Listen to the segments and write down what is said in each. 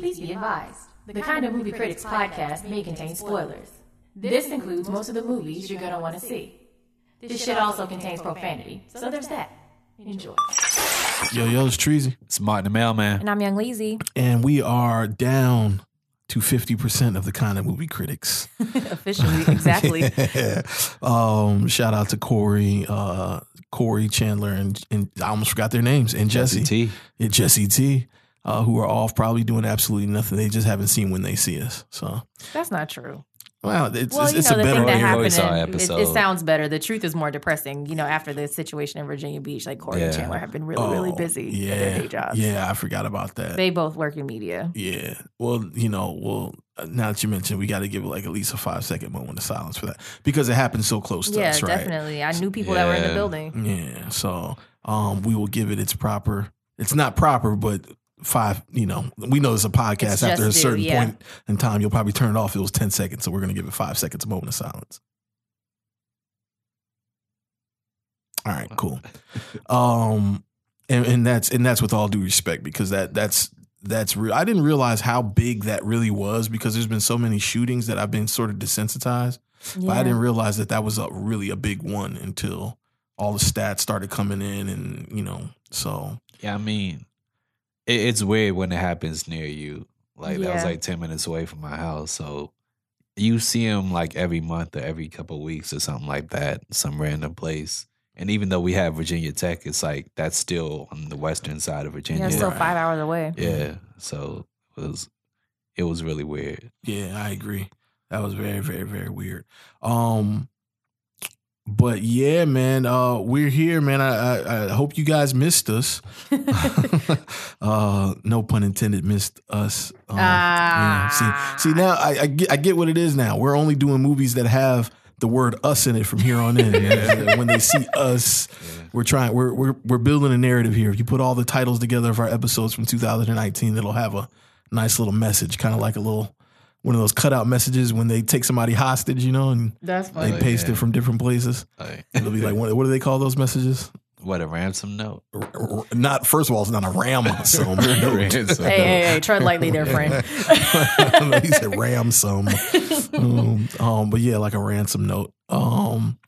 Please be advised. The Kind of Movie Critics podcast may contain spoilers. This includes most of the movies you're going to want to see. This shit also contains profanity, so there's that. Enjoy. Yo, yo, it's Treasy. It's Martin the Mailman. And I'm Young Leezy. And we are down to 50% of the kind of movie critics. Officially, exactly. Yeah. Um, shout out to Corey, uh, Corey Chandler, and, and I almost forgot their names, and Jesse. Jesse T. Yeah, Jesse T, uh, who are off probably doing absolutely nothing. They just haven't seen when they see us. So, That's not true. well, it's, Well, it's, you it's know, a better thing that Corey happened, always saw in- an it, it sounds better. The truth is more depressing. You know, after the situation in Virginia Beach, like Corey and Chandler have been really, really Oh, busy yeah, at their day jobs. Yeah, I forgot about that. They both work in media. Yeah. Well, you know, well, uh, now that you mentioned, we got to give like at least a five second moment of silence for that because it happened so close to Yeah, us, right? definitely. I knew people that were in the building. Yeah. So, um, we will give it its proper. It's not proper, but five. You know, we know it's a podcast. It's After a just due, certain yeah. point in time, you'll probably turn it off. It was ten seconds, so we're gonna give it five seconds, a moment of silence. All right, cool. Um, and, and that's and that's with all due respect because that that's that's real. I didn't realize how big that really was because there's been so many shootings that I've been sort of desensitized. But I didn't realize that that was a really a big one until all the stats started coming in, and you know, so Yeah, I mean, it, it's weird when it happens near you. Like that was like ten minutes away from my house, so you see them like every month or every couple of weeks or something like that, some random place. And even though we have Virginia Tech, it's like that's still on the western side of Virginia. Yeah, still five hours away. Yeah, so it was it was really weird. yeah, I agree. That was very, very, very weird. Um, but yeah, man, uh, we're here, man. I, I, I hope you guys missed us. uh, no pun intended, missed us. Um, yeah, Ah. see, see now I, I get I get what it is now. We're only doing movies that have the word us in it from here on in. Yeah, when they see us, we're trying we're we're we're building a narrative here. If you put all the titles together of our episodes from 2019, it'll have a nice little message, kind of like a little one of those cutout messages when they take somebody hostage, you know, and That's they funny. paste yeah. it from different places. Like, It'll be like what, what do they call those messages? what a ransom note. R- r- Not first of all, it's not a ram some. Ransom Hey, hey, hey, tread lightly there, friend. he said ransom. um, um, but yeah, like a ransom note. Um,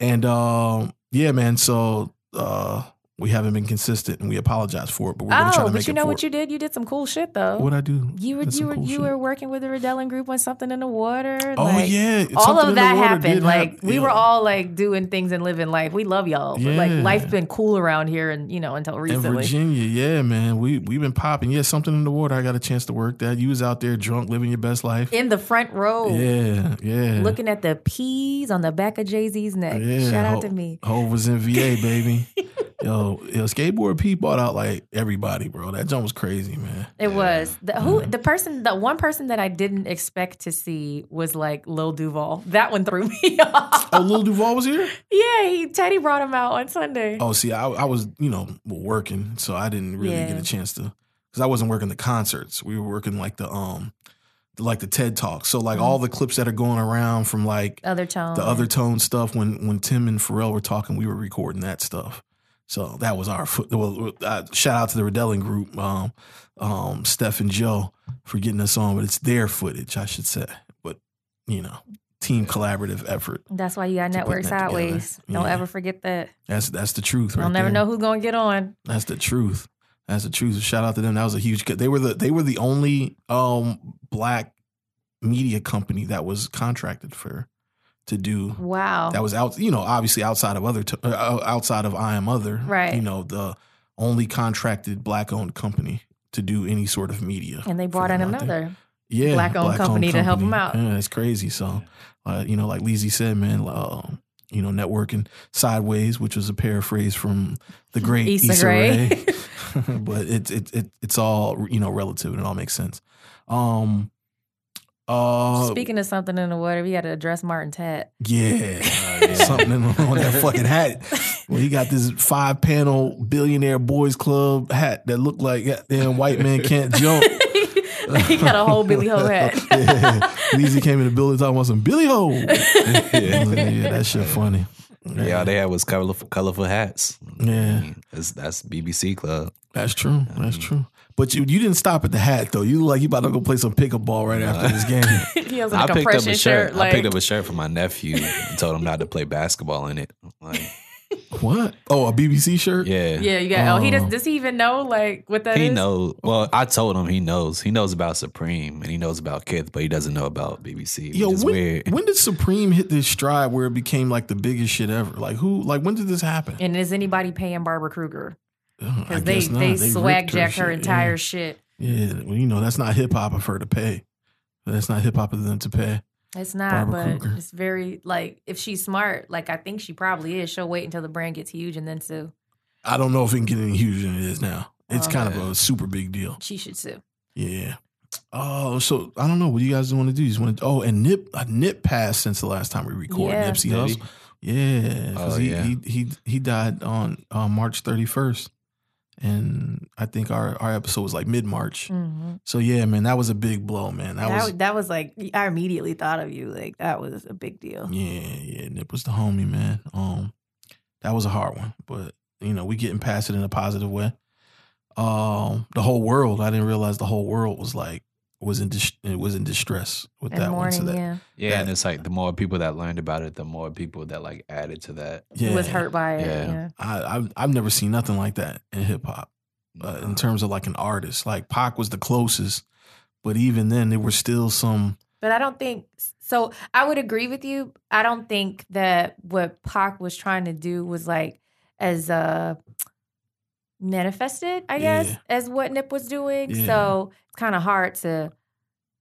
and um, yeah, man. So uh, we haven't been consistent, and we apologize for it. But we're gonna try Oh, to make but you know what you did? You did some cool shit though. What I do? You were you were cool you shit. were working with the Redelling group on something in the water. Oh like, yeah, all Something of that happened. Like hap- we yeah. were all like doing things and living life. We love y'all. But like Yeah. life's been cool around here, and you know until in recently. Virginia. Yeah, man, we we've been popping. Yeah, something in the water. I got a chance to work that. You was out there drunk, living your best life. in the front row, Yeah, yeah. looking at the peas on the back of Jay Z's neck. Yeah, Shout out Ho- to me. Hove was in VA, baby. yo, yo, skateboard P bought out like everybody, bro. That jump was crazy, man. It was the who the person the one person that I didn't expect to see was like Lil Duval. That one threw me off. Oh, Lil Duval was here. Yeah, he Teddy brought him out on Sunday. Oh, see, I, I was, you know, working, so I didn't really Yeah. get a chance to, because I wasn't working the concerts. We were working like the um, like the TED Talks. So like all the clips that are going around from like Other tone. the other tone stuff when when Tim and Pharrell were talking, we were recording that stuff. So that was our foot. Well, uh, shout out to the Redelling group, um, um, Steph and Joe for getting us on, but it's their footage, I should say. But you know, team collaborative effort. That's why you got network sideways. Don't Yeah. ever forget that. That's that's the truth. Right You'll never there. know who's gonna get on. That's the truth. That's the truth. Shout out to them. That was a huge. They were the they were the only um black media company that was contracted for to do Wow. that was out. You know, obviously outside of other t- uh, outside of I am other. Right. You know, the only contracted black owned company to do any sort of media. and they brought in them out there. another. yeah, black-owned company to help them out. Yeah, it's crazy. So, uh, you know, like Lizzie said, man, uh, you know, networking sideways, which was a paraphrase from the great Issa Issa, Rae. Rae. but it, it it it's all you know relative and it all makes sense. Um, uh, Speaking of something in the water, we got to address Martin's hat. yeah, something on that fucking hat. Well, he got this five panel billionaire boys club hat that looked like goddamn white man can't jump. he got a whole Billy Ho hat. yeah. Lizzie came in the building talking about some Billy Ho. yeah, that shit funny. Yeah, all they had was colorful, colorful hats. Yeah. I mean, that's, that's BBC Club. That's true. That's true. But you you didn't stop at the hat though. You look like you about to go play some pickleball right after this game. he has like I a picked up a shirt. shirt. Like, I picked up a shirt for my nephew and told him not to play basketball in it. Like, what? Oh, a BBC shirt? yeah, yeah, you got. Oh, he does. Oh. Does he even know like what that is? He knows. Well, I told him he knows. He knows about Supreme and he knows about Kith, but he doesn't know about BBC. Which Yo, is when, weird. when did Supreme hit this stride where it became like the biggest shit ever? Like who? Like when did this happen? And is anybody paying Barbara Kruger? Ugh, I Because they guess they, ripped swag jacked her shit, entire shit. Yeah. yeah, well, you know that's not hip hop of her to pay. That's not hip hop of them to pay. It's not, Barbara but Kruger. it's very like if she's smart, like I think she probably is. She'll wait until the brand gets huge and then sue. I don't know if it can get any huge than it is now. It's Oh. kind of a super big deal. She should sue. Yeah. Oh, so I don't know. What do you guys want to do? You just want to? Oh, and Nip, uh, Nip passed since the last time we recorded. Yeah. Nipsey Did he? Hussle. Yeah, 'cause Oh, he, yeah. he he he died on uh, March thirty first, and I think our our episode was like mid March. hmm So yeah, man, that was a big blow, man. That, That, was that was like I immediately thought of you. Like that was a big deal. yeah, yeah. Nip was the homie, man. Um, that was a hard one, but you know we getting past it in a positive way. Um, the whole world. I didn't realize the whole world was like was in dis- it was in distress with And that one. So that, yeah, yeah, and it's like the more people that learned about it, the more people that like added to that. yeah, was hurt by it. Yeah. Yeah. I, I've I've never seen nothing like that in hip hop. Uh, in terms of like an artist, like Pac was the closest, but even then there were still some. But I don't think so. I would agree with you. I don't think that what Pac was trying to do was like as uh manifested, I guess, Yeah. as what Nip was doing. Yeah. So it's kind of hard to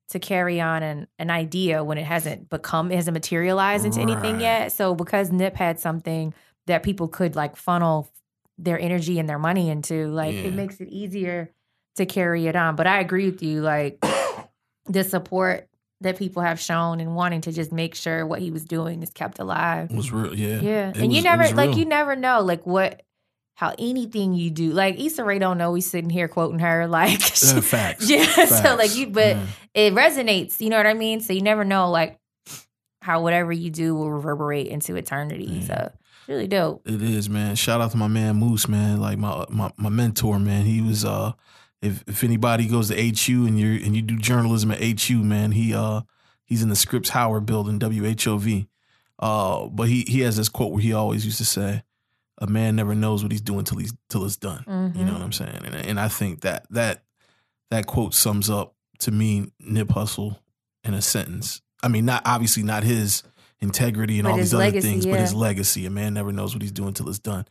to carry on an, an idea when it hasn't become it hasn't materialized into anything yet. So because Nip had something that people could like funnel their energy and their money into, like Yeah. it makes it easier to carry it on. But I agree with you, like the support that people have shown and wanting to just make sure what he was doing is kept alive. it Was real, yeah, Yeah. It And was- you never like real. you never know like what how anything you do. Like Issa Rae don't know we sitting here quoting her like Uh, facts. Yeah. So like you but Yeah. it resonates, you know what I mean? So you never know like how whatever you do will reverberate into eternity. Yeah. So really dope. It is, man. Shout out to my man Moose, man. Like my my, my mentor, man. He was uh if if anybody goes to HU and you and you do journalism at HU, man, he uh he's in the Scripps Howard building, WHOV. Uh but he he has this quote where he always used to say, A man never knows what he's doing till he's till it's done. You Mhm. know what I'm saying? And and I think that that that quote sums up to me Nip Hussle in a sentence. I mean, not obviously not his integrity and But all these other legacy, things, but his legacy. A man never knows what he's doing till it's done.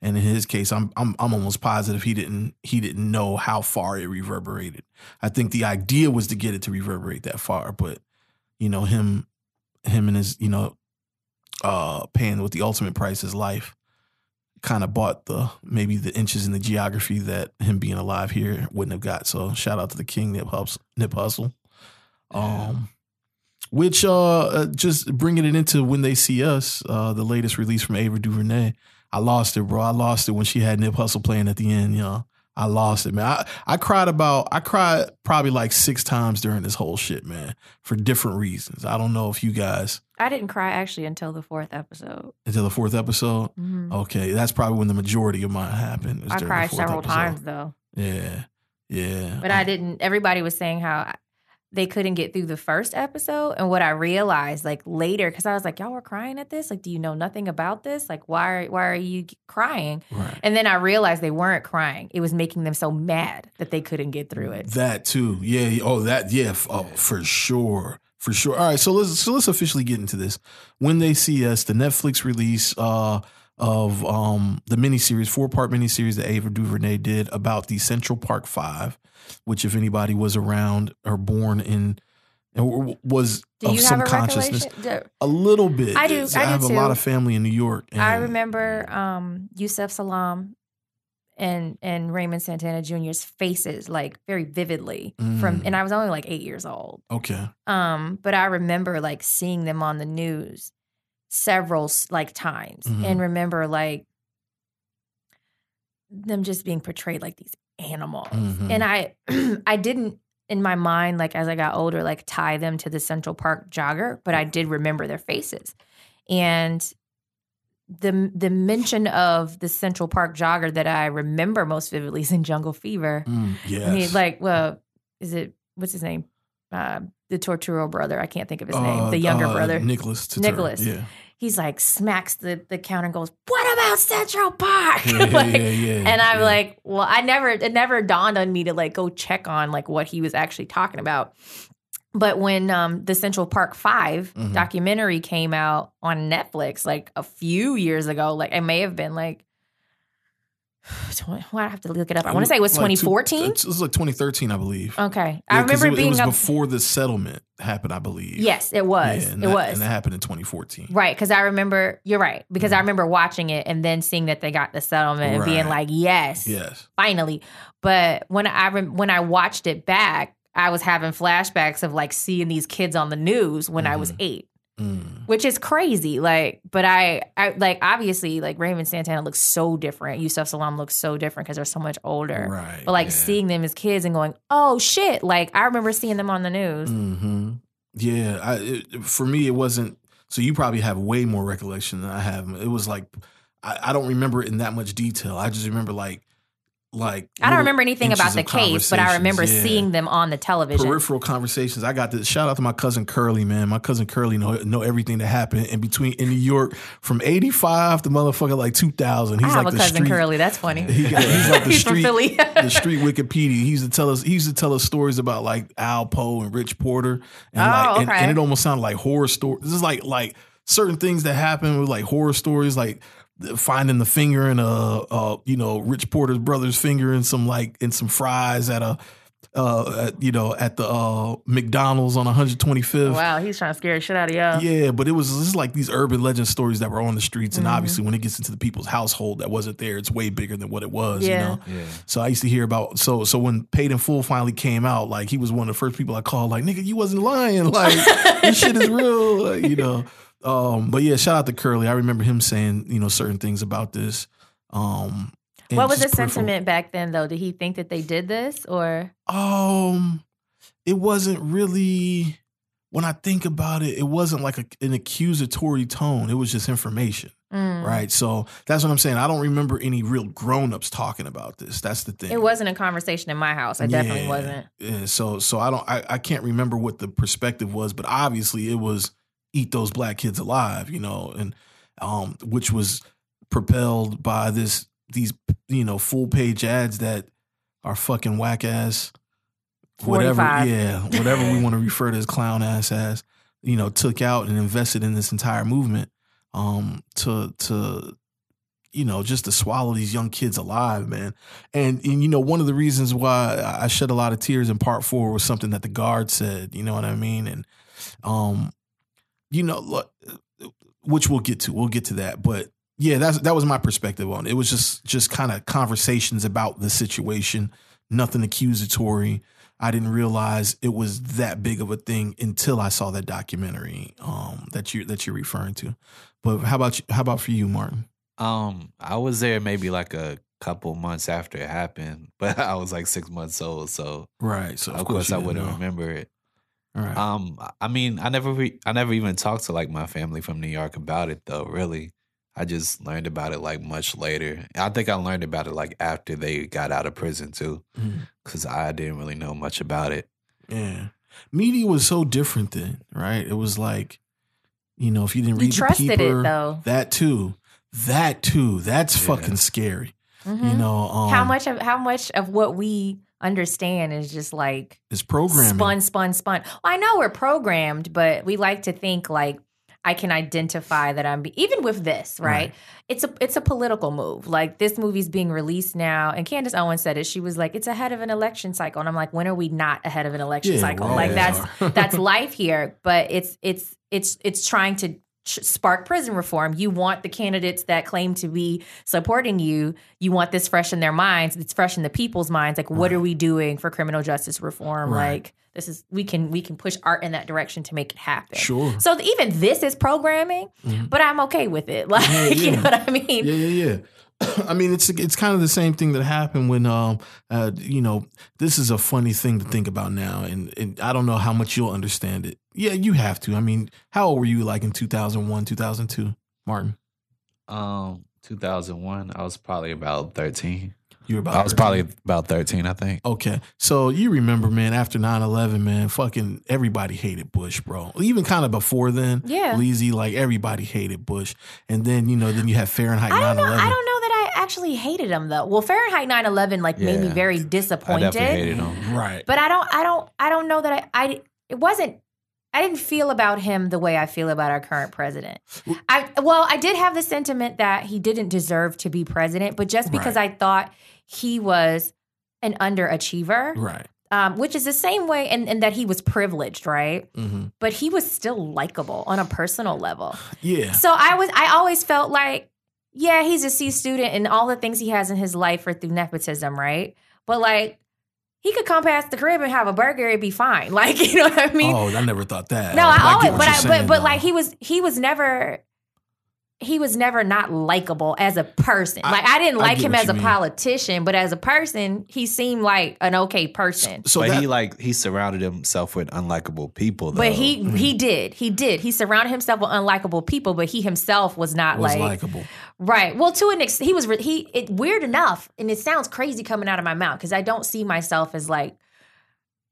And in his case, I'm I'm I'm almost positive he didn't he didn't know how far it reverberated. I think the idea was to get it to reverberate that far, but you know him him and his you know uh paying with the ultimate price his life kind of bought the maybe the inches in the geography that him being alive here wouldn't have got. So shout out to the king Nip Hus- Nip Hussle. Um which uh uh, just bringing it into when they see us, uh the latest release from Ava DuVernay. I lost it, bro. I lost it when she had Nip Hussle playing at the end, you know. I lost it, man. I, I cried about I cried probably like six times during this whole shit, man, for different reasons. I don't know if you guys I didn't cry actually until the fourth episode. until the fourth episode. Mhm. Okay, that's probably when the majority of mine happened. I cried several episode. times though. Yeah, yeah. But I didn't. Everybody was saying how they couldn't get through the first episode, and what I realized like later, because I was like, "Y'all were crying at this. Like, do you know nothing about this? Like, why? Why are you crying?" Right. And then I realized they weren't crying. It was making them so mad that they couldn't get through it. That too. Yeah. yeah. Oh, that. Yeah. Oh, for sure. For sure. All right. So let's so let's officially get into this. When they see us, the Netflix release uh, of um, the miniseries, four part miniseries that Ava DuVernay did about the Central Park Five, which if anybody was around or born in or was Do of some consciousness, a little bit. I do- I do have a lot of family in New York. I remember um, Yusef Salaam and and Raymond Santana Jr.'s faces like very vividly from, Mm. and I was only like eight years old. Okay. Um, but I remember like seeing them on the news several like times, Mhm. and remember like them just being portrayed like these animals. Mhm. And I, I didn't in my mind like as I got older like tie them to the Central Park jogger, but I did remember their faces, and the the mention of the Central Park jogger that I remember most vividly is in Jungle Fever. Mm, yes. like, well, is it what's his name? Uh, the Turturro brother. I can't think of his name. Uh, The younger uh, brother. Nicholas. Nicholas. Yeah. He's like smacks the the counter and goes, "What about Central Park?" Yeah, Like, yeah, yeah, and I'm like, well, I never, it never dawned on me to like go check on like what he was actually talking about. But when um, the Central Park 5 Mhm. documentary came out on Netflix, like a few years ago, like it may have been like, well, I have to look it up. I want to say it was Like two- 2014. It was like 2013, I believe. okay, Yeah, I remember it, being it was up. before the settlement happened, I believe. yes, it was. Yeah, it that, was. and that happened in 2014. Right, because I remember you're right. Because I remember watching it and then seeing that they got the settlement and being Mm-hmm. Like, "Yes, Yes. finally." But when I when I watched it back, I was having flashbacks of like seeing these kids on the news when I was eight, Mm. which is crazy. Like, but I, I like obviously like Raymond Santana looks so different. Yusef Salaam looks so different because they're so much older. Right. But like yeah. seeing them as kids and going, "Oh shit!" Like I remember seeing them on the news. hmm Yeah. I, it, for me, it wasn't. So you probably have way more recollection than I have. It was like I, I don't remember it in that much detail. I just remember like like I don't remember anything about the case, but I remember. Yeah. seeing them on the television. peripheral conversations. I got this. Shout out to my cousin Curly, man. My cousin Curly know know everything that happened in between in New York from eighty five to motherfucker like two thousand. He's I have like a cousin street. Curly. That's funny. He he's like the He's from street, Philly. the street Wikipedia. He used to tell us. He used to tell us stories about like Alpo and Rich Porter, and Oh, like, okay. and it almost sounded like horror stories. This is like like certain things that happen with like horror stories, like finding the finger in a, uh, you know, Rich Porter's brother's finger in some like in some fries at a. Uh, at, you know, at the uh, McDonald's on 125th. Wow, he's trying to scare the shit out of y'all. Yeah, but it was this is like these urban legend stories that were on the streets, Mm-hmm. and obviously when it gets into the people's household that wasn't there, it's way bigger than what it was. Yeah. You know. Yeah. So I used to hear about so so when Paid in Full finally came out, like he was one of the first people I called, like nigga, you wasn't lying, like this shit is real, like, you know. Um, but yeah, shout out to Curly. I remember him saying you know certain things about this. Um, What was the sentiment back then, though? Did he think that they did this, or Um, it wasn't really. When I think about it, it wasn't like a, an accusatory tone. It was just information. Mm. Right. So that's what I'm saying. I don't remember any real grown-ups talking about this. That's the thing. it wasn't a conversation in my house? I definitely wasn't. Yeah, so so I don't I, I can't remember what the perspective was, but obviously it was eat those black kids alive, you know, and um which was propelled by this these you know full page ads that are fucking whack ass whatever 45. yeah, whatever we want to refer to as clown ass as, you know, took out and invested in this entire movement um to to you know, just to swallow these young kids alive, man. And, and you know, one of the reasons why I shed a lot of tears in part four was something that the guard said. You know what I mean? And, um, you know, look, which we'll get to. We'll get to that. But yeah, that's that was my perspective on it. It was just just kind of conversations about the situation, nothing accusatory. I didn't realize it was that big of a thing until I saw that documentary um, that you that you're referring to. But how about you, how about for you, Martin? Um, I was there maybe like a couple months after it happened, but I was like six months old, so Right. So of, course, you I wouldn't know. remember it. All right. Um, I mean, I never, re- I never even talked to like my family from New York about it though. Really, I just learned about it like much later. I think I learned about it like after they got out of prison too, because I didn't really know much about it. Yeah. Media was so different then, right? It was like, you know, if you didn't You read trusted the it, though. that too, that too, that's Yeah. fucking scary. You Mhm. know, um, how much of how much of what we understand is just like it's programming? spun, spun, spun. Well, I know we're programmed, but we like to think like I can identify that I'm be- even with this, right? Right. It's a it's a political move. Like this movie's being released now, and Candace Owens said it. She was like, "It's ahead of an election cycle," and I'm like, "When are we not ahead of an election Yeah, cycle? Like that's that's life here." But it's it's it's it's trying to spark prison reform. You want the candidates that claim to be supporting you. You want this fresh in their minds. It's fresh in the people's minds. Like, what are we doing for criminal justice reform? Right. Like, this is we can we can push art in that direction to make it happen. Sure. So even this is programming, Mhm. but I'm okay with it. Like, Yeah, you know what I mean? Yeah, yeah, yeah. I mean, it's it's kind of the same thing that happened when, um, uh, you know, this is a funny thing to think about now, and and I don't know how much you'll understand it. Yeah, you have to. I mean, how old were you like in two thousand one, two thousand two, Martin? Um, 2001. I was probably about 13. You were about. I was 13. probably about 13, I think. Okay. So you remember, man, after 9-11, man, fucking everybody hated Bush, bro. Even kind of before then. Yeah. Leezy, like everybody hated Bush. And then, you know, then you have Fahrenheit I don't 9-11. know. I don't know that I actually hated him though. Well, Fahrenheit 9/11 like made me Yeah. very I disappointed. definitely hated him. Right. But I don't. I don't. I don't know that I. I. It wasn't. I didn't feel about him the way I feel about our current president. I well, I did have the sentiment that he didn't deserve to be president, but just because I thought he was an underachiever, Right. um, which is the same way, and, and that he was privileged, right? hmm But he was still likable on a personal level. Yeah. So I was I always felt like, yeah, he's a C student and all the things he has in his life are through nepotism, right? But like he could come past the crib and have a burger and be fine. Like, you know what I mean? oh, I never thought that. no, But I always but I but but like he was he was never he was never not likable as a person. Like I didn't like get him as a mean. politician, but as a person, he seemed like an okay person. So but that, he like he surrounded himself with unlikable people. Though. But he Mm-hmm. he did. He did. He surrounded himself with unlikable people, but he himself was not was like likable. Right. Well, to an extent, he was re- he. It weird enough, and it sounds crazy coming out of my mouth because I don't see myself as like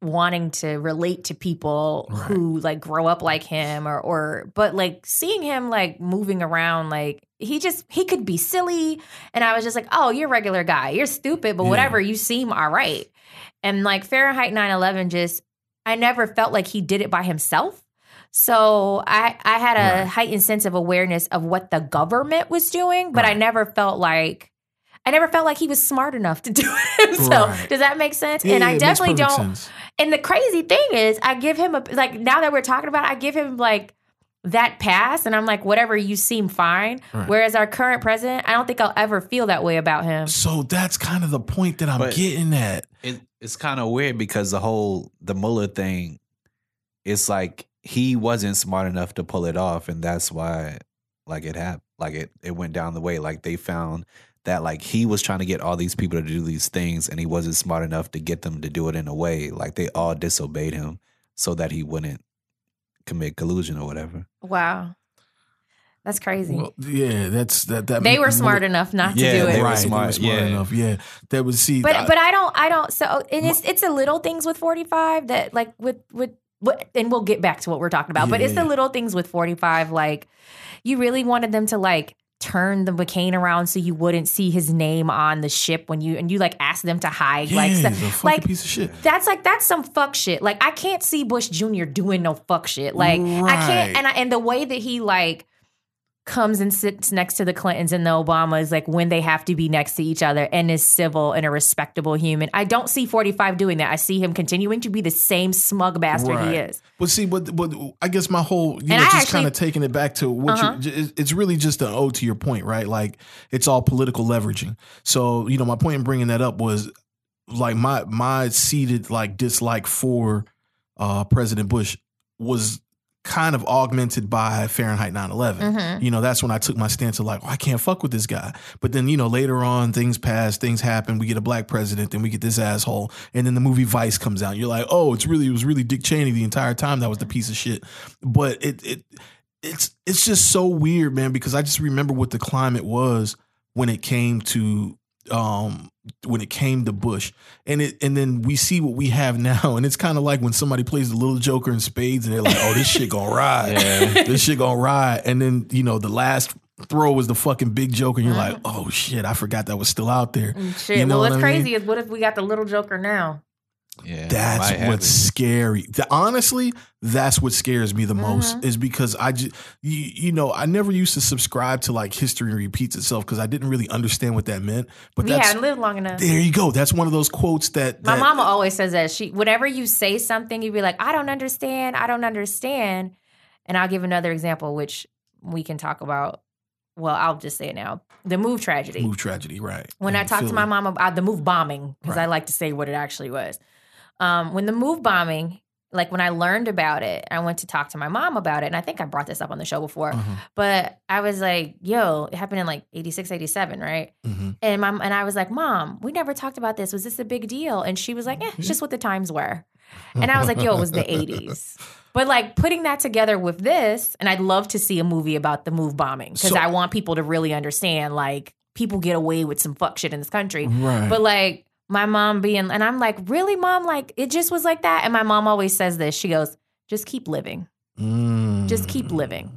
wanting to relate to people Right. who like grow up like him or or but like seeing him like moving around like he just he could be silly and I was just like oh you're a regular guy you're stupid but Yeah. whatever you seem all right and like Fahrenheit 9/11 just I never felt like he did it by himself so I I had a Right. heightened sense of awareness of what the government was doing, but I never felt like I never felt like he was smart enough to do it himself. Right. Does that make sense? Yeah, and yeah, I makes definitely don't. sense. And the crazy thing is, I give him a like now that we're talking about, it, I give him like that pass, and I'm like, whatever, you seem fine. Right. Whereas our current president, I don't think I'll ever feel that way about him. So that's kind of the point that I'm But- getting at. it, it's kind of weird because the whole the Mueller thing, it's like he wasn't smart enough to pull it off, and that's why like it happened. Like it it went down the way. Like they found that like he was trying to get all these people to do these things, and he wasn't smart enough to get them to do it in a way. Like they all disobeyed him so that he wouldn't commit collusion or whatever. Wow, that's crazy. Well, yeah, that's that. that they were smart enough not to Yeah, do it. they were right, smart, They were smart yeah. enough. Yeah, that was see. but I- but I don't I don't so and it's it's the little things with 45 that like with with what and we'll get back to what we're talking about but it's the little things with 45 like you really wanted them to like turn the McCain around so you wouldn't see his name on the ship when you and you like asked them to hide yeah, like he's a stuff. fucking like piece of shit. that's like that's some fuck shit. Like I can't see Bush Jr. doing no fuck shit. Like I can't and I, and the way that he like comes and sits next to the Clintons and the Obamas like when they have to be next to each other and is civil and a respectable human. I don't see 45 doing that. I see him continuing to be the same smug bastard he is. But see, but but I guess my whole you And know I just kind of taking it back to what Uh-huh. you it's- it's really just an ode to your point, right? Like it's all political leveraging. So you know, my point in bringing that up was like my my seated like dislike for uh President Bush was kind of augmented by Fahrenheit 9/11. Mhm. You know, that's when I took my stance of like, oh, I can't fuck with this guy. But then, you know, later on, things pass, things happen. We get a black president, then we get this asshole, and then the movie Vice comes out. You're like, oh, it's really, it was really Dick Cheney the entire time. That was the piece of shit. But it, it, it's, it's just so weird, man. Because I just remember what the climate was when it came to, um, when it came to Bush, and it, and then we see what we have now, and it's kind of like when somebody plays the little Joker in spades, and they're like, oh, this shit gonna ride Yeah. this shit gonna ride. And then, you know, the last throw was the fucking big joke, and you're uh-huh. like, oh shit, I forgot that was still out there. Mm, shit. You know well, what what's I mean? crazy is what if we got the little Joker now? Yeah, That's what's it. scary. The- honestly, that's what scares me the most Mm-hmm. is because I just, you, you know, I never used to subscribe to like history repeats itself because I didn't really understand what that meant. But We that's haven't lived long enough. there you go. That's one of those quotes that, My mama always says that she whenever you say something, you'd be like, I don't understand, I don't understand. And I'll give another example, which we can talk about. Well, I'll just say it now. The move tragedy. move tragedy, right? when I in talked to my mom about the move bombing, because I like to say what it actually was. Um, when the move bombing, like when I learned about it, I went to talk to my mom about it. And I think I brought this up on the show before. Uh-huh. But I was like, yo, it happened in like 86, 87, right? Mhm. And mom and I was like, Mom, we never talked about this. Was this a big deal? And she was like, Eh, it's just what the times were. And I was like, yo, it was the 80s. But like putting that together with this, and I'd love to see a movie about the move bombing because So- I want people to really understand like people get away with some fuck shit in this country. Right. But like my mom being, and I'm like, really, mom? Like it just was like that. And my mom always says this. She goes, just keep living. Just keep Mm. living.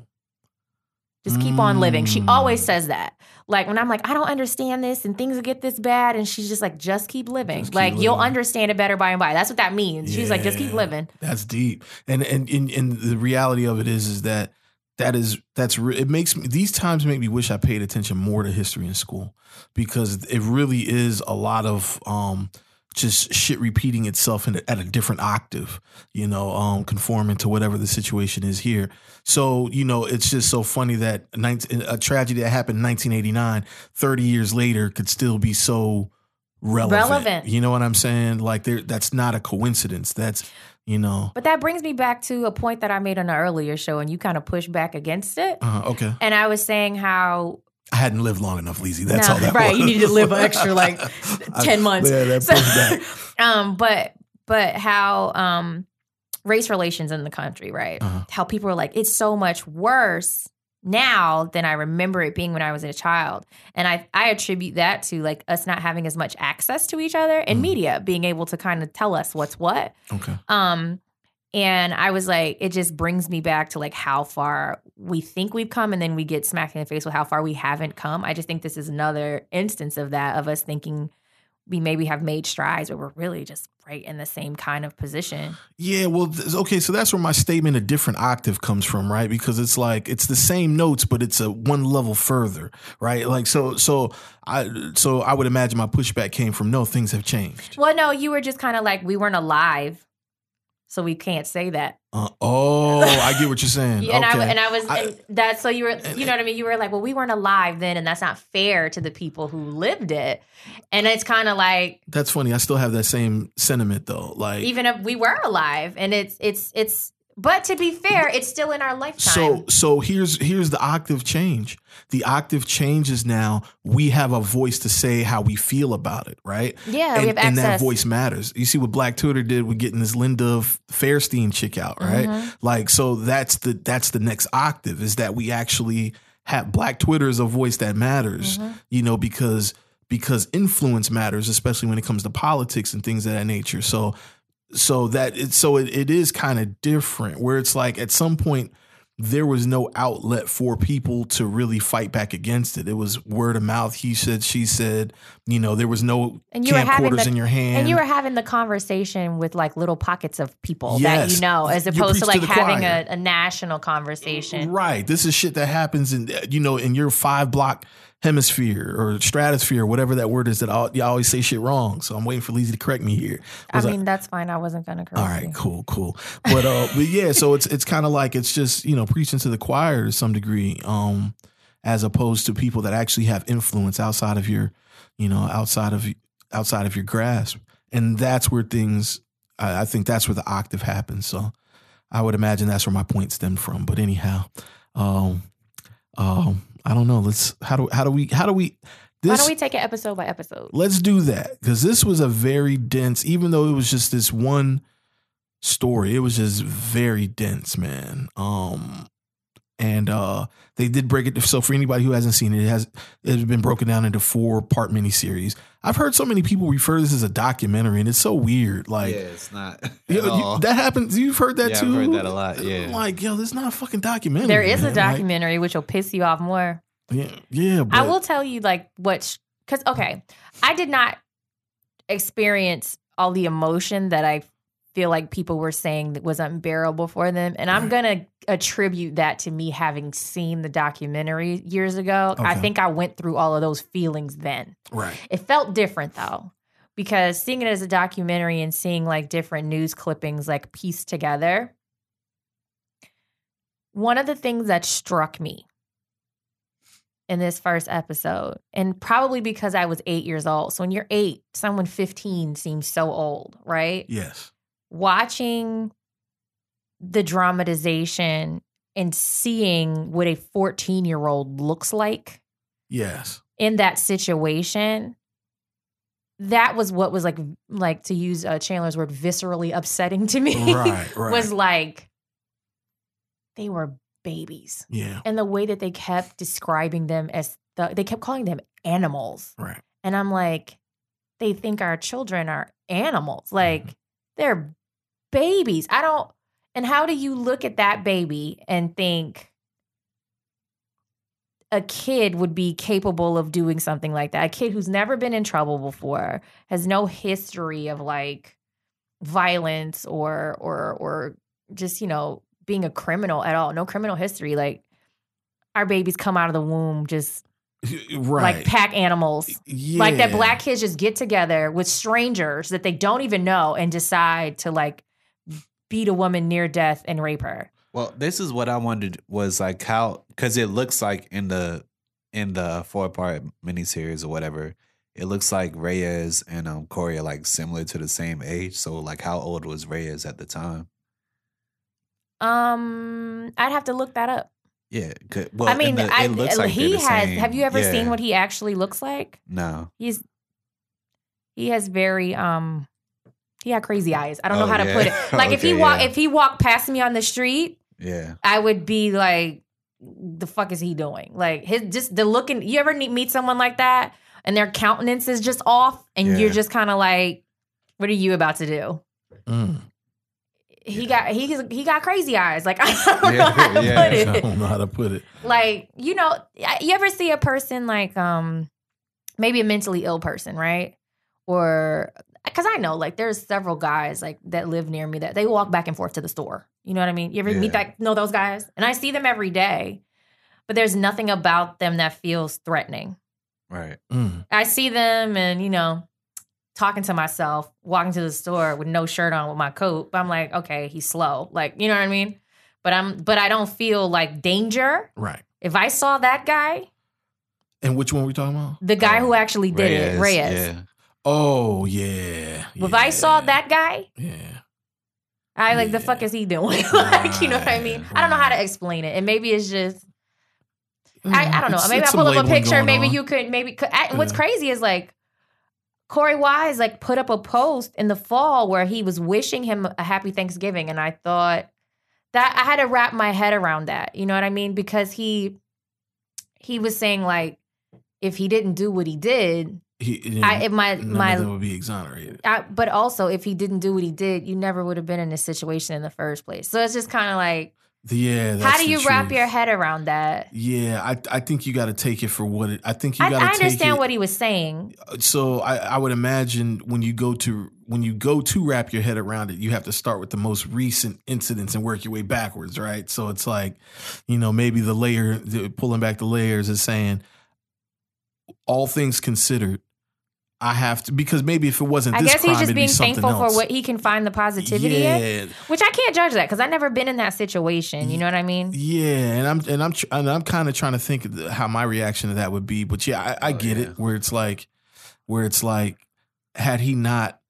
Just keep on living. She always Mm. says that. Like when I'm like, I don't understand this and things get this bad, and she's just like, just keep living. Just keep like you'll understand it better by and by. That's what that means. She's like, just keep living. That's deep. And and and, and the reality of it is is that that is that's it makes me these times make me wish I paid attention more to history in school because it really is a lot of um just shit repeating itself in a, at a different octave, you know, um, conforming to whatever the situation is here. So, you know, it's just so funny that 19, a tragedy that happened in 1989, 30 years later, could still be so relevant. Relevant. You know what I'm saying? Like, there, that's not a coincidence. That's, you know, But that brings me back to a point that I made on an earlier show, and you kind of pushed back against it. uh, okay. And I was saying how I hadn't lived long enough, Lizzie. That's No, all that right, was. you needed to live an extra, like, 10 months. Yeah, that So- pushed back. um, but but how um race relations in the country, right? Uh-huh. How people are like, it's so much worse now than I remember it being when I was a child. And I I attribute that to like us not having as much access to each other and Mhm. media being able to kind of tell us what's what. Okay. Um, and I was like, it just brings me back to like how far we think we've come, and then we get smacked in the face with how far we haven't come. I just think this is another instance of that, of us thinking we maybe have made strides, but we're really just right in the same kind of position. Yeah, well, okay, so that's where my statement a different octave comes from, right? Because it's like it's the same notes, but it's a one level further, right? Like so, so I, so I would imagine my pushback came from no, things have changed. Well, no, you were just kind of like we weren't alive, so we can't say that. Uh, oh, I get what you're saying. and I and I was I- and that so you were you know what I mean. You were like, well, we weren't alive then, and that's not fair to the people who lived it. And it's kind of like that's funny. I still have that same sentiment though. Like even if we were alive and it's it's it's but to be fair it's still in our lifetime So so here's here's the octave change. The octave changes now. We have a voice to say how we feel about it, right? yeah and, and that voice matters. You see what Black Twitter did with getting this Linda Fairstein chick out, right? Mhm. Like so that's the that's the next octave is that we actually have Black Twitter is a voice that matters, Mhm. you know, because because influence matters, especially when it comes to politics and things of that nature. So so that it so it, it is kind of different where it's like at some point there was no outlet for people to really fight back against it. It was word of mouth. He said, she said. You know, there was no And you camcorders the- in your hand. and you were having the conversation with like little pockets of people that you know as opposed to preach to like having a, a national conversation Right. This is shit that happens in you know in your five block hemisphere or stratosphere, whatever that word is. That all, you always say shit wrong. So I'm waiting for Lizzie to correct me here. i Was mean that's fine i wasn't gonna correct all right, you. cool, cool. But uh, but yeah, so it's it's kind of like it's just you know preaching to the choir to some degree, um, as opposed to people that actually have influence outside of your, you know, outside of outside of your grasp, and that's where things. I, I think that's where the octave happens. So I would imagine that's where my point stemmed from. But anyhow, um, um, I don't know. Let's how do how do we how do we this why don't we take it episode by episode Let's do that because this was a very dense, even though it was just this one story, it was just very dense, man. Um, and uh, they did break it. So for anybody who hasn't seen it, it has it has been broken down into four part miniseries. I've heard so many people refer to this as a documentary, and it's so weird. Like yeah, it's not. you- at you- all. that happens. You've heard that Yeah, I've too. heard that a lot, yeah. like yo, this is not a fucking documentary. there is a man. Like, documentary which will piss you off more yeah, yeah. But, I will tell you like what because okay, I did not experience all the emotion that I feel like people were saying that was unbearable for them, and I'm gonna attribute that to me having seen the documentary years ago. I think I went through all of those feelings then. right. It felt different though. Because seeing it as a documentary and seeing like different news clippings like pieced together, one of the things that struck me in this first episode, and probably because I was eight years old. So when you're eight, someone 15 seems so old, right? Yes. Watching the dramatization and seeing what a 14 year old looks like Yes. in that situation that was what was like like to use uh, Chandler's word viscerally upsetting to me. Right, right. was like they were babies. Yeah. And the way that they kept describing them as the, they kept calling them animals. Right. And I'm like, they think our children are animals. Like they're babies. I don't. And how do you look at that baby and think a kid would be capable of doing something like that? A kid who's never been in trouble before, has no history of like violence or or or just, you know, being a criminal at all. No criminal history. Like our babies come out of the womb just Right. like pack animals. yeah. Like that black kids just get together with strangers that they don't even know and decide to like beat a woman near death and rape her. Well, this is what I wondered was like how because it looks like in the in the four part miniseries or whatever, it looks like Reyes and um Corey are like similar to the same age. So like, how old was Reyes at the time? Um, I'd have to look that up. Yeah, 'cause- well, I mean, the, I, it looks like he has. same. Have you ever Yeah. seen what he actually looks like? No, He's he has very um he had crazy eyes. I don't know Oh, how to yeah. put it. Like if he Okay, walk yeah. if he walked past me on the street, yeah, I would be like, the fuck is he doing? Like his just the looking. You ever meet meet someone like that and their countenance is just off, and Yeah. you're just kind of like, what are you about to do? Mm. He got he he got crazy eyes. Like I don't know how to yeah. put I don't know how to put it. Like you know, you ever see a person like um maybe a mentally ill person, right? Or because I know like there's several guys like that live near me that they walk back and forth to the store. You know what I mean? You ever meet that know those guys? And I see them every day, but there's nothing about them that feels threatening. right. Mm. I see them and you know talking to myself, walking to the store with no shirt on with my coat. But I'm like, okay, he's slow. Like, you know what I mean? But I'm but I don't feel like danger. Right. If I saw that guy, And which one we talking about? the guy Oh, who actually did it, Reyes. Yeah, Oh yeah. If I saw that guy, Yeah. I like the fuck is he doing? like, you know what I mean? Right, I don't know how to explain it. And maybe it's just I, I mm, don't know. It's- Maybe it's I pull up a picture. Maybe on. you could maybe I, what's crazy is like Korey Wise like put up a post in the fall where he was wishing him a happy Thanksgiving, and I thought that I had to wrap my head around that. You know what I mean? Because he he was saying like if he didn't do what he did, He, I if my my would be exonerated. I, but also if he didn't do what he did, you never would have been in this situation in the first place. So it's just kind of like, Yeah. how do you wrap truth. your head around that? Yeah, I I think you got to take it for what it. I think you I, got to I take understand what he was saying. Uh, so I, I would imagine when you go to when you go to wrap your head around it, you have to start with the most recent incidents and work your way backwards, right? So it's like, you know, maybe the layer the, pulling back the layers is saying, all things considered, I have to because maybe if it wasn't I this guess crime, he's just it'd be being thankful else. for what he can find the positivity in, which I can't judge that because I've never been in that situation. You know what I mean? Yeah, and I'm and I'm tr- and I'm kind of trying to think of the- how my reaction to that would be, but yeah, I, I Oh, get yeah. it. Where it's like, where it's like, had he not,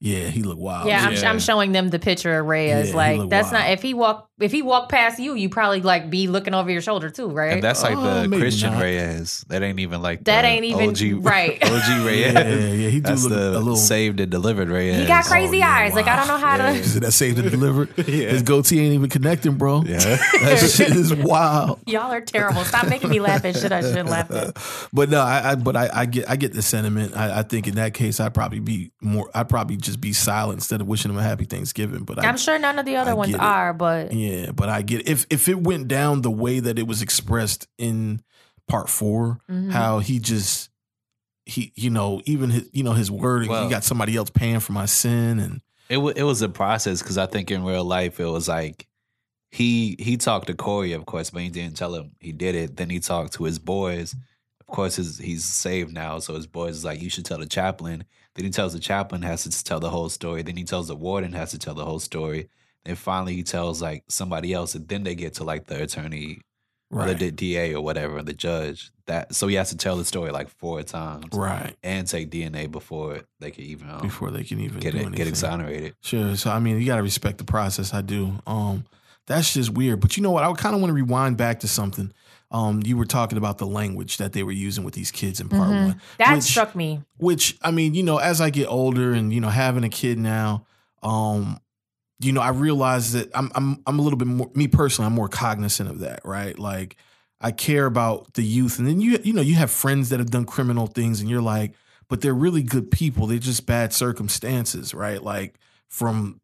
yeah, he looked wild. Yeah, I'm, Yeah. I'm showing them the picture of Reyes. Yeah, like look that's not if he walk if he walked past you, you probably like be looking over your shoulder too, right? And that's like Oh, the Christian not. Reyes. That ain't even like That the ain't even- OG, right. OG Reyes. yeah, yeah, he do That's look the a little. saved and delivered Reyes. he got crazy oh, yeah, eyes. Like I don't know how Yeah. to. Is that saved and delivered? Yeah. His goatee ain't even connecting, bro. Yeah. that shit is wild. Y'all are terrible. Stop making me laugh at shit I shouldn't laugh at. But no, I, I but I, I get I get the sentiment. I, I think in that case, I'd probably be more. I'd probably just be silent instead of wishing him a happy Thanksgiving. But I, I'm sure none of the other I ones get it. are, but Yeah, but I get it. if if it went down the way that it was expressed in part 4 Mhm. how he just he you know even his you know his wording Well- he got somebody else paying for my sin and It wa it was a process because I think in real life it was like he he talked to Corey, of course, but he didn't tell him he did it. Then he talked to his boys. Of course, his, he's saved now, so his boys is like, you should tell the chaplain. Then he tells the chaplain has to tell the whole story. Then he tells the warden has to tell the whole story. Then finally he tells like somebody else, and then they get to like the attorney or the DA or whatever, the judge. That so he has to tell the story like four times right and take DNA before they can even um, before they can even get it, get exonerated. Sure. So I mean, you got to respect the process. I do. Um, that's just weird. But you know what? I kind of want to rewind back to something. um, you were talking about the language that they were using with these kids in part Mhm. one. That which- struck me. which I mean, you know, as I get older and you know, having a kid now, um, you know, I realize that I'm I'm I'm a little bit more me personally, I'm more cognizant of that, right? Like I care about the youth, and then you you know, you have friends that have done criminal things, and you're like, but they're really good people. They're just bad circumstances, right? Like from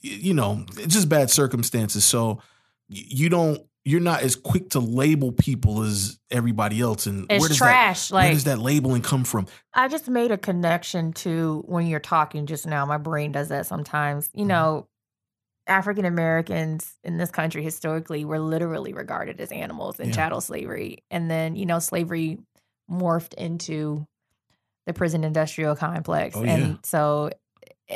you know, just bad circumstances. So you don't. You're not as quick to label people as everybody else, and It's where does trash. That, where does that labeling come from? I just made a connection to when you're talking just now. My brain does that sometimes. You Mhm. know, African Americans in this country historically were literally regarded as animals in Yeah. chattel slavery. And then, you know, slavery morphed into the prison industrial complex. Oh, and yeah. so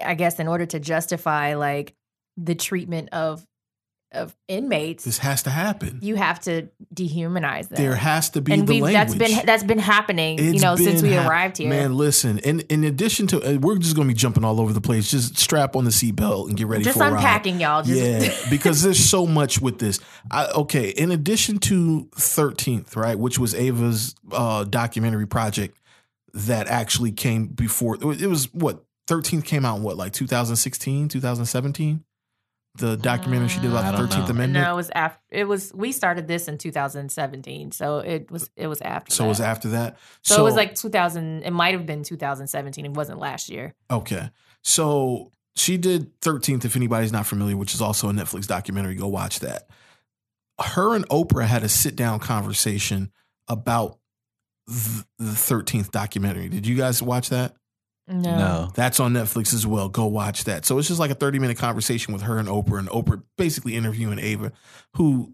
I guess in order to justify like the treatment of of inmates, This has to happen. you have to dehumanize them. There has to be and the language. that's been that's been happening, you know, since we hap- arrived here. Man, listen. In in addition to, uh, we're just gonna be jumping all over the place. Just strap on the seatbelt and get ready just for a ride. unpacking, y'all. Just yeah, because there's so much with this. I, okay, in addition to Thirteenth, right, which was Ava's uh, documentary project that actually came before. It was, it was what Thirteenth came out in what like 2016, 2017. The documentary she did about the Thirteenth. Amendment. No, it was after. It was we started this in 2017, so it was it was after. so it was after that. So, it was like 2000. It might have been 2017. It wasn't last year. Okay. So she did 13th, if anybody's not familiar, which is also a Netflix documentary. Go watch that. Her and Oprah had a sit down conversation about the 13th documentary. Did you guys watch that? No. No. That's on Netflix as well. Go watch that. So it's just like a 30 minute conversation with her and Oprah, and Oprah basically interviewing Ava, who,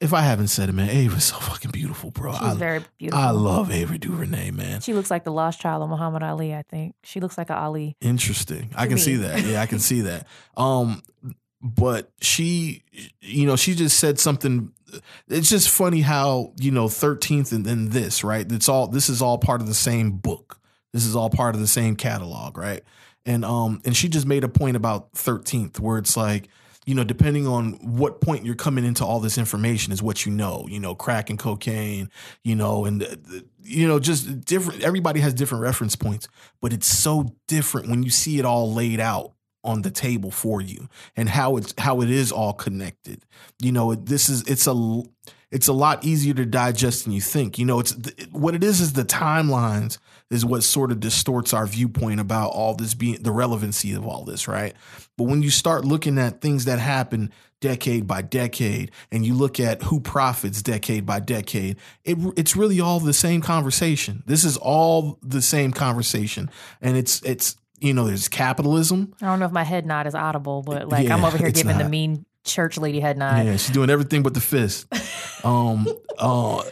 if I haven't said it, man, Ava's so fucking beautiful, bro. She's I, very beautiful. I love Ava DuVernay, man. She looks like the lost child of Muhammad Ali. I think she looks like an Ali. Interesting. I can me. see that. Yeah, I can see that. Um, but she, you know, she just said something. It's just funny how you know Thirteenth and then this, right? It's all this is all part of the same book. This is all part of the same catalog, right? And um, and she just made a point about Thirteenth, where it's like. You know, depending on what point you're coming into all this information is what you know. You know, crack and cocaine. You know, and you know, just different. Everybody has different reference points but it's so different when you see it all laid out on the table for you and how it's how it is all connected you know this is it's a it's a lot easier to digest than you think you know it's what it is is the timelines is what sort of distorts our viewpoint about all this being the relevancy of all this right? But when you start looking at things that happen decade by decade and you look at who profits decade by decade it, it's really all the same conversation. This is all the same conversation. And it's it's you know there's capitalism. I don't know if my head nod is audible, but like I'm over here giving the mean church lady head nod. yeah she's doing everything but the fist um uh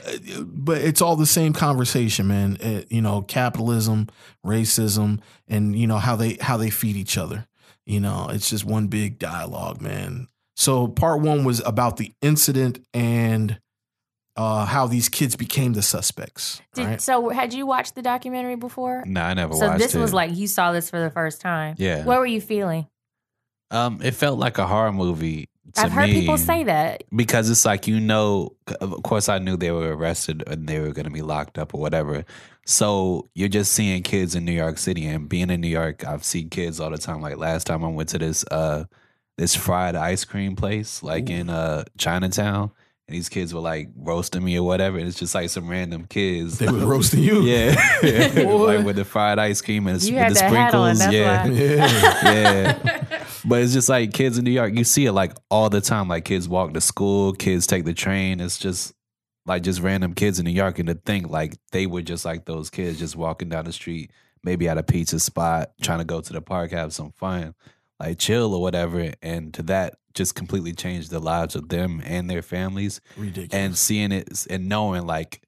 but it's all the same conversation man Uh, you know capitalism racism and you know how they how they feed each other you know it's just one big dialogue man so part one was about the incident and uh how these kids became the suspects Did, right So had you watched the documentary before? No, I never watched. So this it. was like you saw this for the first time. yeah. What were you feeling? um, it felt like a horror movie. To I've heard me, people say that. because it's like you know. Of course, I knew they were arrested and they were going to be locked up or whatever. So you're just seeing kids in New York City and being in New York. I've seen kids all the time. Like last time I went to this uh this fried ice cream place like in uh Chinatown. And these kids were like roasting me or whatever. And it's just like some random kids. they were roasting you Yeah. Like with the fried ice cream and the, You with had the that on, sprinkles. that's yeah. why. yeah But it's just like kids in New York, you see it like all the time. Like kids walk to school, kids take the train. It's just like just random kids in New York. And to think like they were just like those kids just walking down the street, maybe at a pizza spot, trying to go to the park, have some fun, like chill or whatever. And to that just completely changed the lives of them and their families ridiculous and seeing it and knowing like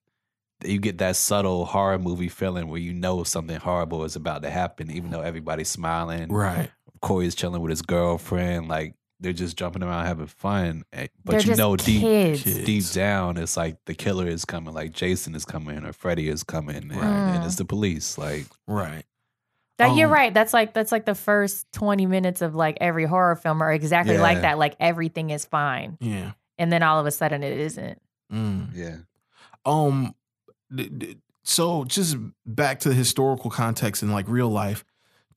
you get that subtle horror movie feeling where you know something horrible is about to happen, even though everybody's smiling. right Korey's chilling with his girlfriend, like they're just jumping around having fun. eh, But They're you just know deep kids. Kids. deep down it's like the killer is coming, like Jason is coming or Freddy is coming and, Right. and Mm. it's the police. Like right That you're Um, right. That's like that's like the first 20 minutes of like every horror film are exactly like that. Like everything is fine. yeah And then all of a sudden it isn't. mm. yeah. Um, d- d- so just back to the historical context in like real life.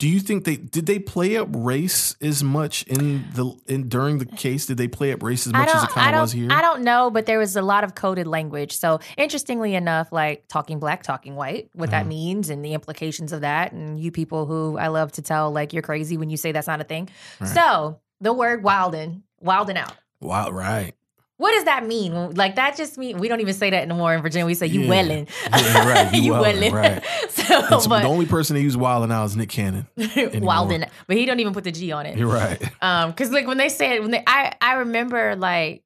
Do you think they did they play up race as much in the in during the case? Did they play up race as much as it kind of was here? I don't know, but there was a lot of coded language. So interestingly enough, like talking black, talking white, what that Mhm. means and the implications of that, and you people who I love to tell like you're crazy when you say that's not a thing. Right. So the word wildin, wildin out. Wow, right. What does that mean? Like that just mean we don't even say that anymore in Virginia. We say you Yeah. wellin. Yeah, right, you you wellin', right. So It's- but the only person that used wild now is Nick Cannon. wildin, but he don't even put the G on it. You're right. Um, because like when they said it, when they, I I remember like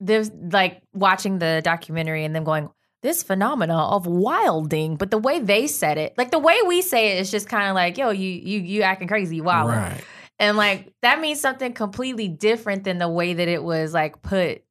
there's like watching the documentary and them going this phenomena of wilding, but the way they said it, like the way we say it, is just kind of like yo, you you you acting crazy, wilding. Right. And like that means something completely different than the way that it was like put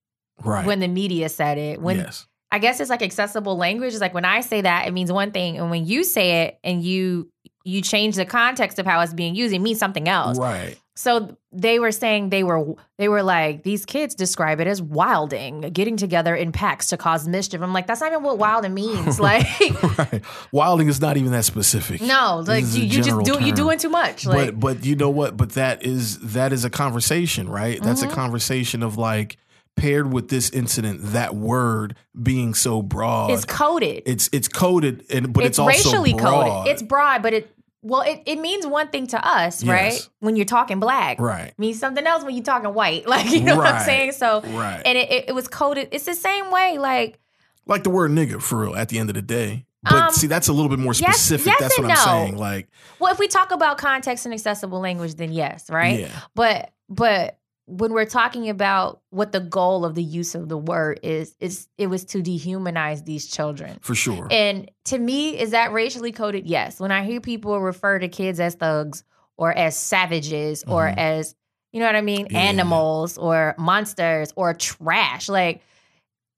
Right. when the media said it. When yes. I guess it's like accessible language. It's like when I say that, it means one thing, and when you say it and you you change the context of how it's being used, it means something else. Right. So they were saying they were they were like these kids describe it as wilding, getting together in packs to cause mischief. I'm like that's not even what wilding means. Like right. Wilding is not even that specific. no, like you, you just do you term. doing too much. Like but but you know what? But that is that is a conversation, right? That's a Mhm. conversation of like paired with this incident, that word being so broad. it's coded. it's it's coded and but it's, it's, also racially broad. coded. It's broad, but it well it, it means one thing to us, right? When you're talking black. right. It means something else when you're talking white. Like you know what I'm saying? So Right. and it, it, it was coded. It's the same way, like like the word nigga for real at the end of the day. But Um, see, that's a little bit more specific. yes that's and what I'm saying. Like, well, if we talk about context and accessible language, then yes, right? yeah, But but when we're talking about what the goal of the use of the word is, is it was to dehumanize these children. for sure. And to me, is that racially coded? Yes. When I hear people refer to kids as thugs or as savages or Mhm. as, you know what I mean, Yeah. animals or monsters or trash, like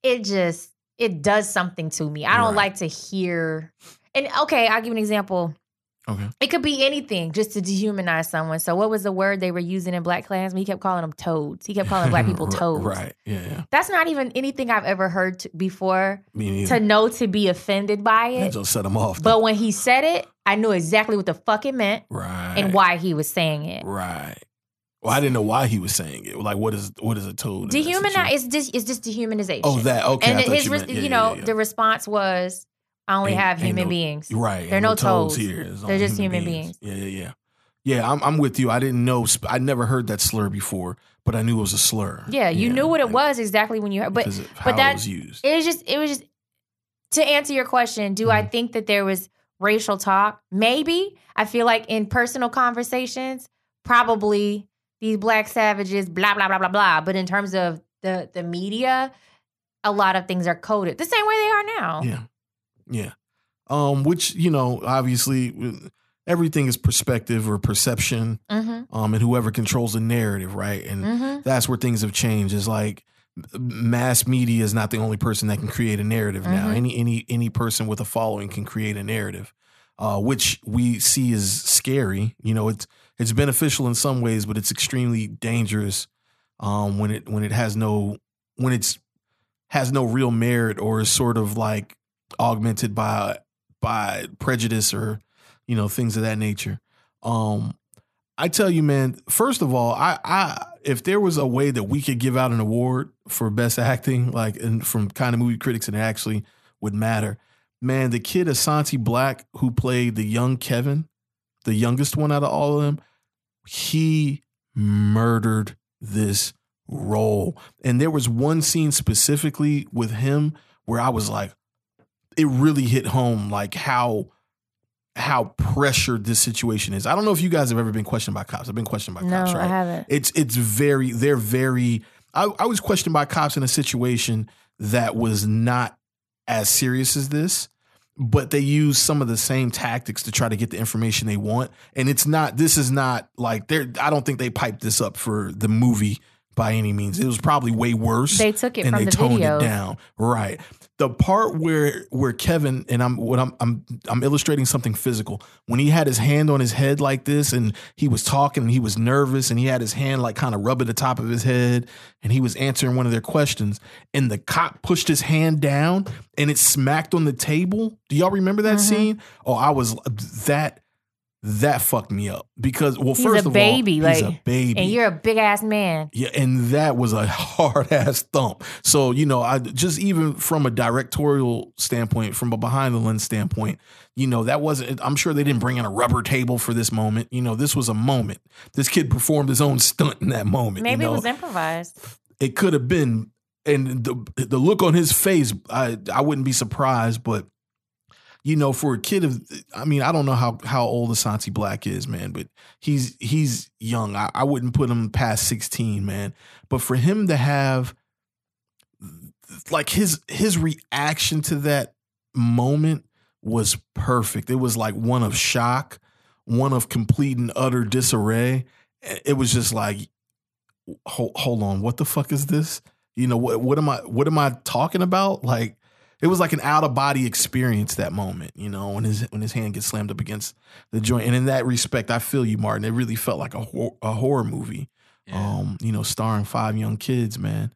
it just it does something to me. I don't Right. like to hear. And okay, I'll give an example. Okay. It could be anything just to dehumanize someone. So what was the word they were using in BlacKkKlansman? He kept calling them toads. He kept calling black people toads. Right. Yeah. Yeah. That's not even anything I've ever heard t- before to know to be offended by That it. just set them off. But when he said it, I knew exactly what the fuck it meant right. and why he was saying it. Right. Well, I didn't know why he was saying it. Like, what is what is a toad? that? Dehumanize is just is just dehumanization. Oh, that okay. and his, you, meant, you, yeah, yeah, know, yeah, the response was, "I only Ain't- have human no- beings." Right. There are ain't no toads toads. here. They're just human beings. Yeah, yeah, yeah. Yeah, I'm I'm with you. I didn't know. I never heard that slur before, but I knew it was a slur. Yeah, you knew what it like, was exactly when you heard. But because of how but that it was used. it was just it was just to answer your question. Do I Mhm. think that there was racial talk? Maybe. I feel like in personal conversations, probably these black savages, blah blah blah blah blah. But in terms of the the media, a lot of things are coded the same way they are now. Yeah. Yeah. Um, which, you know, obviously everything is perspective or perception. Mm-hmm. Um, and whoever controls the narrative, right? And Mm-hmm. that's where things have changed. Is like mass media is not the only person that can create a narrative now. Mhm. Any any any person with a following can create a narrative, uh, which we see is scary. You know, it's it's beneficial in some ways, but it's extremely dangerous um, when it when it has no when it's has no real merit or is sort of like augmented by by prejudice or you know things of that nature. Um, I tell you, man. First of all, I, I if there was a way that we could give out an award for best acting, like and from kind of movie critics, and it actually would matter, man. The kid Asante Blackk who played the young Kevin, the youngest one out of all of them, he murdered this role. And there was one scene specifically with him where I was like, it really hit home, like how how pressured this situation is. I don't know if you guys have ever been questioned by cops. I've been questioned by No, cops, I right? haven't. It's it's very they're very. I, I was questioned by cops in a situation that was not as serious as this, but they use some of the same tactics to try to get the information they want. And it's not. This is not like they're. I don't think they piped this up for the movie by any means. It was probably way worse They took it and they the toned videos. it down. Right. The part where where Kevin and I'm what I'm I'm I'm illustrating something physical. When he had his hand on his head like this and he was talking and he was nervous and he had his hand like kind of rubbing the top of his head and he was answering one of their questions and the cop pushed his hand down and it smacked on the table. Do y'all remember that Mm-hmm. scene? Oh, I was that that fucked me up because well He's first of baby, all he's like, a baby And you're a big ass man. yeah, and that was a hard ass thump. So you know, I just even from a directorial standpoint, from a behind the lens standpoint, you know, that wasn't. I'm sure they didn't bring in a rubber table for this moment. You know, this was a moment. This kid performed his own stunt in that moment. Maybe you know? it was improvised. it could have been and the the look on his face i i wouldn't be surprised but you know for a kid of i mean i don't know how how old Asante Blackk is man but he's he's young I, I wouldn't put him past 16 man but for him to have like his his reaction to that moment was perfect it was like one of shock one of complete and utter disarray it was just like hold, hold on, what the fuck is this? You know, what what am I what am I talking about? Like it was like an out of body experience that moment, you know, when his when his hand gets slammed up against the joint. And in that respect, I feel you, Martin. It really felt like a hor- a horror movie. Um, you know, starring five young kids, man.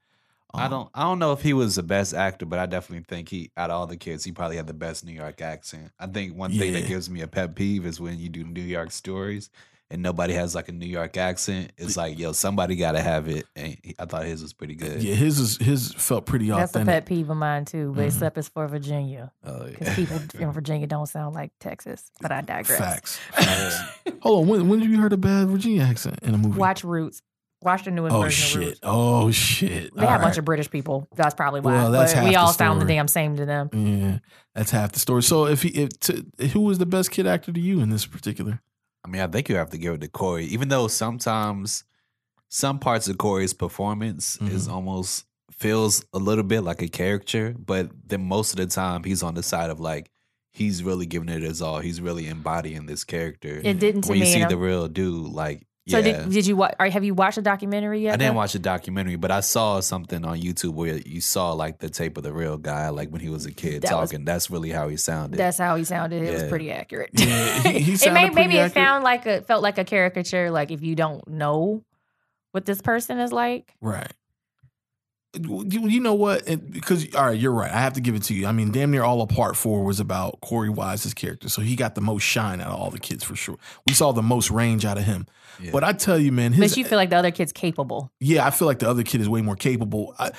I Um, don't I don't know if he was the best actor, but I definitely think he out of all the kids, he probably had the best New York accent. I think one thing Yeah. that gives me a pet peeve is when you do New York stories and nobody has like a New York accent. It's like, yo, somebody gotta have it. And I thought his was pretty good. Yeah, his is his felt pretty That's a pet peeve of mine too, but Mhm. except it's for Virginia. Oh, Because yeah. people in Virginia don't sound like Texas. But I digress. Facts. Facts. Hold on, when when did you heard a bad Virginia accent in a movie? Watch Roots. Watch the newest Oh version of shit! Roots. Oh shit! They have a All bunch of British people. That's probably why. Well, that's but half we the all sound the damn same to them. Yeah, that's half the story. So, if he, if to, who was the best kid actor to you in this particular? I mean, I think you have to give it to Korey, even though sometimes some parts of Korey's performance is Mhm. almost feels a little bit like a caricature, but then most of the time he's on the side of like he's really giving it his all. He's really embodying this character. It didn't to when you me. see the real dude, like so yeah. did, did you watch? Have you watched the documentary yet? I didn't watch the documentary, but I saw something on YouTube where you saw like the tape of the real guy, like when he was a kid That was- talking. That's really how he sounded. That's how he sounded. It was pretty accurate. Yeah, he- he it may, maybe it accurate. sound like a felt like a caricature. Like if you don't know what this person is like, Right. You, you know what? And because all right, you're right. I have to give it to you. I mean, damn near all of part four was about Korey Wise's character, so he got the most shine out of all the kids for sure. We saw the most range out of him. Yeah. But I tell you, man, his but you feel like the other kid's capable. yeah, I feel like the other kid is way more capable. I,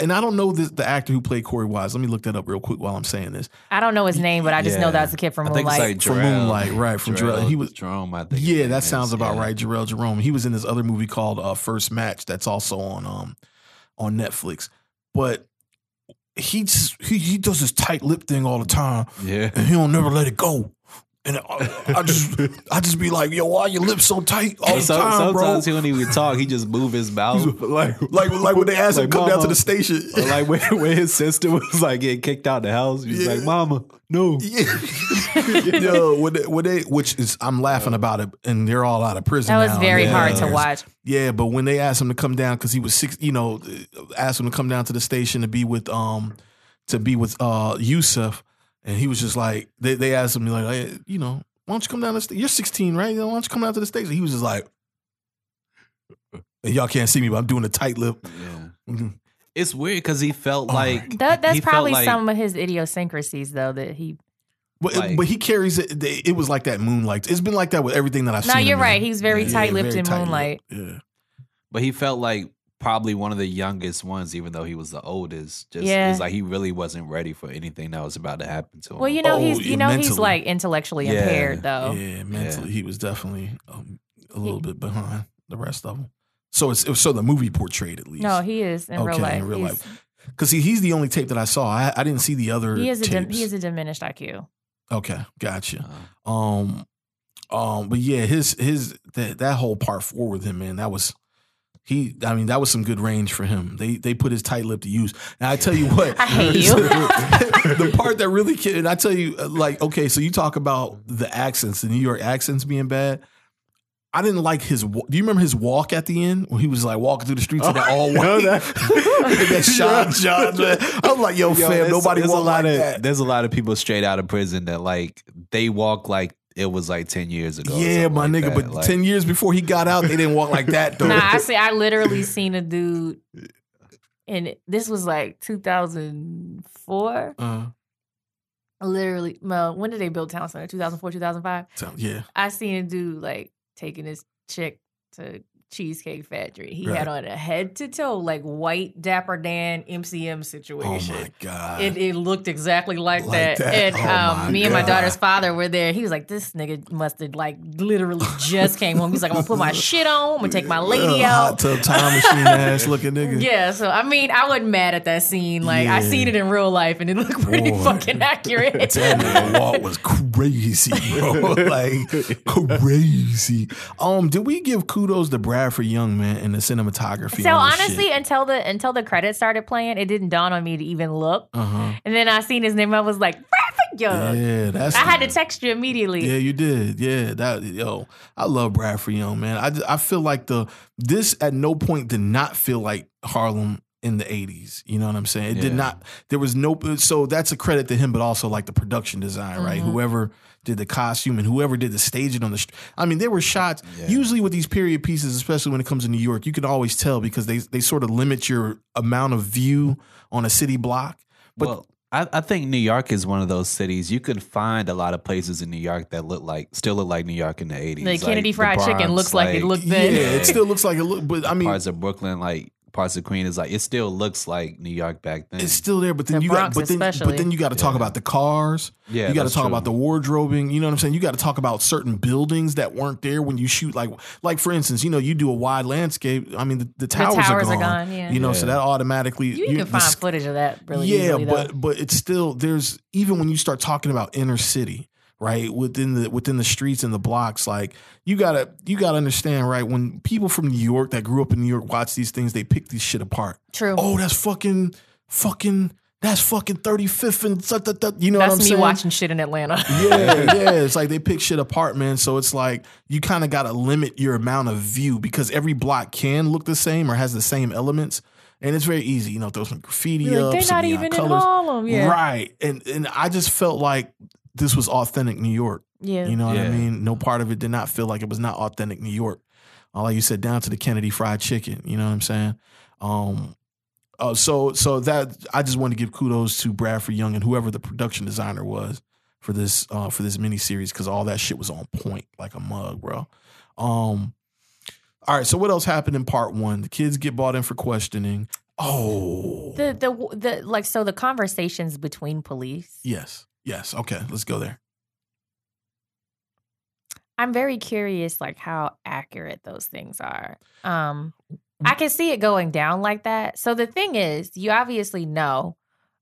and I don't know this, the actor who played Korey Wise. Let me look that up real quick while I'm saying this. I don't know his name, but I just know Yeah. that's a kid from I think Moonlight. it's like From Moonlight, right, from Jharrel. He was- Jerome. I think. Yeah, that that is. sounds about Yeah. right. Jharrel Jerome. He was in this other movie called uh, First Match. That's also on um on Netflix. But he just he, he does this tight lip thing all the time, Yeah. and he don't never let it go. And I, I just I just be like, yo, why your lips so tight all the So- time, bro? sometimes he don't even talk. He just move his mouth. like like like when they asked him Like, to come down to the station. Or like when, when his sister was like getting kicked out of the house, he's Yeah. like, "Mama, no." Yeah. Yo, when they, when they, which is I'm laughing about it, and they're all out of prison. that was now. very Yeah. hard to watch. Yeah, but when they asked him to come down because he was six, you know, asked him to come down to the station to be with um to be with uh Yusef, and he was just like they they asked him like, hey, you know, why don't you come down to the sta- You're 16, right? You know, why don't you come down to the station? He was just like, and y'all can't see me, but I'm doing a tight lip. Yeah. Mhm. It's weird because he felt All like right. That, that's probably like- some of his idiosyncrasies, though. That he. But Like- but he carries it. It was like that Moonlight. It's been like that with everything that I've No, seen. you're him in. right. He was very Yeah, tight-lipped very in tight-lipped. Moonlight. Yeah. But he felt like probably one of the youngest ones, even though he was the oldest. Just Yeah. it's like he really wasn't ready for anything that was about to happen to him. Well, you know Oh, he's you know he's like intellectually Yeah. impaired though. Yeah, mentally he was definitely um, a little bit behind the rest of them. So it's so the movie portrayed at least. No, he is in real Okay, life. in real He's- life. because see, he's the only tape that I saw. I, I didn't see the other. He is a dim- tapes. he is a diminished IQ. okay, gotcha. Uh, Um, um, but yeah, his his that that whole part four with him, man, that was he. I mean, that was some good range for him. They they put his tight lip to use. And I tell you what, I hate you. the part that really killed. And I tell you, uh, like, okay, so you talk about the accents, the New York accents being bad. I didn't like his. wa- Do you remember his walk at the end when he was like walking through the streets of that all know white? that. that shot, shot, man. I'm like, yo, Yo, fam, nobody there's walk a lot like of that. there's a lot of people straight out of prison that like they walk like it was like ten years ago. Yeah, my like nigga. that. But Like, ten years before he got out, they didn't walk like that though. Nah, I see. I literally seen a dude, and this was like 2004. Uh, Literally, well, when did they build Town Center? 2004, 2005. so, yeah, I seen a dude like taking his chick to Cheesecake Factory. He Right. had on a head to toe like white Dapper Dan MCM situation. oh my god, It, it looked exactly like, Like that. that? And Oh um, me and my daughter's father were there. He was like, This nigga must have like literally just came home. He's like, I'm gonna put my shit on, I'm gonna take my lady Little out. hot tub time machine ass looking nigga. Yeah, so I mean, I wasn't mad at that scene. Like I seen it in real life, and it looked pretty Boy. fucking accurate. That nigga walk was crazy, bro. like crazy. Um, did we give kudos to Bradford Young, man, and the cinematography? so honestly, shit? until the until the credits started playing, it didn't dawn on me to even look. uh-huh. And then I seen his name, I was like, Bradford Young. Yeah, that's I had to text you immediately. Yeah, you did. Yeah, that yo, I love Bradford Young, man. I just, I feel like the this at no point did not feel like Harlem in the 80s. You know what I'm saying? It did not there was no so that's a credit to him but also like the production design, right? Mhm. Whoever did the costume and whoever did the staging on the st- I mean, there were shots Yeah. usually with these period pieces, especially when it comes to New York, you can always tell because they they sort of limit your amount of view on a city block. But well, I, I think New York is one of those cities you could find a lot of places in New York that look like still look like New York in the eighties. The Kennedy Fried Chicken looks like it looked then. yeah, it still looks like it look but I mean parts of Brooklyn, like parts of Queens, like it still looks like New York back then. It's still there, but then The you Bronx got, but then, especially. but then you got to talk Yeah. about the cars. yeah, you got to that's talk true. about the wardrobing. You know what I'm saying? You got to talk about certain buildings that weren't there when you shoot. Like, like for instance, you know, you do a wide landscape. I mean, the, the The towers, towers are are gone. gone, yeah. You know, so Yeah. that automatically You, you- can the find sk- footage of that really yeah, easily, though. but but it's still there's even when you start talking about inner city, right within the within the streets and the blocks, like you gotta you gotta understand, right? When people from New York that grew up in New York watch these things, they pick these shit apart. True. Oh, that's fucking fucking that's fucking 35th and that, that, you know That's what I'm me saying? watching shit in Atlanta. Yeah, yeah. It's like they pick shit apart, man. So it's like you kind of got to limit your amount of view because every block can look the same or has the same elements. And it's very easy, you know, throw some graffiti You're up. like, they're some not even in colors. Harlem. Yeah. Right. And and I just felt like this was authentic New York. Yeah. You know what I mean? No part of it did not feel like it was not authentic New York. Uh, like you said, down to the Kennedy Fried Chicken. You know what I'm saying? Um, uh, so so that I just want to give kudos to Bradford Young and whoever the production designer was for this uh, for this miniseries because all that shit was on point like a mug, bro. Um, all right. So what else happened in part one? The kids get brought in for questioning. Oh, The the the like so the conversations between police. yes, yes. Okay, let's go there. I'm very curious like how accurate those things are. Um I can see it going down like that. So the thing is, you obviously know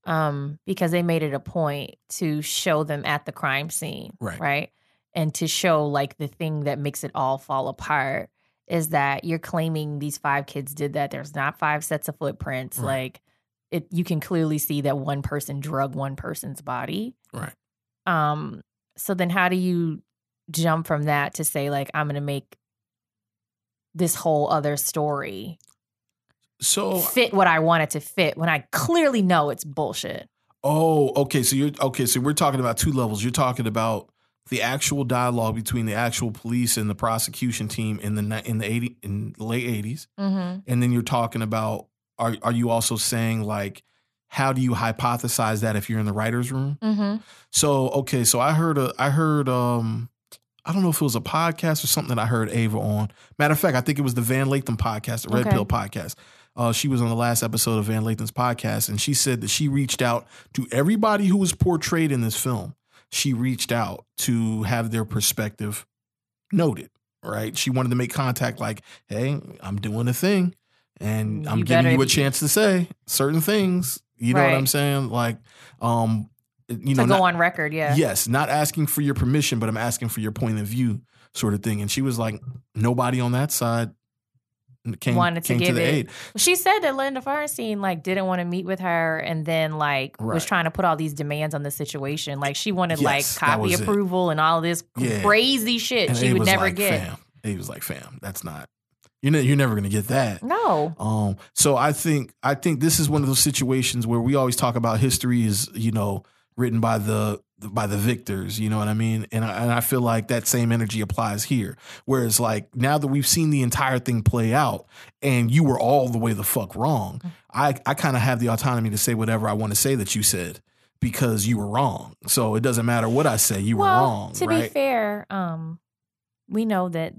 um because they made it a point to show them at the crime scene, Right. right? And to show like the thing that makes it all fall apart is that you're claiming these five kids did that. There's not five sets of footprints. Right. Like it you can clearly see that one person drug one person's body. Right. Um so then how do you jump from that to say like I'm going to make this whole other story So fit what I want it to fit when I clearly know it's bullshit. Oh, okay. So you're okay. So we're talking about two levels. You're talking about the actual dialogue between the actual police and the prosecution team in the in the eighty in the late eighties, Mm-hmm. and then you're talking about are are you also saying like how do you hypothesize that if you're in the writers' room? Mm-hmm. So okay, so I heard a I heard um I don't know if it was a podcast or something that I heard Ava on. Matter of fact, I think it was the Van Lathan podcast, the Red Okay. Pill podcast. Uh, she was on the last episode of Van Lathan's podcast, and she said that she reached out to everybody who was portrayed in this film. She reached out to have their perspective noted. Right? She wanted to make contact, like, "Hey, I'm doing a thing, and I'm You giving you a chance to say certain things." You know what I'm saying? Like, um, you know, to go not- on record, yeah. Yes, not asking for your permission, but I'm asking for your point of view, sort of thing. And she was like, nobody on that side came, Wanted to came to, give the it- aid. She said that Linda Feinstein like didn't want to meet with her and then like was trying to put all these demands on the situation. Like she wanted Yes, like copy was it. approval and all this Yeah. crazy shit And she would never like, get. "Fam, he was like, "Fam, that's not you're ne- you're never gonna get that." No. Um, so I think I think this is one of those situations where we always talk about history is you know written by the by the victors, you know what I mean? And I, and I feel like that same energy applies here. Whereas like now that we've seen the entire thing play out and you were all the way the fuck wrong, I I kind of have the autonomy to say whatever I want to say that you said because you were wrong. So it doesn't matter what I say, you were wrong, to right? be fair, um, we know that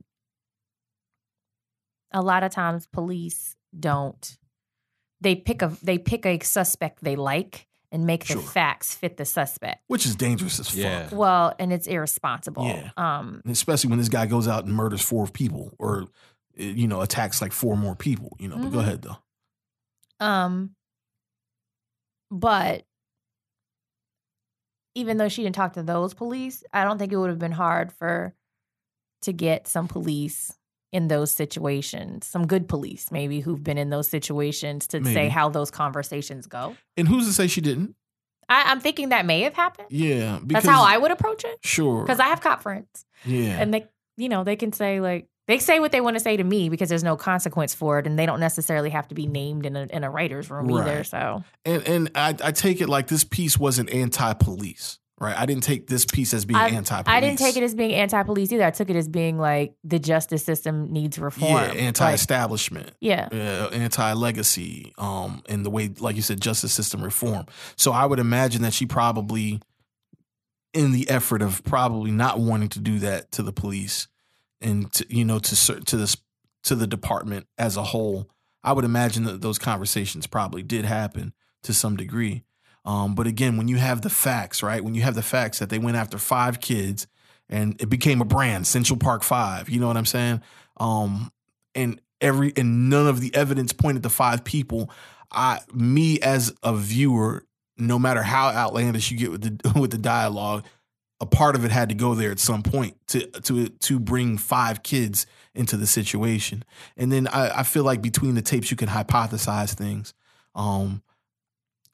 a lot of times police don't. They pick a they pick a suspect they like and make Sure. the facts fit the suspect. Which is dangerous as fuck. Yeah. Well, and it's irresponsible. Yeah. Um, especially when this guy goes out and murders four people or uh, you know attacks like four more people, you know. But go Mhm. ahead though. Um, but even though she didn't talk to those police, I don't think it would have been hard for to get some police in those situations, some good police maybe who've been in those situations to Maybe. say how those conversations go. And who's to say she didn't? I, I'm thinking that may have happened. Yeah, because That's how I would approach it sure because I have cop friends, yeah and they, you know, they can say like they say what they want to say to me because there's no consequence for it, and they don't necessarily have to be named in a in a writer's room either. So and and I, I take it like this piece wasn't anti-police, right? I didn't take this piece as being I- anti-police. I didn't take it as being anti-police either. I took it as being like the justice system needs reform. yeah anti-establishment. yeah. uh, anti-legacy, um, and the way, like you said, justice system reform. So I would imagine that she probably, in the effort of probably not wanting to do that to the police, and to, you know to to this to the department as a whole, I would imagine that those conversations probably did happen to some degree. Um, but again, when you have the facts, right? When you have the facts that they went after five kids and it became a brand, Central Park Five. You know what I'm saying? Um, and every and none of the evidence pointed to five people. I, me as a viewer, no matter how outlandish you get with the with the dialogue, a part of it had to go there at some point to to to bring five kids into the situation. And then I, I feel like between the tapes, you can hypothesize things. Um,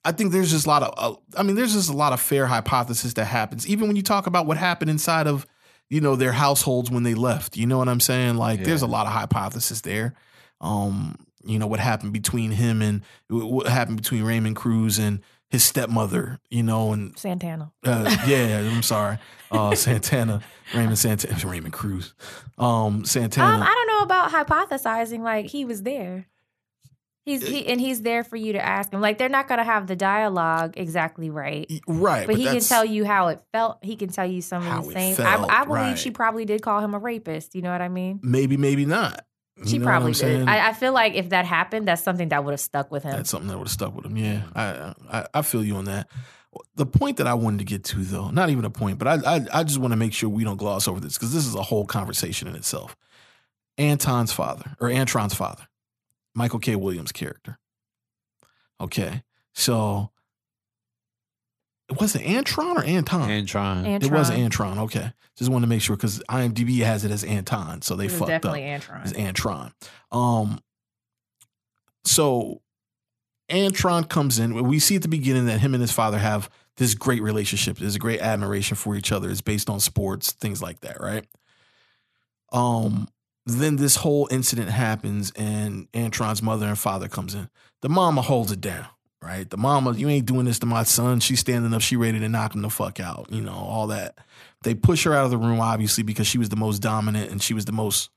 I think there's just a lot of, uh, I mean, there's just a lot of fair hypothesis that happens, even when you talk about what happened inside of, you know, their households when they left. You know what I'm saying? Like, there's a lot of hypothesis there. Um, you know what happened between him and what happened between Raymond Cruz and his stepmother. You know, and Santana. uh, yeah, I'm sorry, uh, Santana, Raymond Santana, Raymond Cruz, um, Santana. Um, I don't know about hypothesizing. Like he was there. He's he and he's there for you to ask him. Like they're not gonna have the dialogue exactly right. right, But, he can tell you how it felt. He can tell you some of the felt, I, I believe right. she probably did call him a rapist. You know what I mean? maybe, maybe not. You She know probably did. I, I feel like if that happened, that's something that would have stuck with him. That's something that would have stuck with him. Yeah, I, I I feel you on that. The point that I wanted to get to, though, not even a point, but I I, I just want to make sure we don't gloss over this because this is a whole conversation in itself. Anton's father or Antron's father, Michael K. Williams' character. Okay, so it was it Antron or Anton? Antron. It was Antron. Antron. Okay, just wanted to make sure because IMDb has it as Anton, so they It was fucked up. definitely Antron. Is Antron. Um, so Antron comes in. We see at the beginning that him and his father have this great relationship. There's a great admiration for each other. It's based on sports, things like that, right? Um, then this whole incident happens, and Antron's mother and father comes in. The mama holds it down, right? The mama, you ain't doing this to my son. She's standing up. She ready to knock him the fuck out. You know all that. They push her out of the room, obviously, because she was the most dominant and she was the most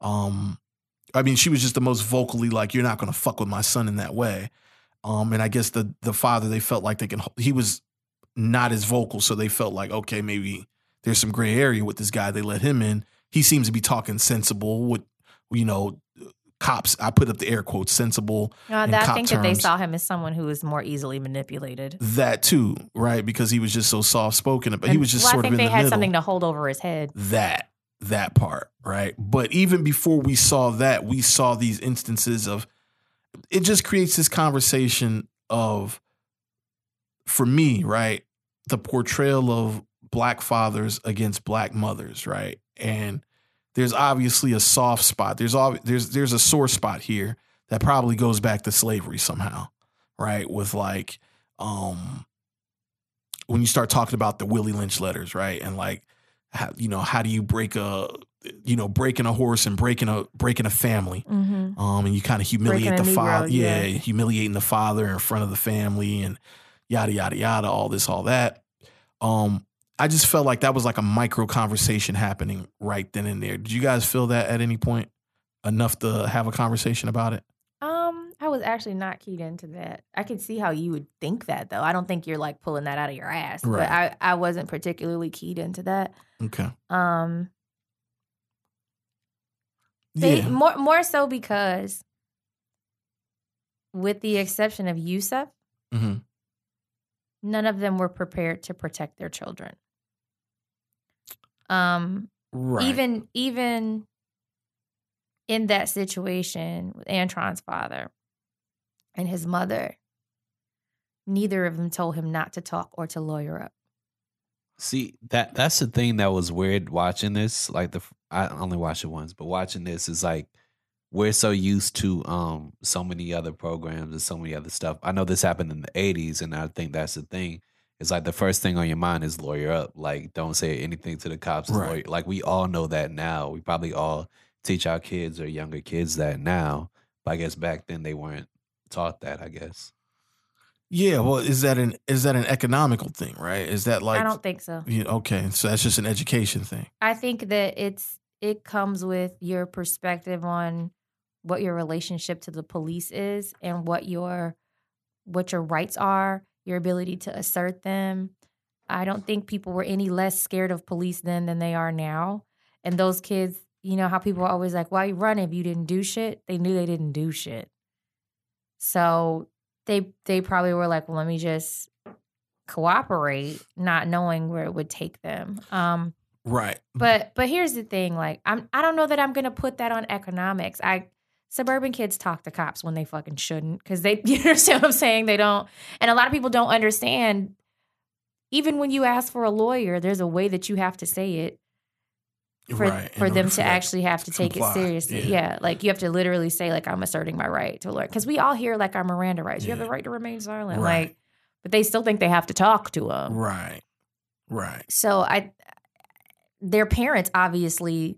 um I mean, she was just the most vocally like, "You're not to fuck with my son in that way." Um, and I guess the the father they felt like they can. He was not as vocal, so they felt like, okay, maybe there's some gray area with this guy. They let him in. He seems to be talking sensible. With you know, cops. I put up the air quotes, sensible. Uh, that, I think that they saw him as someone who was more easily manipulated. That too, right? Because he was just so soft spoken, but he was just well, sort I of think in they the had middle. something to hold over his head. that that part right but even before we saw that we saw these instances of it just creates this conversation of for me right the portrayal of black fathers against black mothers right and there's obviously a soft spot there's ob- there's there's a sore spot here that probably goes back to slavery somehow right with like um when you start talking about the Willie Lynch letters right and like how, you know, how do you break a you know breaking a horse and breaking a breaking a family Mm-hmm. um, and you kind of humiliate Breaking the father. Yeah, yeah. humiliating the father in front of the family and yada yada yada, all this, all that. Um, I just felt like that was like a micro conversation happening right then and there. Did you guys feel that at any point enough to have a conversation about it? Um, I was actually not keyed into that. I could see how you would think that though. I don't think you're like pulling that out of your ass. Right. But I, I wasn't particularly keyed into that. Okay. Um they Yeah. more more so because with the exception of Yusef, hmm none of them were prepared to protect their children. Um Right. even even in that situation with Antron's father and his mother, neither of them told him not to talk or to lawyer up. See that that's the thing that was weird watching this. Like the I only watched it once, but watching this is like we're so used to um so many other programs and so many other stuff. I know this happened in the '80s, and I think that's the thing. It's like the first thing on your mind is lawyer up. Like don't say anything to the cops. Right. Like we all know that now. We probably all teach our kids or younger kids that now. But I guess back then they weren't taught that. I guess. yeah. Well, is that an is that an economical thing? Right? Is that like I don't think so. Yeah, okay, so that's just an education thing. I think that it's it comes with your perspective on what your relationship to the police is and what your what your rights are, your ability to assert them. I don't think people were any less scared of police then than they are now. And those kids, you know how people are always like, "Why you running if you didn't do shit?" They knew they didn't do shit. So they they probably were like, "Well, let me just cooperate," not knowing where it would take them. Um Right. but but here's the thing, like I'm I don't know that I'm gonna put that on economics. I suburban kids talk to cops when they fucking shouldn't because they you understand what I'm saying? They don't and a lot of people don't understand even when you ask for a lawyer, there's a way that you have to say it for right. for them to actually have to take comply. it seriously. Yeah. Yeah. like you have to literally say like I'm asserting my right to a lawyer because we all hear like our Miranda rights. You have the right to remain silent. Right. Like, but they still think they have to talk to them. Right. Right. So I, their parents obviously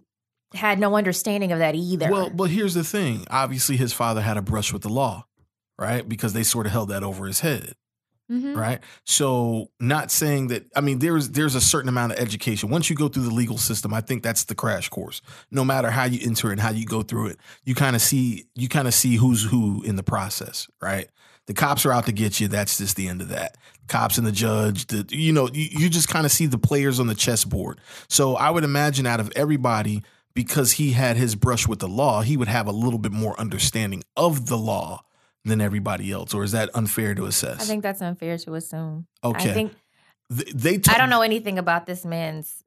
had no understanding of that either. Well, but here's the thing. Obviously, his father had a brush with the law, right? Because they sort of held that over his head, Mhm. right? So, not saying that. I mean, there's there's a certain amount of education once you go through the legal system. I think that's the crash course. No matter how you enter it and how you go through it, you kind of see you kind of see who's who in the process, right? The cops are out to get you. That's just the end of that. Cops and the judge, the you know, you, you just kind of see the players on the chessboard. So I would imagine out of everybody, because he had his brush with the law, he would have a little bit more understanding of the law than everybody else. Or is that unfair to assess? I think that's unfair to assume. okay. I think Th- they. I don't know anything about this man's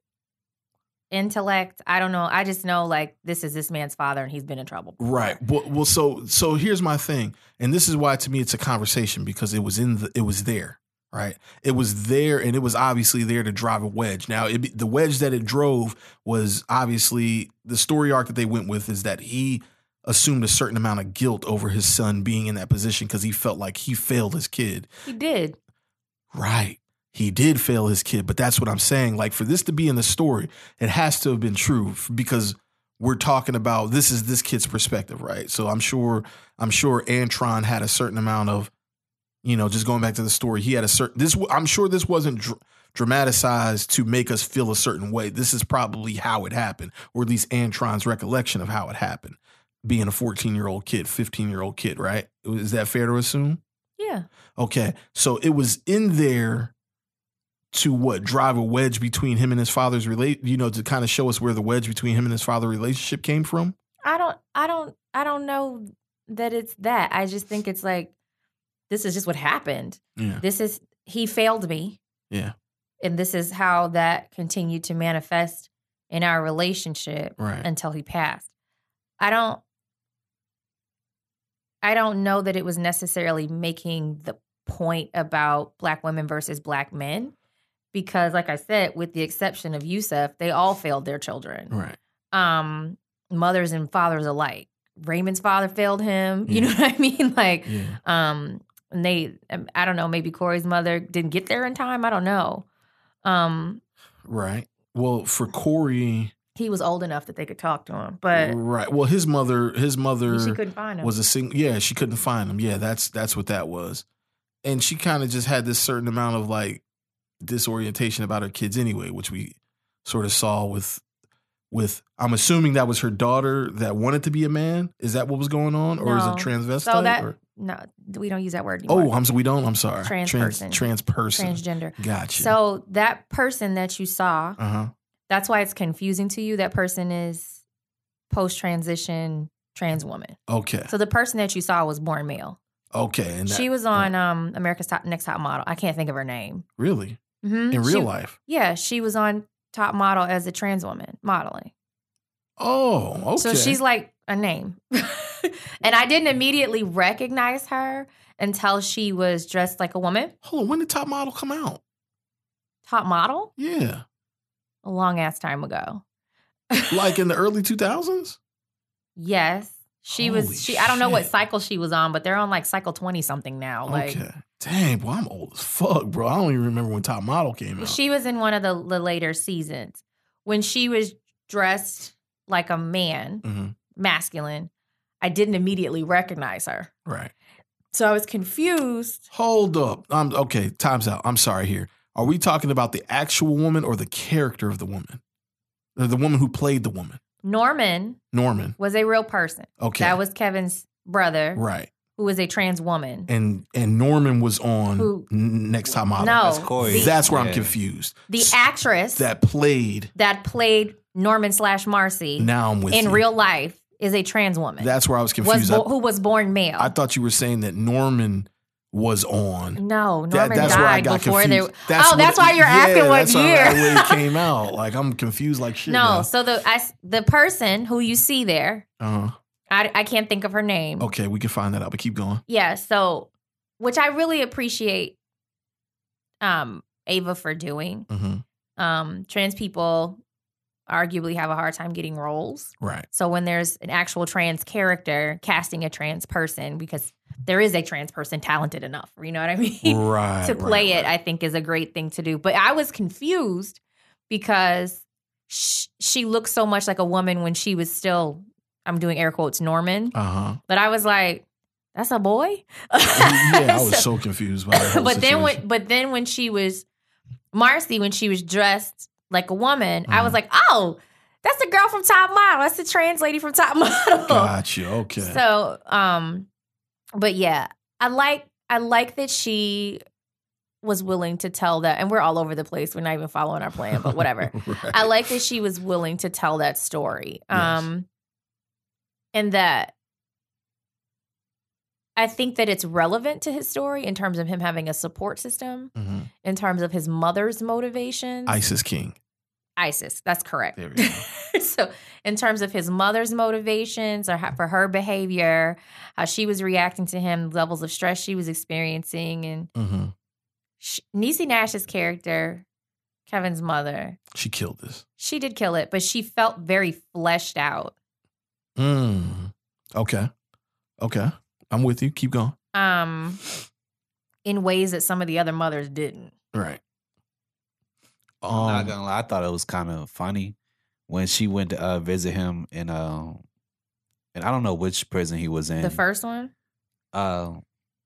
intellect. I don't know. I just know like this is this man's father and he's been in trouble. before. Right. Well, well, so so here's my thing, and this is why to me it's a conversation because it was in the it was there, right? It was there, and it was obviously there to drive a wedge. Now, it, the wedge that it drove was obviously the story arc that they went with is that he assumed a certain amount of guilt over his son being in that position because he felt like he failed his kid. He did. Right. He did fail his kid, but that's what I'm saying. Like for this to be in the story, it has to have been true because we're talking about this is this kid's perspective, right? So I'm sure I'm sure Antron had a certain amount of, you know, just going back to the story, he had a certain this. I'm sure this wasn't dr- dramatized to make us feel a certain way. This is probably how it happened, or at least Antron's recollection of how it happened. Being a 14 year old kid, 15 year old kid, right? Is that fair to assume? Yeah. Okay, so it was in there to what drive a wedge between him and his father's relate, you know, to kind of show us where the wedge between him and his father relationship came from. I don't I don't I don't know that it's that. I just think it's like this is just what happened. Yeah, This is he failed me. yeah, And this is how that continued to manifest in our relationship right. until he passed. I don't I don't know that it was necessarily making the point about black women versus black men because like I said with the exception of Yusef, they all failed their children. right. Um mothers and fathers alike. Raymond's father failed him, you Yeah. know what I mean? Like Yeah, um and they um, I don't know, maybe Korey's mother didn't get there in time, I don't know. Um right. Well, for Korey, He was old enough that they could talk to him, but right. Well, his mother, his mother she couldn't find him. was a single. Yeah, she couldn't find him. Yeah, that's that's what that was. And she kind of just had this certain amount of like disorientation about her kids anyway, which we sort of saw with with. I'm assuming that was her daughter that wanted to be a man. Is that what was going on, or is No. it transvestite? so that or- no, we don't use that word anymore. oh, I'm we don't. I'm sorry. Trans trans person. trans person. transgender. Gotcha. So that person that you saw, uh huh. that's why it's confusing to you. That person is post transition trans woman. Okay. So the person that you saw was born male. Okay. And that, she was on um America's Top Next Top Model. I can't think of her name. really Mhm. in She- real life. Yeah, she was on Top Model as a trans woman modeling. Oh, okay. So she's like a name. and I didn't immediately recognize her until she was dressed like a woman. Hold on. When did Top Model come out? Top Model Yeah, a long ass time ago. like in the early 2000s. Yes. She Holy was she I don't know what cycle she was on, but they're on like cycle 20 something now. Like okay. Dang, boy, I'm old as fuck, bro. I don't even remember when Top Model came out. she was in one of the, the later seasons when she was dressed like a man, Mhm. masculine. I didn't immediately recognize her. Right. So I was confused. Hold up. Um. Okay. Time's out. I'm sorry. Here. Are we talking about the actual woman or the character of the woman? The, the woman who played the woman, Norman Norman. was a real person. Okay. That was Kevin's brother, right. who was a trans woman. And and Norman was on Who- N- Next Top Model. No, That's the- That's where I'm confused. the actress that, played. that played. Norman slash Marcy Now I'm with in you. real life is a trans woman. That's where I was was confused. bo- I, who was born male. I thought you were saying that Norman was on. no, That- Norman that's where I died got before confused. they. Oh, what that's why you're yeah, asking what that's how year. that way it came out. Like I'm confused like shit. no, so the I, s- the person who you see there, Uh, I, I can't think of her name. okay, we can find that out, but keep going. Yeah, so which I really appreciate um Ava for doing. hmm Um trans people arguably have a hard time getting roles. Right. So when there's an actual trans character casting a trans person because there is a trans person talented enough, you know what I mean? Right. to play right, it, I think is a great thing to do. But I was confused because sh- she looked so much like a woman when she was still, I'm doing air quotes, Norman. Uh huh. But I was like, that's a boy. yeah, I was So- so confused by that. But then when, but then when she was Marcy, when she was dressed like a woman, I was Mhm. like, oh, that's the girl from Top Model. That's the trans lady from Top Model. Gotcha. Okay. So, um, but yeah, I like I like that she was willing to tell that, and we're all over the place. We're not even following our plan, but whatever. Right. I like that she was willing to tell that story. Yes. Um, and that I think that it's relevant to his story in terms of him having a support system, Mhm. in terms of his mother's motivations. Isis King. Isis, that's correct. There we go. so, in terms of his mother's motivations or how, for her behavior, how she was reacting to him, levels of stress she was experiencing, and hmm sh Niecy Nash's character, Kevin's mother, She killed this. she did kill it, but she felt very fleshed out. Mm. Okay. Okay. I'm with you. Keep going. Um, in ways that some of the other mothers didn't. Right. I'm not Um, gonna lie, I thought it was kind of funny when she went to uh, visit him in uh, and I don't know which prison he was in. The first one, uh,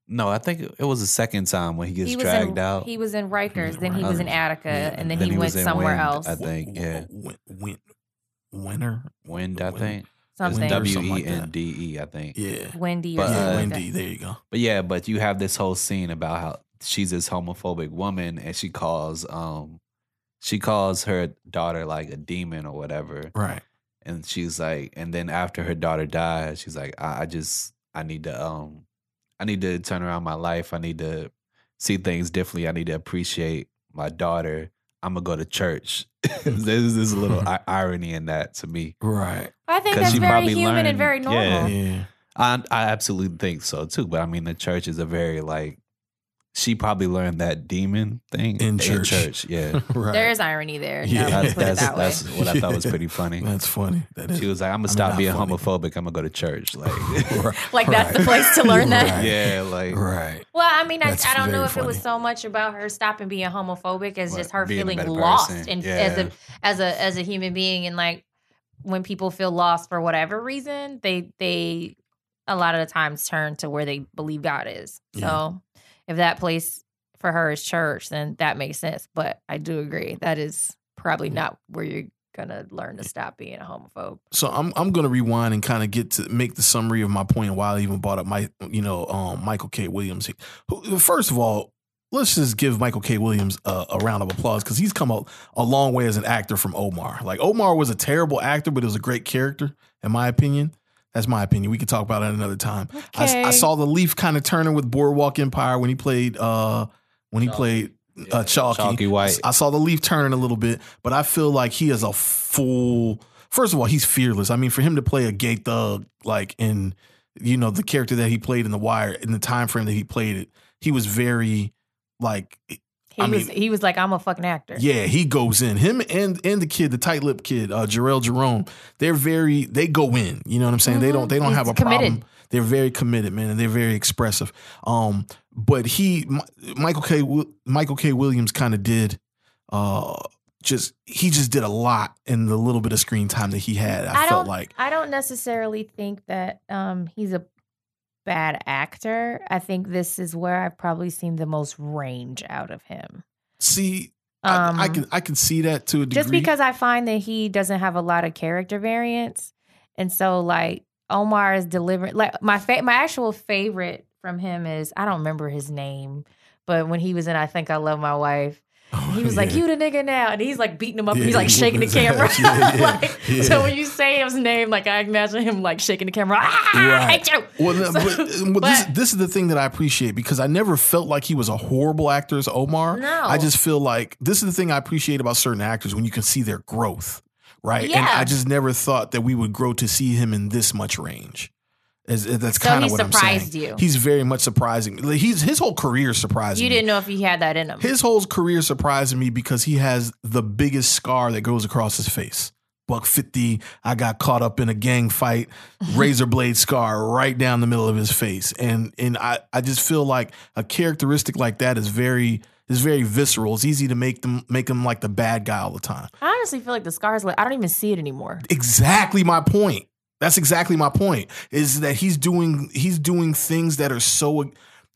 no, I think it was the second time when he gets he dragged in out. he was in Rikers, then he was in Attica, Yeah. and then, Then he, he went somewhere Wind, else. I think, yeah. Win, win, winner. Wind, I think. Something. It's W something like E N that. D E, I think. Yeah. Wendy or But, something yeah. uh, like that. Wende. There you go. But yeah, but you have this whole scene about how she's this homophobic woman and she calls um she calls her daughter like a demon or whatever. Right. And she's like and then after her daughter dies, she's like, I, I just I need to um I need to turn around my life. I need to see things differently. I need to appreciate my daughter. I'm gonna go to church. there's this little i- irony in that to me. Right. I think that's very probably human and very normal. yeah. Yeah. I I absolutely think so too. But I mean, the church is a very like she probably learned that demon thing In church. Yeah, right. There is irony there. Yeah. Yeah, that's that's, that that's what I thought was pretty funny. That's funny. That is. She was like, "I'm gonna stop being funny. homophobic. I'm gonna go to church." Like, Right. like that's the place to learn that. Right. yeah, like Right. Well, I mean, I, I don't know very if it was so much about her stopping being homophobic as What, just her being feeling lost and Yeah. as a as a as a human being and like when people feel lost for whatever reason, they they a lot of the times turn to where they believe God is. Yeah. So if that place for her is church, then that makes sense. But I do agree that is probably not where you're gonna learn to stop being a homophobe. So I'm I'm gonna rewind and kind of get to make the summary of my point. Why I even brought up my you know um, Michael K. Williams. Who, first of all, let's just give Michael K. Williams a, a round of applause because he's come a, a long way as an actor from Omar. Like Omar was a terrible actor, but it was a great character in my opinion. That's my opinion. We could talk about it another time. I, Okay. I saw the leaf kind of turning with Boardwalk Empire when he played uh when he played uh, Chalky. Chalky White. I saw the leaf turning a little bit, but I feel like he is a full. First of all, he's fearless. I mean, for him to play a gay thug like in you know the character that he played in The Wire in the time frame that he played it, he was very like He I was mean- he was like, I'm a fucking actor. yeah, he goes in. Him and and the kid, the tight lip kid, uh Jharrel Jerome, they're very they go in. You know what I'm saying? They don't they don't He's have a committed. problem. They're very committed, man, and they're very expressive. Um, but he Michael K. Michael K. Williams kind of did uh just he just did a lot in the little bit of screen time that he had. I, I felt like I don't necessarily think that um he's a bad actor. I think this is where I've probably seen the most range out of him. see Um, I, I can I can see that to a degree. just because I find that he doesn't have a lot of character variance, and so like Omar is delivering. Like my fa- my actual favorite from him is I don't remember his name, but when he was in I think I love my wife. He was like, "You the nigga now," and he's like beating him up. Yeah, and he's like he shaking the camera. Yeah, yeah, Like, yeah. So when you say his name, like I imagine him like shaking the camera. Ah, Right. I hate you. Well, So- but, but this, this is the thing that I appreciate because I never felt like he was a horrible actor as Omar. No. I just feel like this is the thing I appreciate about certain actors when you can see their growth, right? And Yeah. I just never thought that we would grow to see him in this much range. As, as- that's So kind of what I'm saying. surprised you. He's very much surprising. Like, He's his whole career surprised You me. didn't know if he had that in him. His whole career surprising me because he has the biggest scar that goes across his face. Buck 50, I got caught up in a gang fight, razor blade scar right down the middle of his face. And and I, I just feel like a characteristic like that is very is very visceral. It's easy to make them make him like the bad guy all the time. I honestly feel like the scars. Like I don't even see it anymore. Exactly my point. That's exactly my point. Is that he's doing he's doing things that are so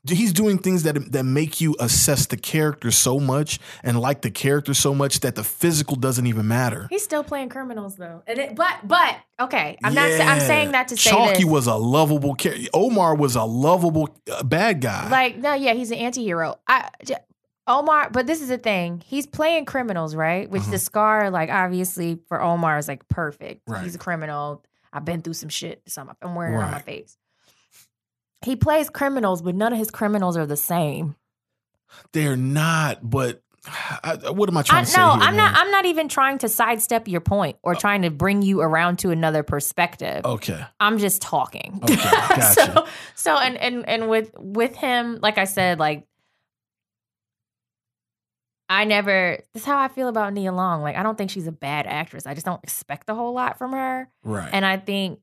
he's doing things that that make you assess the character so much and like the character so much that the physical doesn't even matter. He's still playing criminals though. And it, but but okay, I'm not. I'm saying that to say Chalky this. was a lovable character. Omar was a lovable uh, bad guy. like no, yeah, he's an anti-hero. I j- Omar, but this is the thing. He's playing criminals, right? Which the scar, like obviously for Omar, is like perfect. Uh-huh. Right. He's a criminal. I've been through some shit. So I'm, wearing it on my face. He plays criminals, but none of his criminals are the same. They're not, but I, what am I I, trying no, to say? here, I'm man? not. I'm not even trying to sidestep your point or oh. trying to bring you around to another perspective. Okay. I'm just talking. Okay, gotcha. so so and and and with with him, like I said, like I never That's how I feel about Nia Long. Like I don't think she's a bad actress. I just don't expect a whole lot from her. Right. And I think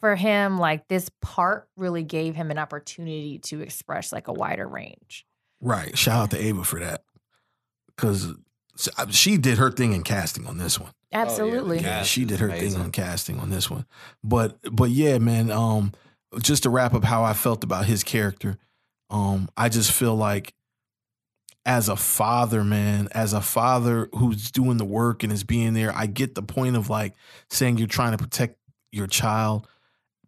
for him, like this part really gave him an opportunity to express like a wider range. Right. Shout out to Ava for that. Because she did her thing in casting on this one. Absolutely. the Yeah, cast she did her thing amazing. on casting on this one. But but yeah, man, um just to wrap up how I felt about his character, um, I just feel like as a father, man, as a father who's doing the work and is being there, I get the point of like saying you're trying to protect your child,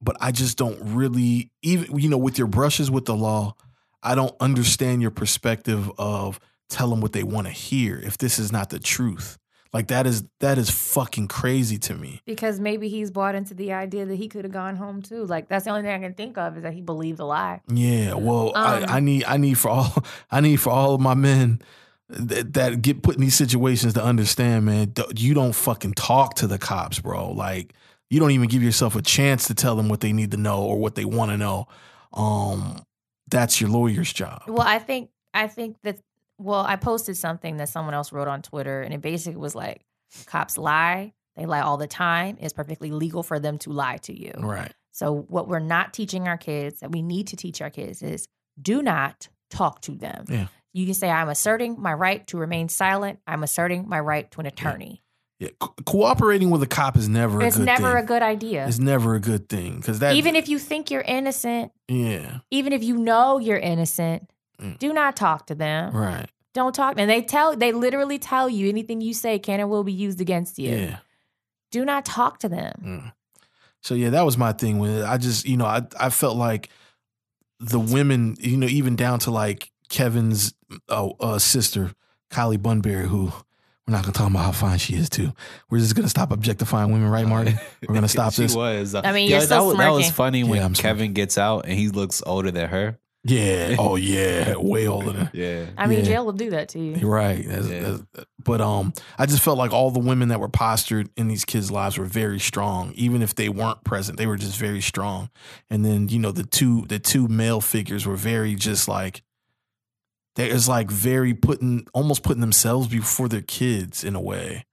but I just don't really even you know with your brushes with the law, I don't understand your perspective of tell them what they want to hear if this is not the truth. Like that is that is fucking crazy to me. Because maybe he's bought into the idea that he could have gone home too. Like that's the only thing I can think of is that he believed the lie. Yeah, well, Um, I, I need I need for all I need for all of my men that, that get put in these situations to understand, man. You don't fucking talk to the cops, bro. Like you don't even give yourself a chance to tell them what they need to know or what they want to know. Um, that's your lawyer's job. Well, I think I think that well, I posted something that someone else wrote on Twitter, and it basically was like, cops lie, they lie all the time. It's perfectly legal for them to lie to you. Right. So what we're not teaching our kids that we need to teach our kids is do not talk to them. Yeah. You can say, I'm asserting my right to remain silent. I'm asserting my right to an attorney. Yeah. Co- cooperating with a cop is never It's a good never thing. a good idea. It's never a good thing because that even if you think you're innocent, yeah even if you know you're innocent, Mm. do not talk to them. right Don't talk. And they tell, they literally tell you anything you say can and will be used against you. yeah. Do not talk to them. Mm. So yeah, that was my thing with it. I just you know I I felt like the women you know even down to like Kevin's uh, uh, sister Kylie Bunbury who. We're not gonna talk about how fine she is too. We're just gonna stop objectifying women, right, Marty? We're gonna stop she this. was. I mean, Yo, you're that, still was, that was funny when Yeah, I'm Kevin gets out and he looks older than her. Yeah. Oh yeah. Way older than. Yeah. I mean, Yeah. jail will do that to you. Right. That's- Yeah. that's- but um, I just felt like all the women that were postured in these kids' lives were very strong, even if they weren't present. They were just very strong. And then you know the two the two male figures were very just like they was like very putting almost putting themselves before their kids in a way,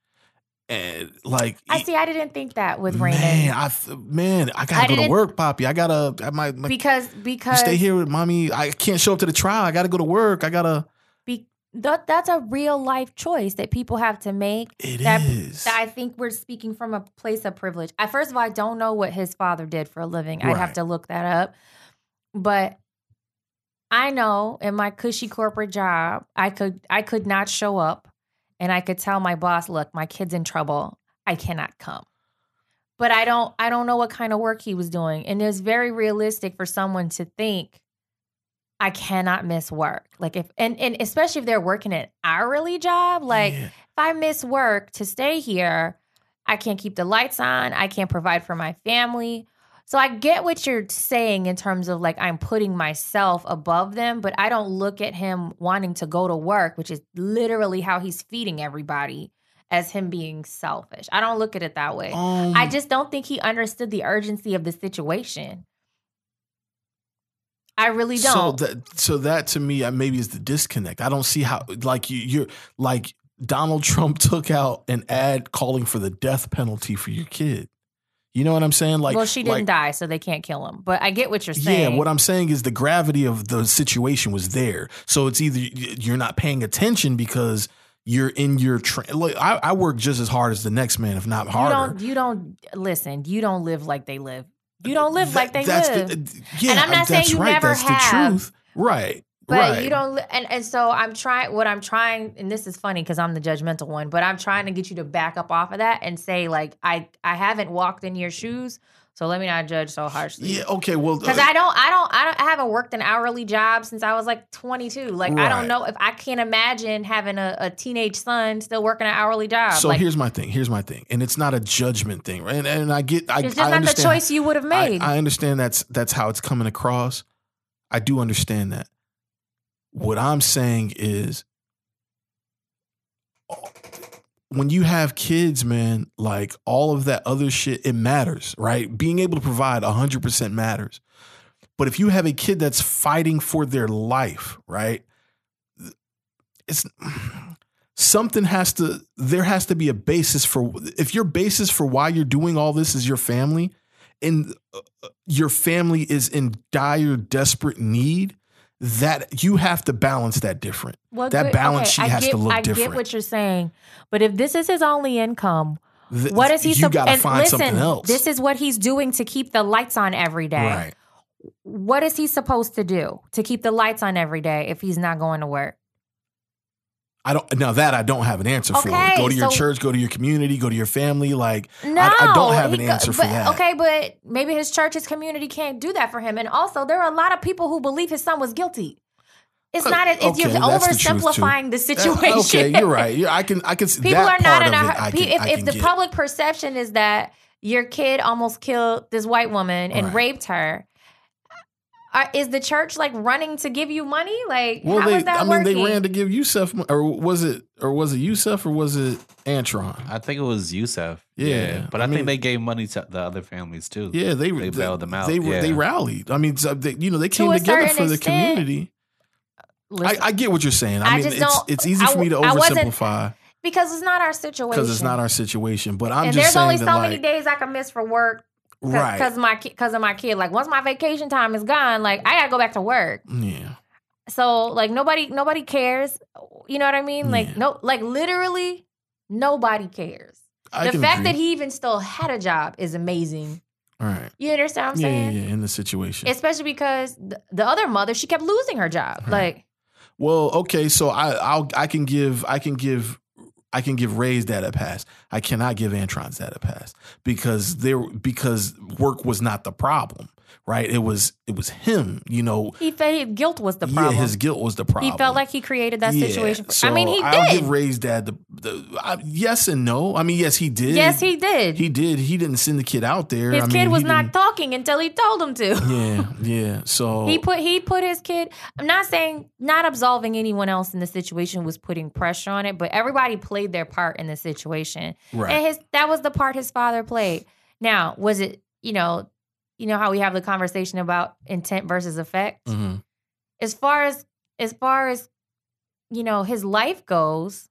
and like I see. I didn't think that with Raymond man, I man, I gotta I go to work, Poppy. I gotta I might. because because stay here with mommy. I can't show up to the trial. I gotta go to work. I gotta. be, that, that's a real life choice that people have to make. It that, is. that I think we're speaking from a place of privilege. I first of all, I don't know what his father did for a living. I'd have to look that up. But I know in my cushy corporate job, I could I could not show up and I could tell my boss, look, my kid's in trouble. I cannot come. But I don't I don't know what kind of work he was doing. And it's very realistic for someone to think I cannot miss work. Like if and, and especially if they're working an hourly job, like Yeah. if I miss work to stay here, I can't keep the lights on. I can't provide for my family. So I get what you're saying in terms of like I'm putting myself above them, but I don't look at him wanting to go to work, which is literally how he's feeding everybody, as him being selfish. I don't look at it that way. Um, I just don't think he understood the urgency of the situation. I really don't. So that so that to me uh, maybe is the disconnect. I don't see how like you, you're like Donald Trump took out an ad calling for the death penalty for your kid. You know what I'm saying? Like, well, she didn't like, die, so they can't kill him. But I get what you're saying. Yeah, what I'm saying is the gravity of the situation was there. So it's either you're not paying attention because you're in your train. Like, I, I work just as hard as the next man, if not you harder. don't. You don't listen. You don't live like they live. You don't live That- like they live. The, yeah, And I'm not saying you right. never that's have, the truth. Right. But right. you don't, and and so I'm trying. What I'm trying, and this is funny because I'm the judgmental one, but I'm trying to get you to back up off of that and say like I I haven't walked in your shoes, so let me not judge so harshly. Yeah. Okay. Well, Because uh, I don't, I don't, I don't, I haven't worked an hourly job since I was like 22. Like I don't know if I can't imagine having a, a teenage son still working an hourly job. So like here's my thing. Here's my thing, and it's not a judgment thing, right? And, and I get, I, it's just I not the choice you would have I, made. I understand that's that's how it's coming across. I do understand that. What I'm saying is, when you have kids, man, like all of that other shit, it matters, right? Being able to provide 100% matters. But if you have a kid that's fighting for their life, right? It's something has to there has to be a basis for if your basis for why you're doing all this is your family and uh, your family is in dire desperate need that you have to balance that different Well, that good- balance okay, sheet I has get, to look I different I get what you're saying, but if this is his only income, Th- what is he? you gotta and find listen, something else This is what he's doing to keep the lights on every day. right What is he supposed to do to keep the lights on every day if he's not going to work? I don't now that i don't have an answer for go to your so- church go to your community go to your family like No, I, I don't have an go- answer for that Okay, but maybe his church, his community can't do that for him. And also, there are a lot of people who believe his son was guilty. It's Uh, not. It's okay, you're that's the truth, too. oversimplifying the Uh, situation. okay you're right You're- i can i can People that are not in a. can, if if the get. public perception is that your kid almost killed this white woman and Right. raped her, are, is the church like running to give you money? Like, Well, how they, is that I mean, they ran to give Yusef, or was it, or was it Yusef, or was it Antron? I think it was Yusef. Yeah, but I, I mean- think they gave money to the other families too. Yeah, they They bailed them out, They yeah. they rallied. I mean, so they, you know, they came a together certain for the extent, community. I, Listen, I get what you're saying. I, I mean, just it's don't- it's easy I for me to w- I wasn't- oversimplify because it's not our situation. because it's not our situation. But I'm and just there's only that, so like, many days I can miss for work right? because my because of my kid. Like once my vacation time is gone, like I gotta go back to work. yeah, So like nobody nobody cares. You know what I mean? Like Yeah. no like literally nobody cares. I the fact agree. that he even still had a job is amazing. All right. You understand what I'm Yeah, yeah, yeah, in the situation. Especially because the, the other mother, she kept losing her job. Right. Like Well, okay, so I I'll I can give I can give I can give Ray's dad a pass. I cannot give Antron's dad a pass because there because work was not the problem, right? It was it was him, you know. he felt guilt was the problem. Yeah, his guilt was the problem. he felt like he created that Yeah, situation. So I mean, he I'll did. give Ray's dad the, the yes and no. I mean, yes, he did. yes, he did. he did. He didn't send the kid out there. his I mean, kid was not talking until he told him to. Yeah, yeah. So He put he put his kid. I'm not saying not absolving anyone else in the situation was putting pressure on it, but everybody played their part in the situation, right. and his that was the part his father played. Now, was it you know, you know how we have the conversation about intent versus effect? hmm As far as as far as you know, his life goes,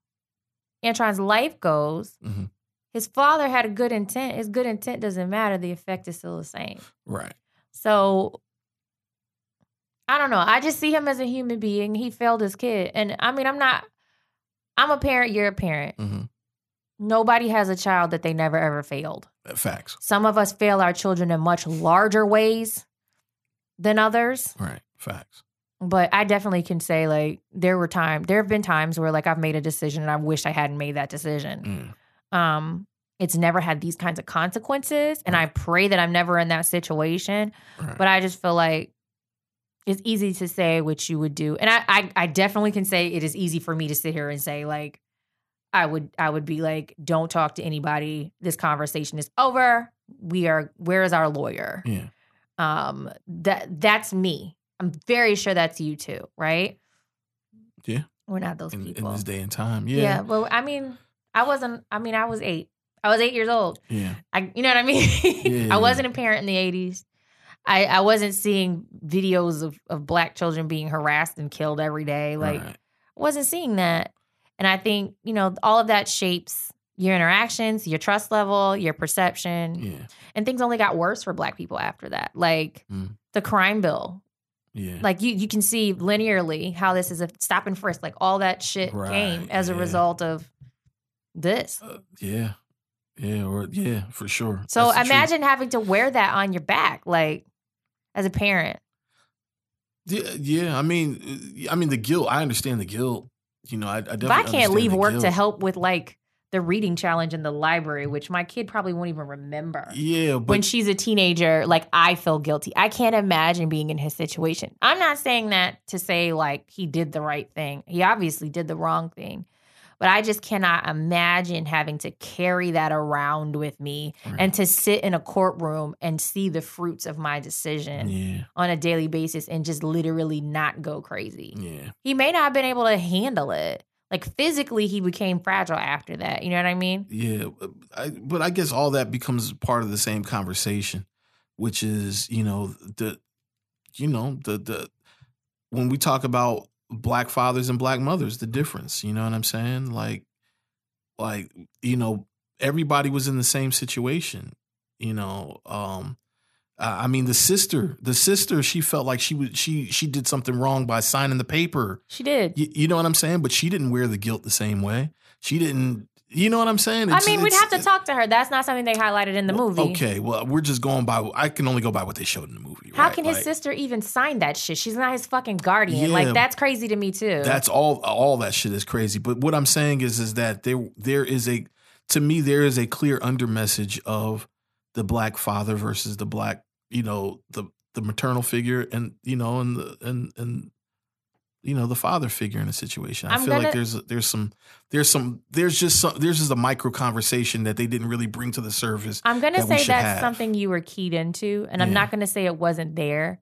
Antron's life goes. Mhm. His father had a good intent. His good intent doesn't matter. The effect is still the same. Right. So I don't know. I just see him as a human being. He failed his kid. And I mean, I'm not I'm a parent, you're a parent. hmm Nobody has a child that they never ever failed. Facts. Some of us fail our children in much larger ways than others. Right. Facts. But I definitely can say like there were times there have been times where like I've made a decision and I wish I hadn't made that decision. Mm. Um it's never had these kinds of consequences and I pray that I'm never in that situation. Right. but I just feel like it's easy to say what you would do, and I, I, I definitely can say it is easy for me to sit here and say like, I would, I would be like, don't talk to anybody. This conversation is over. We are. Where is our lawyer? yeah. Um, that that's me. I'm very sure that's you too, right? Yeah. We're not those In, in this day and time. yeah. Yeah. Well, I mean, I wasn't. I mean, I was eight. I was eight years old. Yeah. I, you know what I mean? Yeah. I wasn't a parent in the 80s. I, I wasn't seeing videos of, of black children being harassed and killed every day. Like, right. I wasn't seeing that. And I think, you know, all of that shapes your interactions, your trust level, your perception. Yeah. And things only got worse for black people after that. Like Mm. the crime bill. Yeah. Like you you can see linearly how this is a stop and frisk. Like all that shit came Right, as a result of this. Uh, yeah. Yeah. Or yeah, for sure. So That's imagine having to wear that on your back, like as a parent. Yeah. Yeah. I mean, uh, I mean the guilt. I understand the guilt. You know, I, I definitely. If I can't leave work to help with like the reading challenge in the library, which my kid probably won't even remember. Yeah, but when she's a teenager, like I feel guilty. I can't imagine being in his situation. I'm not saying that to say like he did the right thing. He obviously did the wrong thing. But I just cannot imagine having to carry that around with me Right. and to sit in a courtroom and see the fruits of my decision yeah, on a daily basis and just literally not go crazy. yeah, He may not have been able to handle it. Like physically, he became fragile after that. You know what I mean? yeah. uh, I, but I guess all that becomes part of the same conversation, which is you know the, you know the the when we talk about black fathers and black mothers, the difference. You know what I'm saying? Like, like you know, everybody was in the same situation. You know, um, I mean, the sister, the sister, she felt like she was she she did something wrong by signing the paper. She did. You, you know what I'm saying? But she didn't wear the guilt the same way. She didn't. You know what I'm saying? I mean, we'd have to talk to her. That's not something they highlighted in the movie. Okay, well, we're just going by. I can only go by what they showed in the movie. How right? can his Like, sister even sign that shit? She's not his fucking guardian. Yeah. like that's crazy to me too. That's all. All that shit is crazy. But what I'm saying is, is that there, there is a, to me, there is a clear under message of the black father versus the black, you know, the the maternal figure, and you know, and the and and you know the father figure in a situation. I I'm feel gonna- like there's there's some there's some there's just some there's just a micro conversation that they didn't really bring to the surface. I'm gonna that say that's have. something you were keyed into, and I'm not gonna say it wasn't there.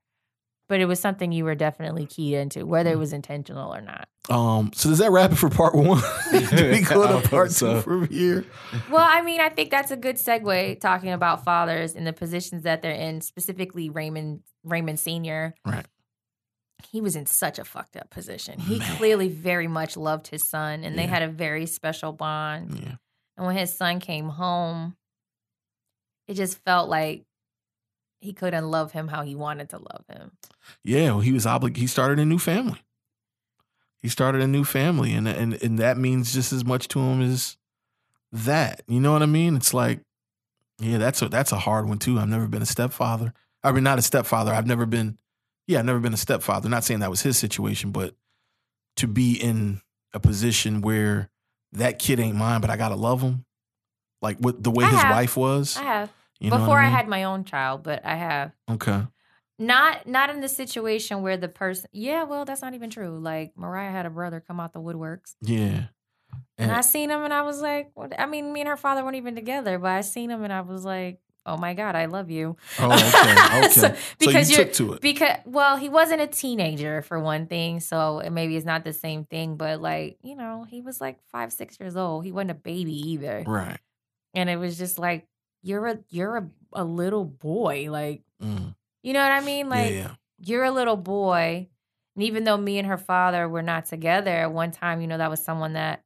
but it was something you were definitely keyed into, whether it was intentional or not. Um, so does that wrap it for part one? Do we go to part so. two from here? Well, I mean, I think that's a good segue talking about fathers and the positions that they're in, specifically Raymond Raymond Senior. Right. He was in such a fucked up position. He Man. clearly very much loved his son, and they had a very special bond. Yeah. And when his son came home, it just felt like he couldn't love him how he wanted to love him. Yeah, well, he was oblig- he started a new family. He started a new family and and and that means just as much to him as that. You know what I mean? It's like yeah, that's a that's a hard one too. I've never been a stepfather. I mean not a stepfather. I've never been yeah, I've never been a stepfather. Not saying that was his situation, but to be in a position where that kid ain't mine, but I got to love him. Like what the way I his have. wife was. I have you before I, mean? had my own child, but I have Okay. not not in the situation where the person. Yeah, well, that's not even true. Like Mariah had a brother come out the woodworks, Yeah. and I seen him, and I was like, what? I mean, me and her father weren't even together, but I seen him, and I was like, oh my god, I love you. Oh, okay. Okay. So- so, because you you're took to it. because well, he wasn't a teenager for one thing, so maybe it's not the same thing. But like you know, he was like five, six years old. He wasn't a baby either, Right. and it was just like you're a you're a, a little boy, like Mm. you know what I mean, like. yeah. you're a little boy. And even though me and her father were not together at one time, you know, that was someone that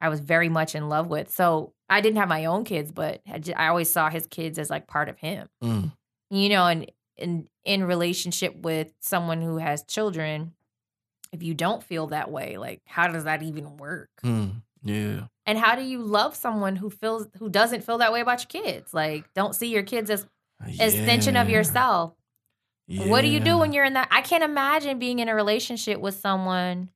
I was very much in love with. So I didn't have my own kids, but I always saw his kids as like part of him, Mm. you know, and in, in relationship with someone who has children, if you don't feel that way, like how does that even work? Mm. Yeah. And how do you love someone who feels who doesn't feel that way about your kids? Like don't see your kids as extension of Yeah. yourself. What do you do when you're in that? I can't imagine being in a relationship with someone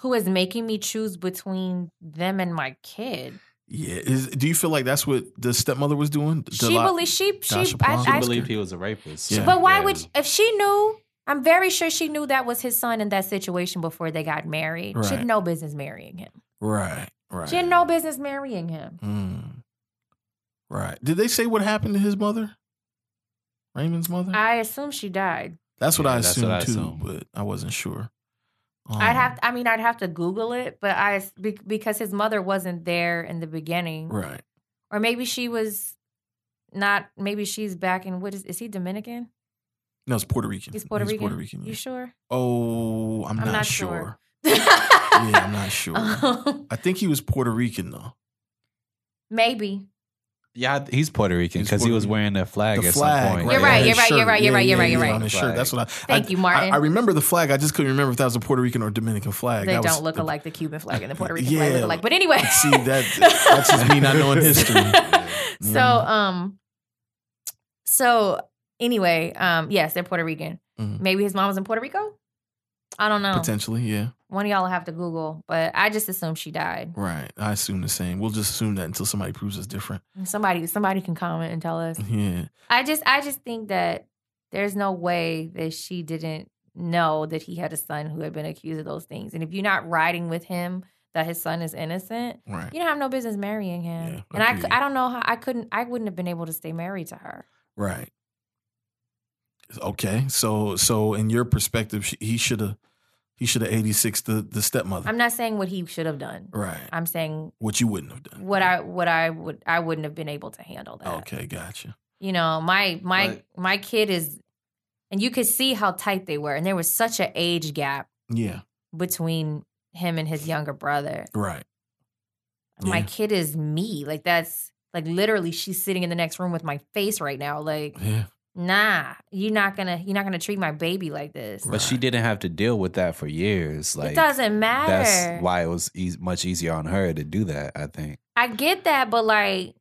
who is making me choose between them and my kid. Yeah. Is, do you feel like that's what the stepmother was doing? The She lot- believes she she. Dasha I, Plum. She I, believed he was a rapist. Yeah. but why Yeah. would if she knew? I'm very sure she knew that was his son in that situation before they got married. She had no business marrying him. Right. Right. She had no business marrying him. Mm. Right. Did they say what happened to his mother? Raymond's mother? I assume she died. that's what Yeah, I assumed what I too, assumed. but I wasn't sure. I'd Um, have. I mean, I'd have to Google it, but I because his mother wasn't there in the beginning. Right. or maybe she was not maybe she's back in what is is he dominican No, it's Puerto Rican. he's puerto rican Puerto Rican. you sure Oh, I'm, I'm not, not sure. sure. Yeah, I'm not sure. Um, I think he was Puerto Rican though. maybe Yeah, he's Puerto Rican because he was wearing the flag The at flag. some point. You're yeah, right, his you're right, you're right, you're right, you're right, you're right. On his shirt. That's what I. Thank I- you, Martin. I, I remember the flag. I just couldn't remember if that was a Puerto Rican or Dominican flag. they That don't was look the- alike the cuban flag and the puerto rican Yeah. flag look alike but anyway See, that- that's just me not knowing history. so um so anyway um yes they're puerto rican Mhm. maybe his mom was in puerto rico i don't know Potentially, yeah. One of y'all will have to google but i just assume she died Right. I assume the same. We'll just assume that until somebody proves us different. somebody somebody can comment and tell us Yeah. I just I just think that there's no way that she didn't know that he had a son who had been accused of those things. And if you're not riding with him that his son is innocent, Right. you don't have no business marrying him. Yeah, and I, agreed. I don't know how I couldn't I wouldn't have been able to stay married to her. Right. Okay. So so in your perspective, he should have he should have 86 the the stepmother. I'm not saying what he should have done. right. I'm saying What you wouldn't have done. what I what I would I wouldn't have been able to handle that. Okay, gotcha. You know, my my Right. my kid is and you could see how tight they were and there was such an age gap Yeah. between him and his younger brother. Right. my Yeah. kid is me. Like that's like literally she's sitting in the next room with my face right now. Like, Yeah. Nah, you're not gonna you're not gonna treat my baby like this. But she didn't have to deal with that for years. Like it doesn't matter. That's why it was eas much easier on her to do that. I think. I get that, but like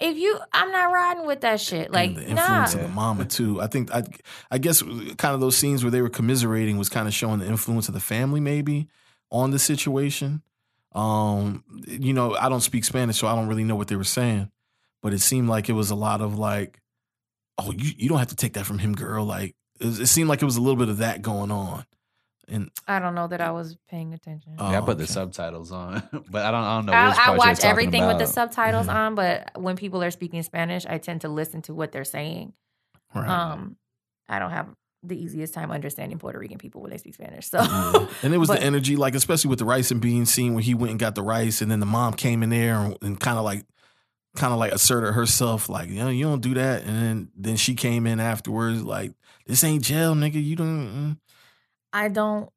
if you I'm not riding with that shit. Like and the nah. of the mama too. I think I I guess kind of those scenes where they were commiserating was kind of showing the influence of the family maybe on the situation. Um, you know, I don't speak Spanish, so I don't really know what they were saying, but it seemed like it was a lot of like, oh, you you don't have to take that from him, girl. Like it, was- it seemed like it was a little bit of that going on. And I don't know that I was paying attention. Oh, yeah, I put the subtitles on, but I don't. I don't know. I, I watch talking everything with the about. subtitles Mhm. on, but when people are speaking Spanish, I tend to listen to what they're saying. Right. Um, I don't have the easiest time understanding Puerto Rican people when they speak Spanish. So Yeah. And it was But- the energy, like especially with the rice and beans scene where he went and got the rice, and then the mom came in there and, and kind of like, kind of like asserted herself, like, you know, you don't do that. And then then she came in afterwards, like, this ain't jail, nigga. You don't. mm." I don't.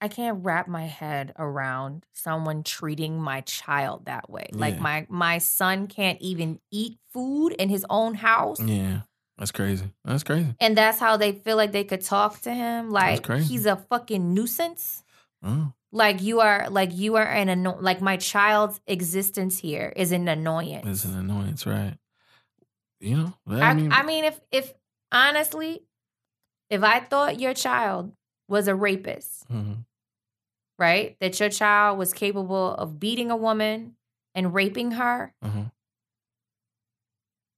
I can't wrap my head around someone treating my child that way. Like my my son can't even eat food in his own house. Yeah, that's crazy. That's crazy. And that's how they feel like they could talk to him. Like he's a fucking nuisance. Oh, Like you are like you are an anno- like my child's existence here is an annoyance. it's an annoyance, right? You know, I, I, mean, I mean if if honestly, if I thought your child was a rapist, mhm. right? That your child was capable of beating a woman and raping her. Mhm.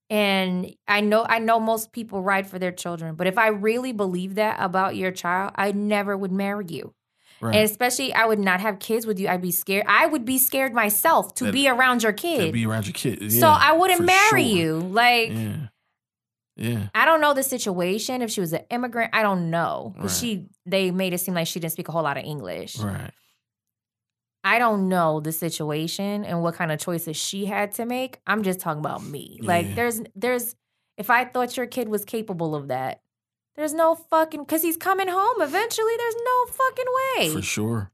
And I know I know most people ride for their children, but if I really believe that about your child, I never would marry you. Right. And especially I would not have kids with you. I'd be scared. I would be scared myself to That- be around your kid. To be around your kid. so I wouldn't marry sure. you. Like Yeah, yeah. I don't know the situation. If she was an immigrant, I don't know. Right. She they made it seem like she didn't speak a whole lot of English. Right. I don't know the situation and what kind of choices she had to make. I'm just talking about me. Like Yeah. there's there's if I thought your kid was capable of that, there's no fucking cuz he's coming home eventually. There's no fucking way. For sure.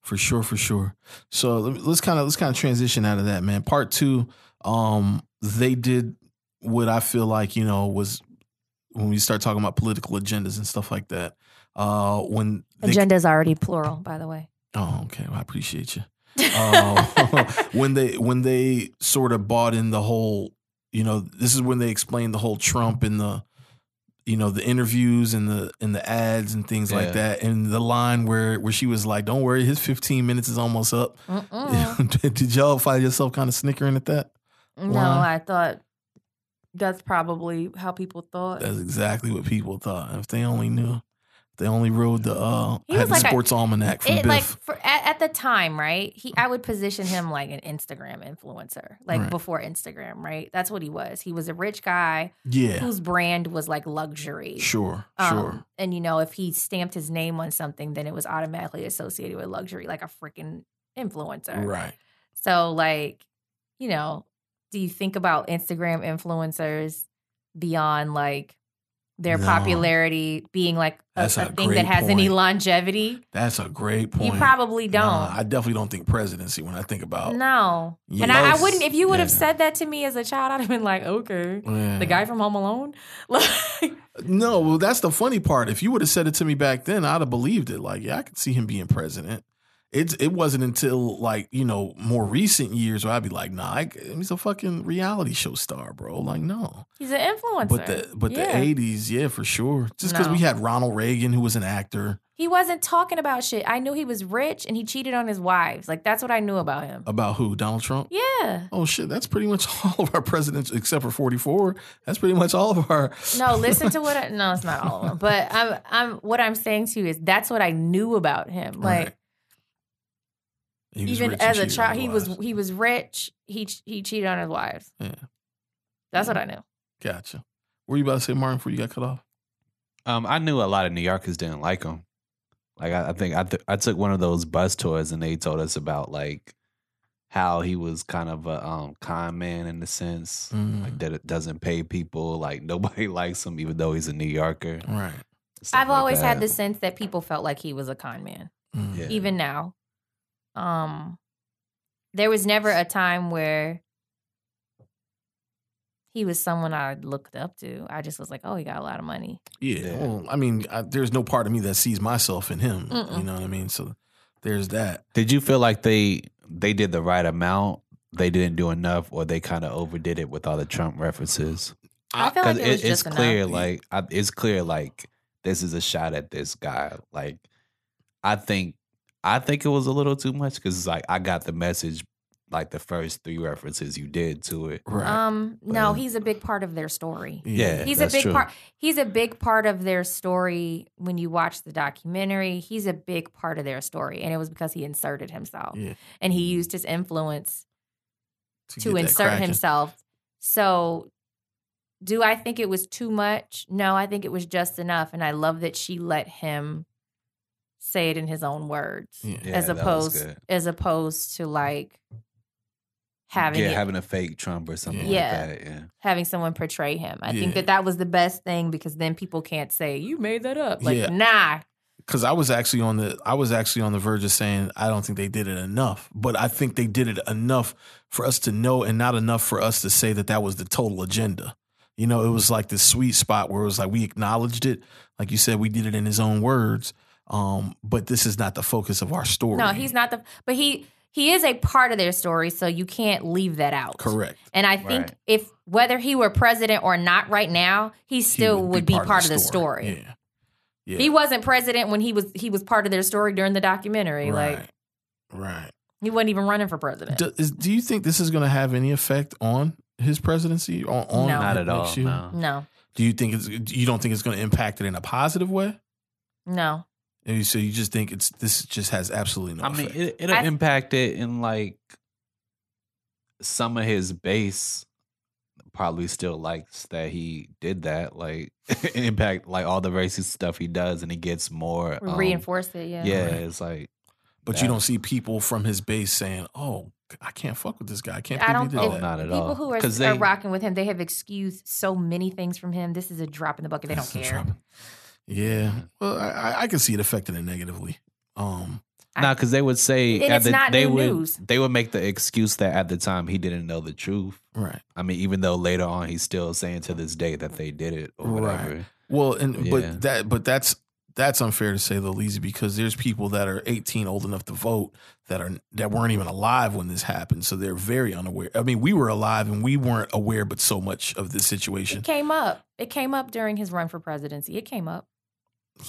For sure, for sure. So let- let's kind of let's kind of transition out of that, man. Part two, um, they did what I feel like, you know, was when we start talking about political agendas and stuff like that. Uh when Agenda is already plural, by the way. Oh, okay. Well, I appreciate you. Uh, when they when they sort of bought in the whole, you know, this is when they explained the whole Trump and the, you know, the interviews and the and the ads and things like that, and the line where where she was like, "Don't worry, his 15 minutes is almost up." Did y'all find yourself kind of snickering at that? no, Why? I thought that's probably how people thought. That's exactly what people thought. If they only knew, if they only rode the uh, He had was the like a- sports almanac from it Biff. like for, at, at the time, right? He I would position him like an Instagram influencer, like Right. before Instagram, right? That's what he was. He was a rich guy yeah, whose brand was like luxury. sure, Um, sure. And you know, if he stamped his name on something, then it was automatically associated with luxury, like a freaking influencer. Right. So, like, you know, do you think about Instagram influencers beyond like their No. popularity being like a, a a thing that has any longevity? That's a great point. You probably don't. I definitely don't think presidency when I think about No. Yeah. And I, I wouldn't, if you would have said that to me as a child, I'd have been like, okay. Yeah. The guy from Home Alone? Like, No, well, that's the funny part. If you would have said it to me back then, I'd have believed it. Like, yeah, I could see him being president. It's it wasn't until like you know more recent years where I'd be like, nah, I, he's a fucking reality show star, bro. Like, no. he's an influencer. But the but Yeah. the eighties, yeah, for sure. Just because No. we had Ronald Reagan, who was an actor, He wasn't talking about shit. I knew he was rich and he cheated on his wives. Like, that's what I knew about him. about who Donald Trump. Yeah. Oh shit, that's pretty much all of our presidents except for forty four. That's pretty much all of our. No, listen to what I, no, it's not all of them. But I'm, I'm, what I'm saying to you is that's what I knew about him. Like, Right. He was even rich as a child, he was, he was rich. He, he cheated on his wives. Yeah. That's what I knew. Gotcha. Were you about to say, Martin? Before you got cut off. Um, I knew a lot of New Yorkers didn't like him. Like I, I think I th- I took one of those bus tours and they told us about like how he was kind of a um, con man in the sense Mm. like that it doesn't pay people. Like nobody likes him even though he's a New Yorker. Right. stuff I've like always had the sense that people felt like he was a con man. Mm. Yeah. even now. Um there was never a time where he was someone I looked up to. I just was like, oh, he got a lot of money. Yeah. Yeah. Well, I mean, I, there's no part of me that sees myself in him. You Mm-mm. know what I mean? So there's that. Did you feel like they they did the right amount? They didn't do enough, or they kind of overdid it with all the Trump references? I feel like Because it was it, it's just clear, enough. like I, it's clear, like this is a shot at this guy. Like I think, I think it was a little too much because like I got the message, like the first three references you did to it. Right. Um, no, he's a big part of their story. Yeah, He's that's a big true. part. He's a big part of their story. When you watch the documentary, he's a big part of their story, and it was because he inserted himself, Yeah. and he used his influence to get that insert himself. So do I think it was too much? No, I think it was just enough. And I love that she let him say it in his own words. Yeah. Yeah, as that was opposed as opposed to like having yeah, it, having a fake Trump or something Yeah. like that. Yeah. having someone portray him. I Yeah. think that that was the best thing because then people can't say you made that up. Like Yeah. nah, because I was actually on the I was actually on the verge of saying I don't think they did it enough, but I think they did it enough for us to know, and not enough for us to say that that was the total agenda. You know, it was like this sweet spot where it was like we acknowledged it, like you said, we did it in his own words. Um, but this is not the focus of our story. no, he's not the. But he he is a part of their story, so you can't leave that out. correct. And I think Right. if whether he were president or not right now, he He still would, be, part, of the story. Yeah, yeah. He wasn't president when he was he was part of their story during the documentary. right, Like right. he wasn't even running for president. Do, is, do you think this is going to have any effect on his presidency? On, on No. Not at all. No. no, Do you think it's? You don't think it's going to impact it in a positive way? no. And you- so you just think it's this just has absolutely no I mean, it, it'll I- impact it in like some of his base probably still likes that he did that. Like impact like all the racist stuff he does, and he gets more um, Reinforce it. Yeah. Yeah, Right. it's like but that- you don't see people from his base saying, "Oh, I can't fuck with this guy. I can't I believe he don't. did Oh, if that." not at people all. who are, 'Cause are they- rocking with him, they have excused so many things from him. This is a drop in the bucket. They don't care. Trump. Yeah, well, I, I- I can see it affecting it negatively. Um, Nah, because they would say And at it's the, not they would news. they would make the excuse that at the time he didn't know the truth. right. I mean, even though later on he's still saying to this day that they did it or Right. whatever. Well, and Yeah. but that but that's that's unfair to say the least because there's people that are 18 old enough to vote that are that weren't even alive when this happened so they're very unaware i mean we were alive and we weren't aware but so much of this situation It situation came up. It came up during his run for presidency. It came up.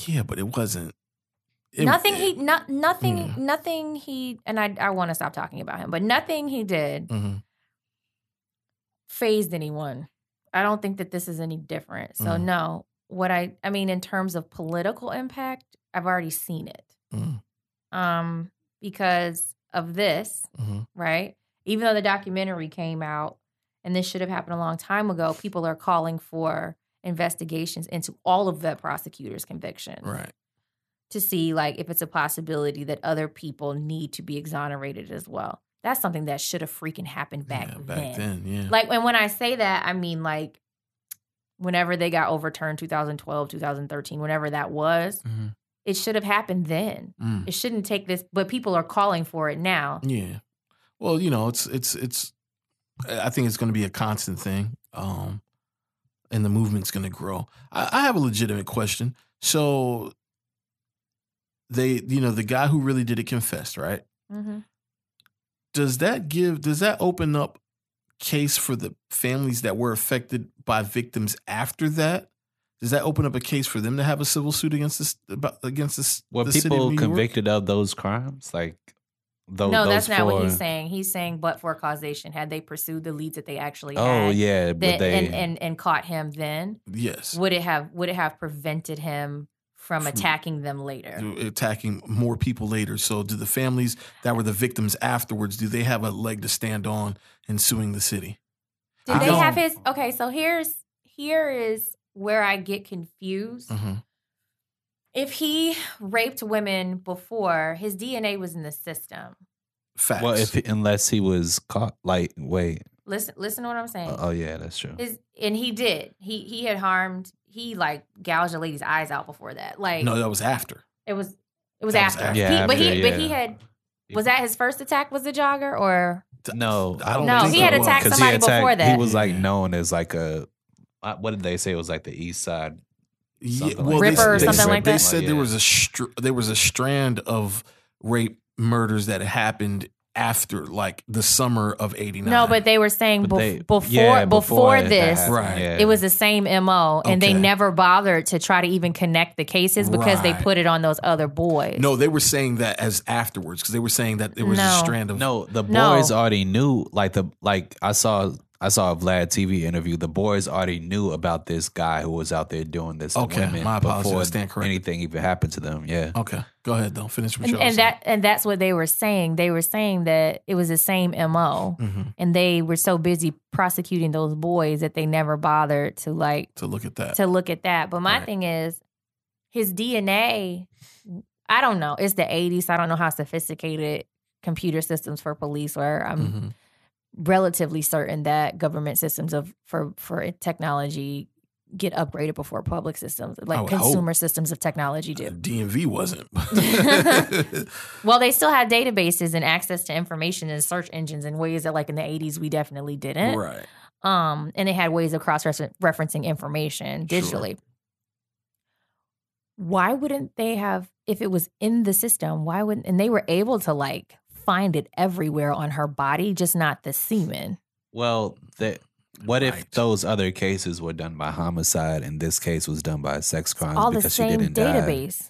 Yeah but it wasn't it- nothing he not nothing Mm. nothing he and I I want to stop talking about him, but nothing he did Mhm. fazed anyone. I don't think that this is any different. So Mm. no, what I I mean in terms of political impact, I've already seen it. Mhm. Um because of this, Mhm. right? Even though the documentary came out and this should have happened a long time ago, people are calling for investigations into all of the prosecutors' convictions right to see like if it's a possibility that other people need to be exonerated as well. That's something that should have freaking happened back, yeah, then. back then yeah Like and when I say that, I mean like whenever they got overturned 2012, 2013, whenever that was, Mhm. it should have happened then. Mm. It shouldn't take this, but people are calling for it now. yeah well you know it's it's it's i think it's going to be a constant thing um and the movement's going to grow. I, I have a legitimate question. So they you know the guy who really did it confessed right? Hmm does that give does that open up case for the families that were affected by victims after that? Does that open up a case for them to have a civil suit against this about against this Were the city of people New York? convicted of those crimes? Like those no, those that's not what he's saying. He's saying but for causation. Had they pursued the leads that they actually Oh had, yeah, but they and, and and caught him then, yes would it have would it have prevented him from attacking them later? attacking more people later so do the families that were the victims afterwards do they have a leg to stand on in suing the city I they have don't- his okay, so here's here is where I get confused. Mhm. If he raped women before, his DNA was in the system. facts well, if unless he was caught, like wait, Listen listen to what I'm saying. oh yeah, that's true. His and he did. He he had harmed. He like gouged a lady's eyes out before that. Like no that was after it was. It was That was after. after. Yeah, he, but he after, but he had. Was that his first attack? Was the jogger or No, I don't know. No, think he so. had attacked somebody before that. He was like known as like a uh, what did they say? It was like the East Side. Yeah, Something well, like they, that. Or they something said, like they that? said Oh, there was a str- there was a strand of rape murders that happened after like the summer of '89. no? But they were saying bef- they- before yeah, before, that this. happened, Right. yeah. It was the same MO, and they never bothered to try to even connect the cases because they put it on those other boys. no, they were saying that as afterwards because they were saying that there was a strand of No, the No. boys already knew. Like the like I saw. I saw a Vlad TV interview. The boys already knew about this guy who was out there doing this. to Okay, women my apologies. before I stand corrected. anything even happened to them. Yeah, Okay, go ahead Don't Finish what and, you and that and that's what they were saying. They were saying that it was the same mo, hmm and they were so busy prosecuting those boys that they never bothered to like to look at that. to look at that. But my Right. thing is, his DNA. I don't know. It's the '80s. So I don't know how sophisticated computer systems for police were. I'm Mhm. Relatively certain that government systems of for for technology get upgraded before public systems, like would hope. consumer systems of technology do. DMV wasn't. Well, they still had databases and access to information and search engines in ways that, like in the '80s, we definitely didn't. right. Um, and they had ways of cross referencing information Sure. digitally. Why wouldn't they have, if it was in the system, why wouldn't, and they were able to like find it everywhere on her body, just not the semen? Well, that what if Right. those other cases were done by homicide and this case was done by a sex crime? All the because she same didn't database.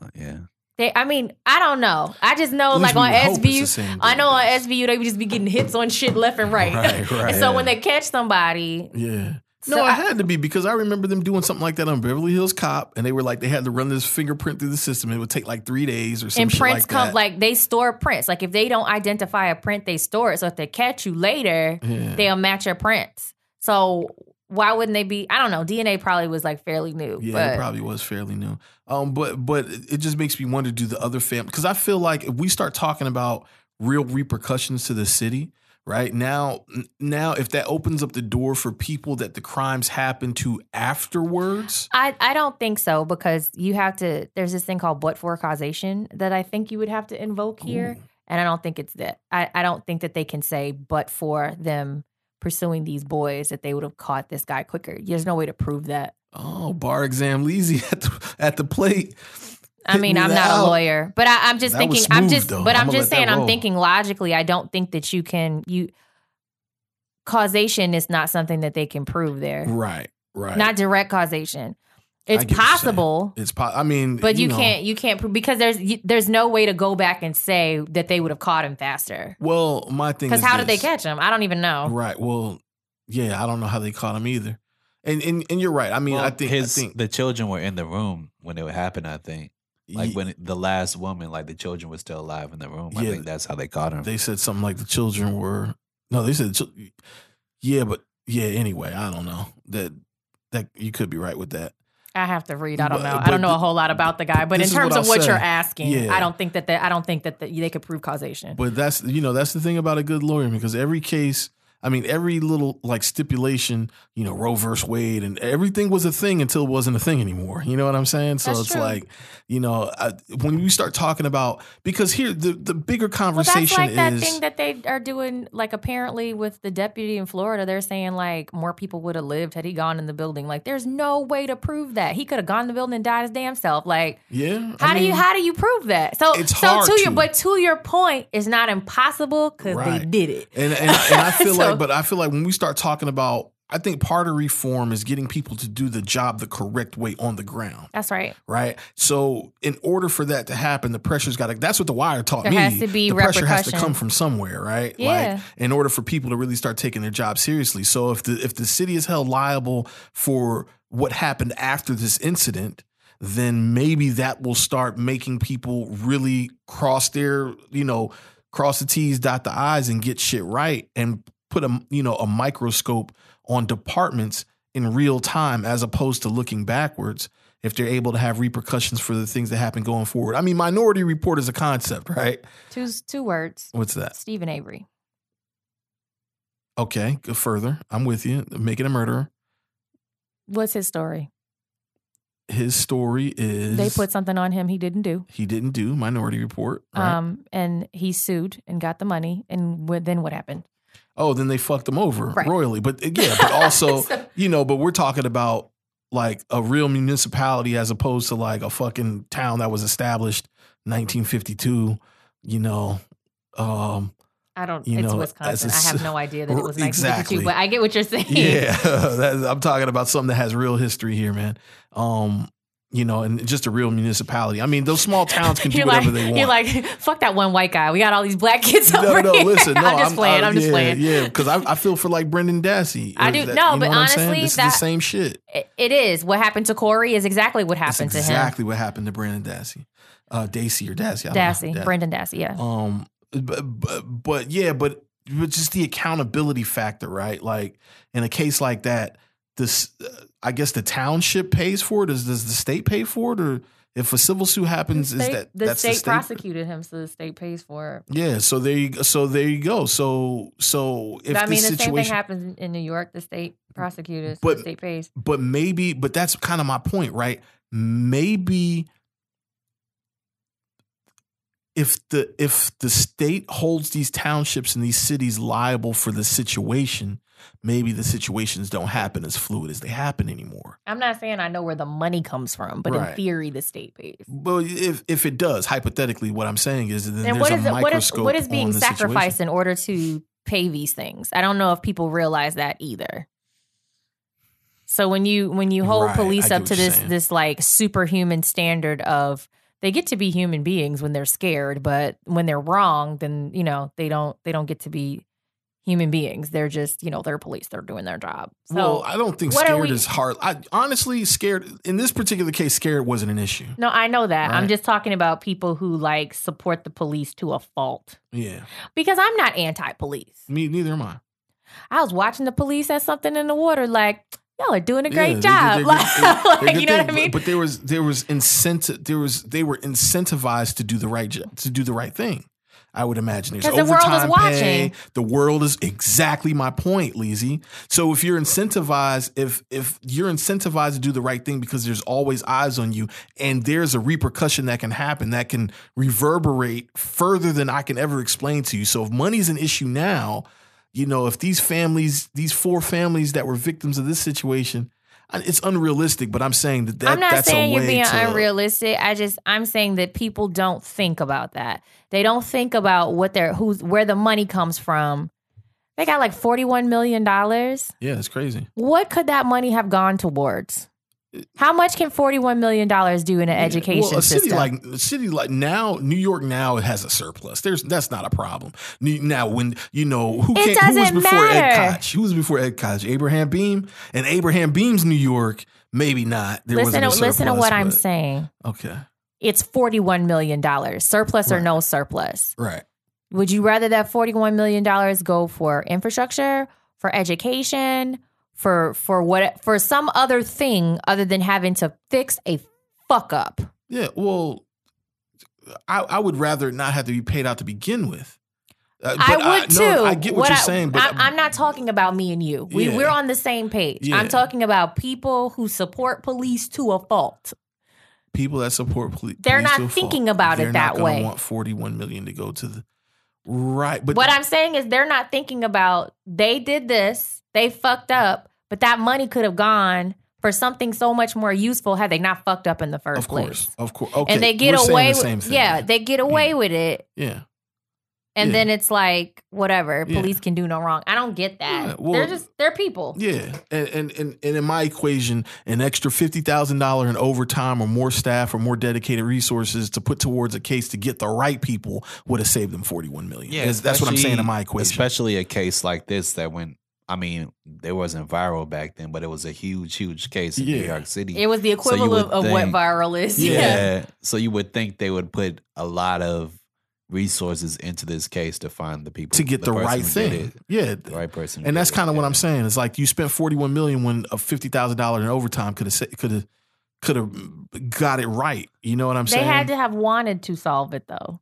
die? Yeah. They, I mean, I don't know. I just know, like on we would hope it's the SVU, I know on database. SVU they would just be getting hits on shit left and right. Right, right. and so Yeah. when they catch somebody, Yeah. So no, it I- had to be because I remember them doing something like that on Beverly Hills Cop, and they were like they had to run this fingerprint through the system. It would take like three days or something. and prints like come that. like they store prints. Like if they don't identify a print, they store it. So if they catch you later, Yeah. they'll match your prints. So why wouldn't they be? I don't know. DNA probably was like fairly new. Yeah, but it probably was fairly new. Um, but but it just makes me wonder: Do the other family? Because I feel like if we start talking about real repercussions to the city, right now, now if that opens up the door for people that the crimes happen to afterwards, I, I don't think so because you have to. There's this thing called but for causation that I think you would have to invoke here, Ooh. and I don't think it's that. I, I don't think that they can say but for them pursuing these boys that they would have caught this guy quicker. There's no way to prove that. oh, bar exam Leezy at the at the plate. I mean, me I'm not out. a lawyer, but I, I'm just That was thinking. I'm just, though. but I'm I'ma just saying. I'm thinking logically. I don't think that you can. You causation is not something that they can prove there. Right, right. Not direct causation. It's get what you're saying. possible, it's po- I mean, but you, know, can't. You can't prove because there's you, there's no way to go back and say that they would have caught him faster. Well, my thing Because is how did they catch him? I don't even know. Right. Well, yeah, I don't know how they caught him either. And and, and you're right. I mean, Well, I think his I think the children were in the room when it happened. I think like when the last woman, like the children were still alive in the room. I Yeah. think that's how they caught him. they said something like the children were no, they said yeah, but yeah. Anyway, I don't know that that you could be right with that. I have to read. I don't But- know. I don't know a whole lot about the guy, but in this is what terms of I'll what say. you're asking, Yeah. I don't think that they, I don't think that the, they could prove causation. But that's you know that's the thing about a good lawyer because every case, I mean, every little like stipulation, you know, Roe versus Wade, and everything was a thing until it wasn't a thing anymore. You know what I'm saying? So That's it's true. like, you know, I, when you start talking about because here the the bigger Well, conversation that's like that is thing that they are doing. Like apparently with the deputy in Florida, they're saying like more people would have lived had he gone in the building. Like there's no way to prove that he could have gone in the building and died his damn self. Like yeah. how I do you how do you prove that? So It's so hard to your but to your point, it's not impossible because they did it. And and, I- and I feel So- like, but I feel like when we start talking about, I think part of reform is getting people to do the job the correct way on the ground, That's right. right? So in order for that to happen, the pressure's got to. That's what the wire taught There me. has to be the pressure has to come from somewhere, right? Yeah. Like in order for people to really start taking their job seriously. So if the if the city is held liable for what happened after this incident. Then maybe that will start making people really cross their, you know, cross the T's, dot the I's, and get shit right, and put a you know a microscope on departments in real time as opposed to looking backwards. If they're able to have repercussions for the things that happen going forward. I mean, Minority Report is a concept, right? Two two words. What's that? Steven Avery. Okay, go further. I'm with you. Making a murderer. What's his story? His story is They put something on him he didn't do. he didn't do Minority Report. Right? Um, and he sued and got the money. And then what happened? Oh, then they fucked them over Right. royally. But uh, yeah, but also So- you know, but we're talking about like a real municipality as opposed to like a fucking town that was established 1952. You know, um, I don't. You it's know, Wisconsin. a I have no idea that it was 1952, Exactly. but I get what you're saying. yeah, I'm talking about something that has real history here, man. Um, you know, and just a real municipality. I mean, those small towns can do whatever like, they want. you're like, fuck that one white guy. We got all these black kids no, over no, here. listen, no, I'm just playing. I'm just yeah, playing. Yeah, because I, I feel for like Brendan Dassey. I do- that- no, but I'm honestly, this that- is the same shit. It- is. What happened to Korey is exactly what happened to him. exactly what happened to Brendan Dassey, uh, Daisy or Dassey. Dassey, Da- Brendan Dassey, yeah. Um, but, but, but yeah, but, but just the accountability factor, right? Like in a case like that, this uh, I guess the township pays for it. Does does the state pay for it, or if a civil suit happens, The is state, that the that's state the state? prosecuted him, so the state pays for it. Yeah, so there you go. So there you go. So so if I mean, the same thing situation, happens in New York. The state prosecuted, But- the state pays. but maybe, but that's kind of my point, right? Maybe if the if the state holds these townships and these cities liable for the situation, maybe the situations don't happen as fluid as they happen anymore. I'm not saying I know where the money comes from, but in theory, the state pays. Well, if if it does, hypothetically, what I'm saying is then there's what a it, what is what is being situation. sacrificed in order to pay these things? I don't know if people realize that either. So when you when you hold Right, police up to this saying. this like superhuman standard of they get to be human beings when they're scared, but when they're wrong, then you know they don't they don't get to be human beings. They're just you know they're police. They're doing their job. So well, I don't think scared we- is hard. I honestly scared in this particular case. Scared wasn't an issue. no, I know that. I'm just talking about people who like support the police to a fault. Yeah, Because I'm not anti-police. me neither am I. I was watching the police at something in the water, like y'all are doing a great Yeah, job. like, did- they- like, they you know what I mean? But, but there was there was incentive. There was they were incentivized to do the right jo- to do the right thing. I would imagine there's the world is overtime pay. watching. The world is exactly my point, Leezy. So if you're incentivized, if if you're incentivized to do the right thing because there's always eyes on you, and there's a repercussion that can happen that can reverberate further than I can ever explain to you. So if money's an issue now, you know, if these families, these four families that were victims of this situation, it's unrealistic. But I'm saying that, that I'm not saying you're being to, unrealistic. I just I'm saying that people don't think about that. They don't think about what their who's where the money comes from. They got like 41 million dollars. Yeah, it's crazy. What could that money have gone towards? How much can 41 million dollars do in an education well, a city system? like a city like now, New York now has a surplus. There's that's not a problem. Now when you know who, It who was before Ed. Koch? Who was before Ed Koch? Abraham Beame and Abraham Beame's New York. Maybe not. There listen, to, a listen to surplus, what I'm saying. Okay, It's 41 million dollars, surplus or no surplus. right. Would you rather that $41 million go for infrastructure, for education, for for what for some other thing other than having to fix a fuck up? Yeah. Well, I, I would rather not have to be paid out to begin with. Uh, I would no, too. I get what, you're I, saying, but I'm, I'm not talking about me and you. We, Yeah. We're on the same page. Yeah. I'm talking about people who support police to a fault. people that support poli- police, They're not thinking fault, about it they're that not gonna way. Want 41 million to go to the right, but what I'm saying is they're not thinking about they did this, they fucked up, but that money could have gone for something so much more useful had they not fucked up in the first of course, place. of course, okay, and they get we're away the same with thing. yeah, they get hmm. away with it, yeah. and Yeah. then it's like whatever, Yeah. police can do no wrong. I don't get that. Yeah, well- they're just they're people. Yeah, and and and, and in my equation, an extra fifty thousand dollar in overtime, or more staff, or more dedicated resources to put towards a case to get the right people would have saved them forty one million. Yeah, that's, that's what I'm saying in my equation. Especially a case like this that went. I mean, there wasn't viral back then, but it was a huge, huge case in New York City. It was the So you equivalent would of what viral is. Yeah. yeah. So you would think they would put a lot of resources into this case to find the people to get the, person right thing, it, yeah, the right person. and that's kind of what I'm saying. It's like you spent forty one million when a fifty thousand dollar in overtime could have could have could have got it right. You know what I'm They saying? They had to have wanted to solve it though.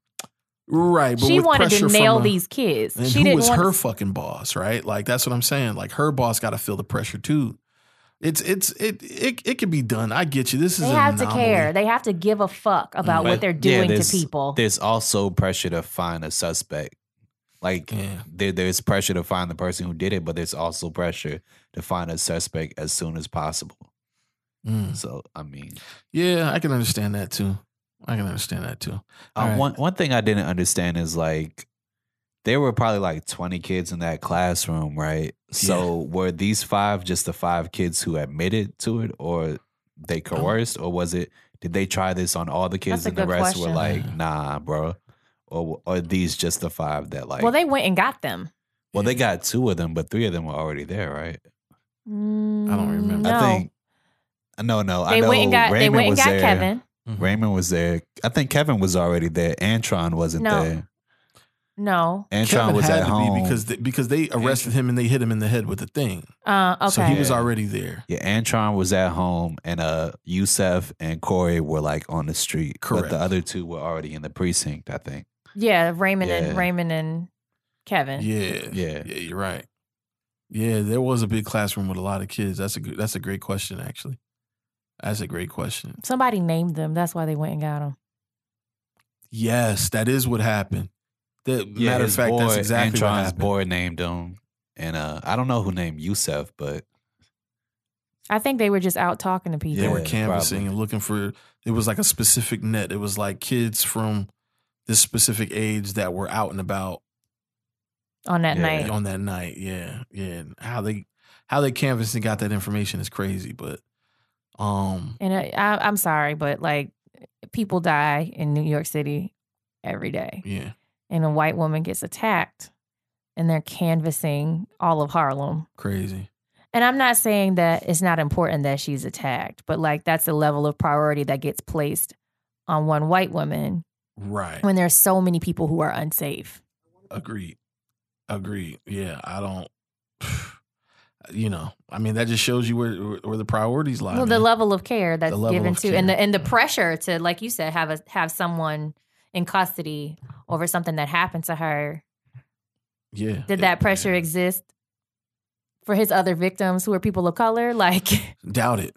Right, but she wanted to nail a- these kids. And she who didn't was want her to fucking boss, right? Like that's what I'm saying. Like her boss got to feel the pressure too. It's it's it it it can be done. I get you. This is They an have to anomaly. care. They have to give a fuck about But, what they're yeah, doing to people. There's also pressure to find a suspect. Like Yeah. there, there's pressure to find the person who did it, but there's also pressure to find a suspect as soon as possible. Mm. So I mean, Yeah, I can understand that too. I can understand that too. All Um, right. One one thing I didn't understand is like there were probably like twenty kids in that classroom, right? So were these five just the five kids who admitted to it, or they coerced, or was it did they try this on all the kids That's and the good rest were question. like, nah, bro, or or are these just the five that like? well, they went and got them. well, they got two of them, but three of them were already there, right? I don't remember. No. I think. No, no. I they know went and got they Raymond went and was got there. Kevin. Raymond was there. I think Kevin was already there. Antron wasn't No. there. No. Antron Kevin was had at to home be because they, because they arrested him and they hit him in the head with a thing. Uh okay. So he was already there. Yeah, Antron was at home, and uh, Yusef and Korey were like on the street. But Correct. the other two were already in the precinct. I think. yeah, Raymond Yeah. and Raymond and Kevin. Yeah, Yeah. yeah. You're right. Yeah, there was a big classroom with a lot of kids. That's a good. That's a great question, actually. That's a great question. Somebody named them. That's why they went and got them. Yes, that is what happened. The Yeah, matter of fact, boy, that's exactly what Antron's happened. boy named him, and uh, I don't know who named Yusef, but I think they were just out talking to people. They were Yeah, canvassing probably. and looking for. It was like a specific net. It was like kids from this specific age that were out and about on that Yeah. night. on that night. Yeah, yeah. How they how they canvassed and got that information is crazy, but um, And I, I, I'm sorry, but like people die in New York City every day, yeah, and a white woman gets attacked, and they're canvassing all of Harlem. crazy. And I'm not saying that it's not important that she's attacked, but like that's a level of priority that gets placed on one white woman Right. when there's so many people who are unsafe. Agreed. Agreed. Yeah, I don't. You know, I mean, that just shows you where where, the priorities lie. well, the level of care that's given to, and the and the pressure to, like you said, have a have someone in custody over something that happened to her. yeah. Did that pressure exist for his other victims who are people of color? Like, Doubt it.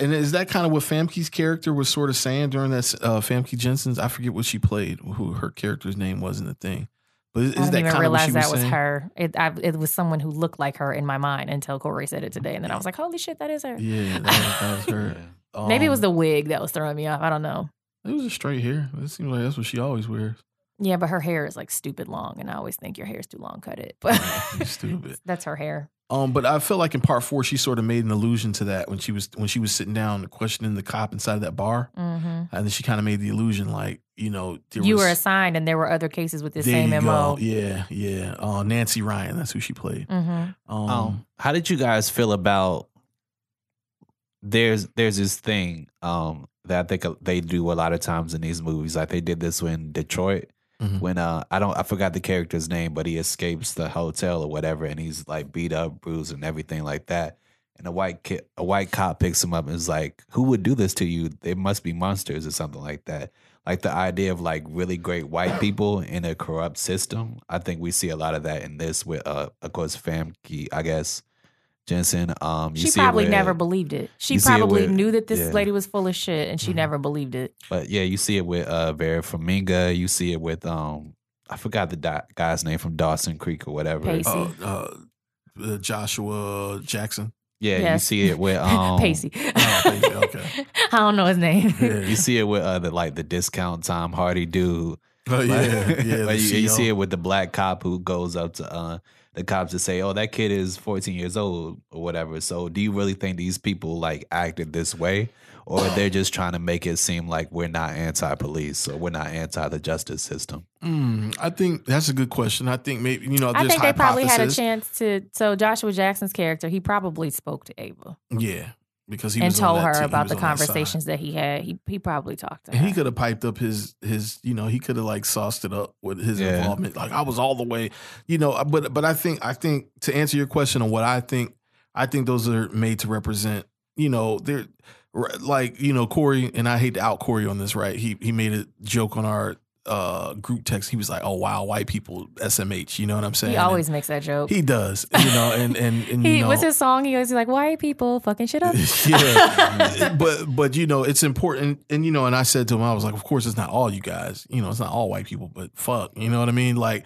And is that kind of what Famke's character was sort of saying during that uh, Famke Janssen's? I forget what she played, who her character's name was in the thing. But is, I is didn't that even kind of what realize she that was saying? her. It I, it was someone who looked like her in my mind until Corey said it today, and then I was like, "Holy shit, that is her." Yeah, that was, that was her. Maybe it was Um, the wig that was throwing me off. I don't know. It was a straight hair. It seems like that's what she always wears. Yeah, but her hair is like stupid long, and I always think your hair is too long. Cut it. But stupid. that's her hair. Um, but I feel like in part four, she sort of made an allusion to that when she was when she was sitting down questioning the cop inside of that bar, hmm and then she kind of made the illusion like you know there You was, were assigned, and there were other cases with the same you mo. go. Yeah, yeah. Uh, Nancy Ryan, that's who she played. hmm Um, Um, how did you guys feel about? There's there's this thing um that I think they do a lot of times in these movies. Like they did this in Detroit Mhm. when uh I don't I forgot the character's name, but he escapes the hotel or whatever, and he's like beat up, bruised, and everything like that. And a white kid, a white cop picks him up and is like, "Who would do this to you? They must be monsters or something like that." Like the idea of like really great white people in a corrupt system. I think we see a lot of that in this with, uh, of course, Famke, I guess, Janssen. Um, you She see it probably with- never believed it. She you see it probably with- knew that this yeah. lady was full of shit, and she Mhm. never believed it. But yeah, you see it with uh Vera Farmiga. You see it with um I forgot the di- guy's name from Dawson Creek or whatever. Pacey. uh, uh, uh, Joshua Jackson. Yeah, you see it with um Pacey. Oh, Pacey, okay. I don't know his name. Yeah. You see it with uh the like the discount Tom Hardy dude. Oh yeah, Like- yeah. like, you, you see it with the black cop who goes up to uh the cops to say, "Oh, that kid is 14 years old or whatever." So, do you really think these people like acted this way, or they're just trying to make it seem like we're not anti-police or we're not anti the justice system? Mm, I think that's a good question. I think maybe you know. I this think they probably had a chance to. So Joshua Jackson's character, he probably spoke to Ava Yeah, because he and was on told that her team. About was the on that conversations that he had. He he probably talked to her. He could have piped up his his you know he could have like sauced it up with his Yeah. involvement like I was all the way you know but but I think I think to answer your question on what I think I think those are made to represent you know they're like you know Corey and I hate to out Corey on this right he he made a joke on our uh group text he was like oh wow white people SMH you know what I'm saying He And always makes that joke. he does you know and and, and He you know, what's his song? He always like white people fucking shit up. yeah, but but you know it's important, and you know, and I said to him, I was like, of course, it's not all you guys, you know, it's not all white people, but fuck, you know what I mean? Like,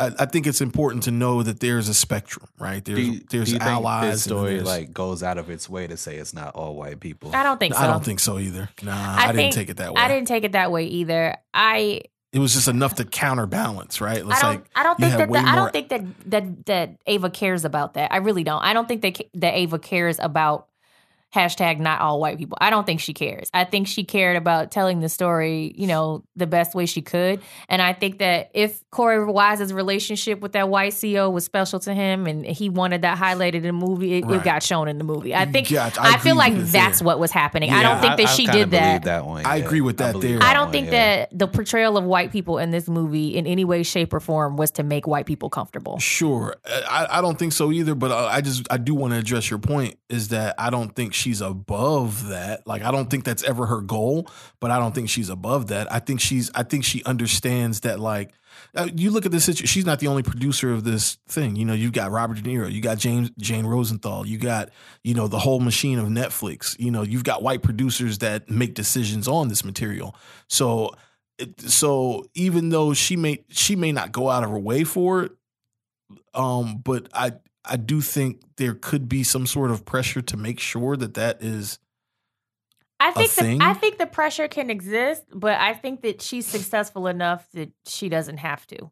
I, I think it's important to know that there's a spectrum, right? There's you, there's do allies. this and story there's- like goes out of its way to say it's not all white people. I don't think so. I don't think so either. Nah, I, didn't take it that way. I didn't take it that way either. I It was just enough to counterbalance, right? I It's don't. like I don't think that. The, way I don't think that that that Ava cares about that. I really don't. I don't think that that Ava cares about hashtag not all white people. I don't think she cares. I think she cared about telling the story, you know, the best way she could. And I think that if Korey Wise's relationship with that white CEO was special to him and he wanted that highlighted in the movie, it, Right. it got shown in the movie. I think Gotcha. I I, feel like that's there. what was happening. I don't think that she kinda did that. that one. I agree with that believe there. I don't one, think yeah. that the portrayal of white people in this movie in any way, shape, or form was to make white people comfortable. Sure, I, I don't think so either. But I I just I do want to address your point is that I don't think she's above that. Like I don't think that's ever her goal, but I don't think she's above that. I think she's I think she understands that like. uh, You look at this situation. She's not the only producer of this thing. You know, you've got Robert De Niro, you got James Jane Rosenthal, you got you know the whole machine of Netflix. You know, you've got white producers that make decisions on this material. So, so even though she may she may not go out of her way for it, um, but I I do think there could be some sort of pressure to make sure that that is I think the, I think the pressure can exist, but I think that she's successful enough that she doesn't have to.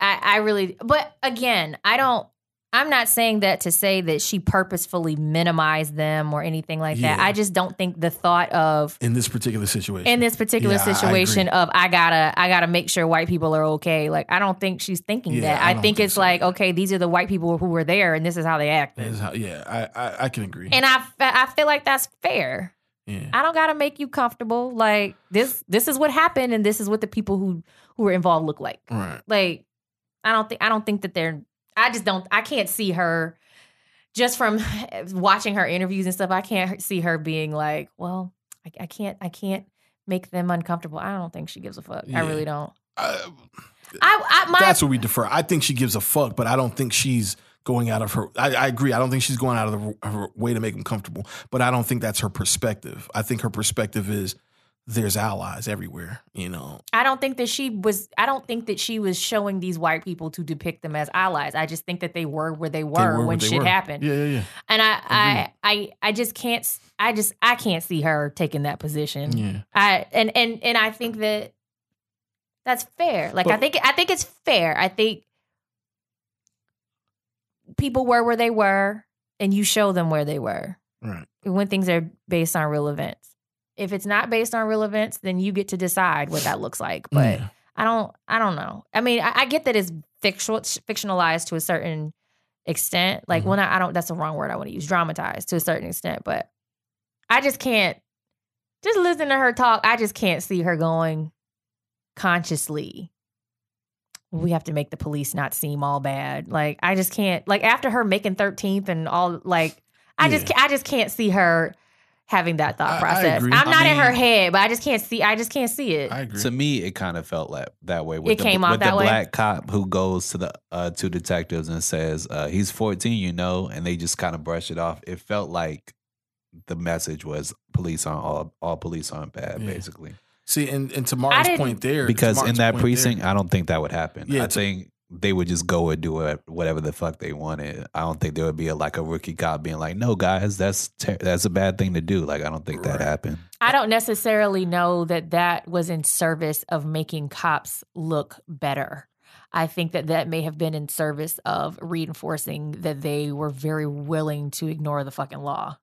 I, I really, but again, I don't. I'm not saying that to say that she purposefully minimized them or anything like that. I just don't think the thought of in this particular situation. in this particular Yeah, I- I situation of I gotta I gotta make sure white people are okay. Like I don't think she's thinking Yeah, that. I I, think think it's so like okay, these are the white people who were there, and this is how they acted. How- yeah, I, I I can agree. And I I feel like that's fair. yeah. I don't gotta make you comfortable. Like this this is what happened, and this is what the people who who were involved look like. right. Like I don't think I don't think that they're. I just don't. I can't see her. Just from watching her interviews and stuff, I can't see her being like, "Well, I, I can't, I can't make them uncomfortable." I don't think she gives a fuck. Yeah. I really don't. I, I, I my that's what we defer. I think she gives a fuck, but I don't think she's going out of her. I, I agree. I don't think she's going out of the, her way to make them comfortable, but I don't think that's her perspective. I think her perspective is there's allies everywhere. You know, I don't think that she was. I don't think that she was showing these white people to depict them as allies. I just think that they were where they were, They were when they shit were. happened. Yeah, yeah, yeah. And I, I, I, I just can't. I just, I can't see her taking that position. Yeah. I and and and I think that that's fair. Like I think, I think it's fair. I think people were where they were, and you show them where they were Right. when things are based on real events. If it's not based on real events, then you get to decide what that looks like. But Yeah. I don't I don't know. I mean, I, I get that it's fictional fictionalized to a certain extent. Like Mhm. when I, I don't that's the wrong word I want to use, dramatized to a certain extent, but I just can't just listen to her talk, I just can't see her going consciously. We have to make the police not seem all bad. Like I just can't like after her making 13th and all like I just Yeah. ca- I just can't see her having that I- I thought process. agree. I'm I not in her head, but I just can't see I just can't see it. I agree. To me, it kind of felt like that way. With It the, came off with that the way? black cop who goes to the uh, two detectives and says uh, he's 14, you know, and they just kind of brush it off. It felt like the message was police aren't all all police aren't bad, Yeah. basically. See, and, and to Mara's didn't- point there, to Because in that point there- precinct, I don't think that would happen. Yeah, I to- think they would just go and do whatever the fuck they wanted. I don't think there would be a, like a rookie cop being like, "No, guys, that's ter- that's a bad thing to do." Like, I don't think that happened. I don't necessarily know that that was in service of making cops look better. I think that that may have been in service of reinforcing that they were very willing to ignore the fucking law.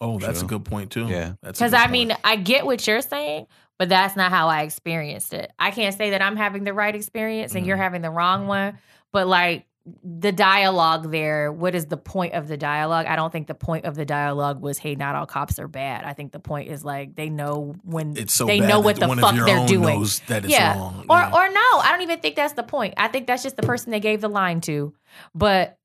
Oh, that's a good point too. Yeah. That's Because I point. mean, I get what you're saying, but that's not how I experienced it. I can't say that I'm having the right experience and you're Mhm. having the wrong one, but like the dialogue there, what is the point of the dialogue? I don't think the point of the dialogue was, hey, not all cops are bad. I think the point is like they know when it's so they know what the fuck they're doing. knows that it's yeah. wrong. Or or no, I don't even think that's the point. I think that's just the person they gave the line to. But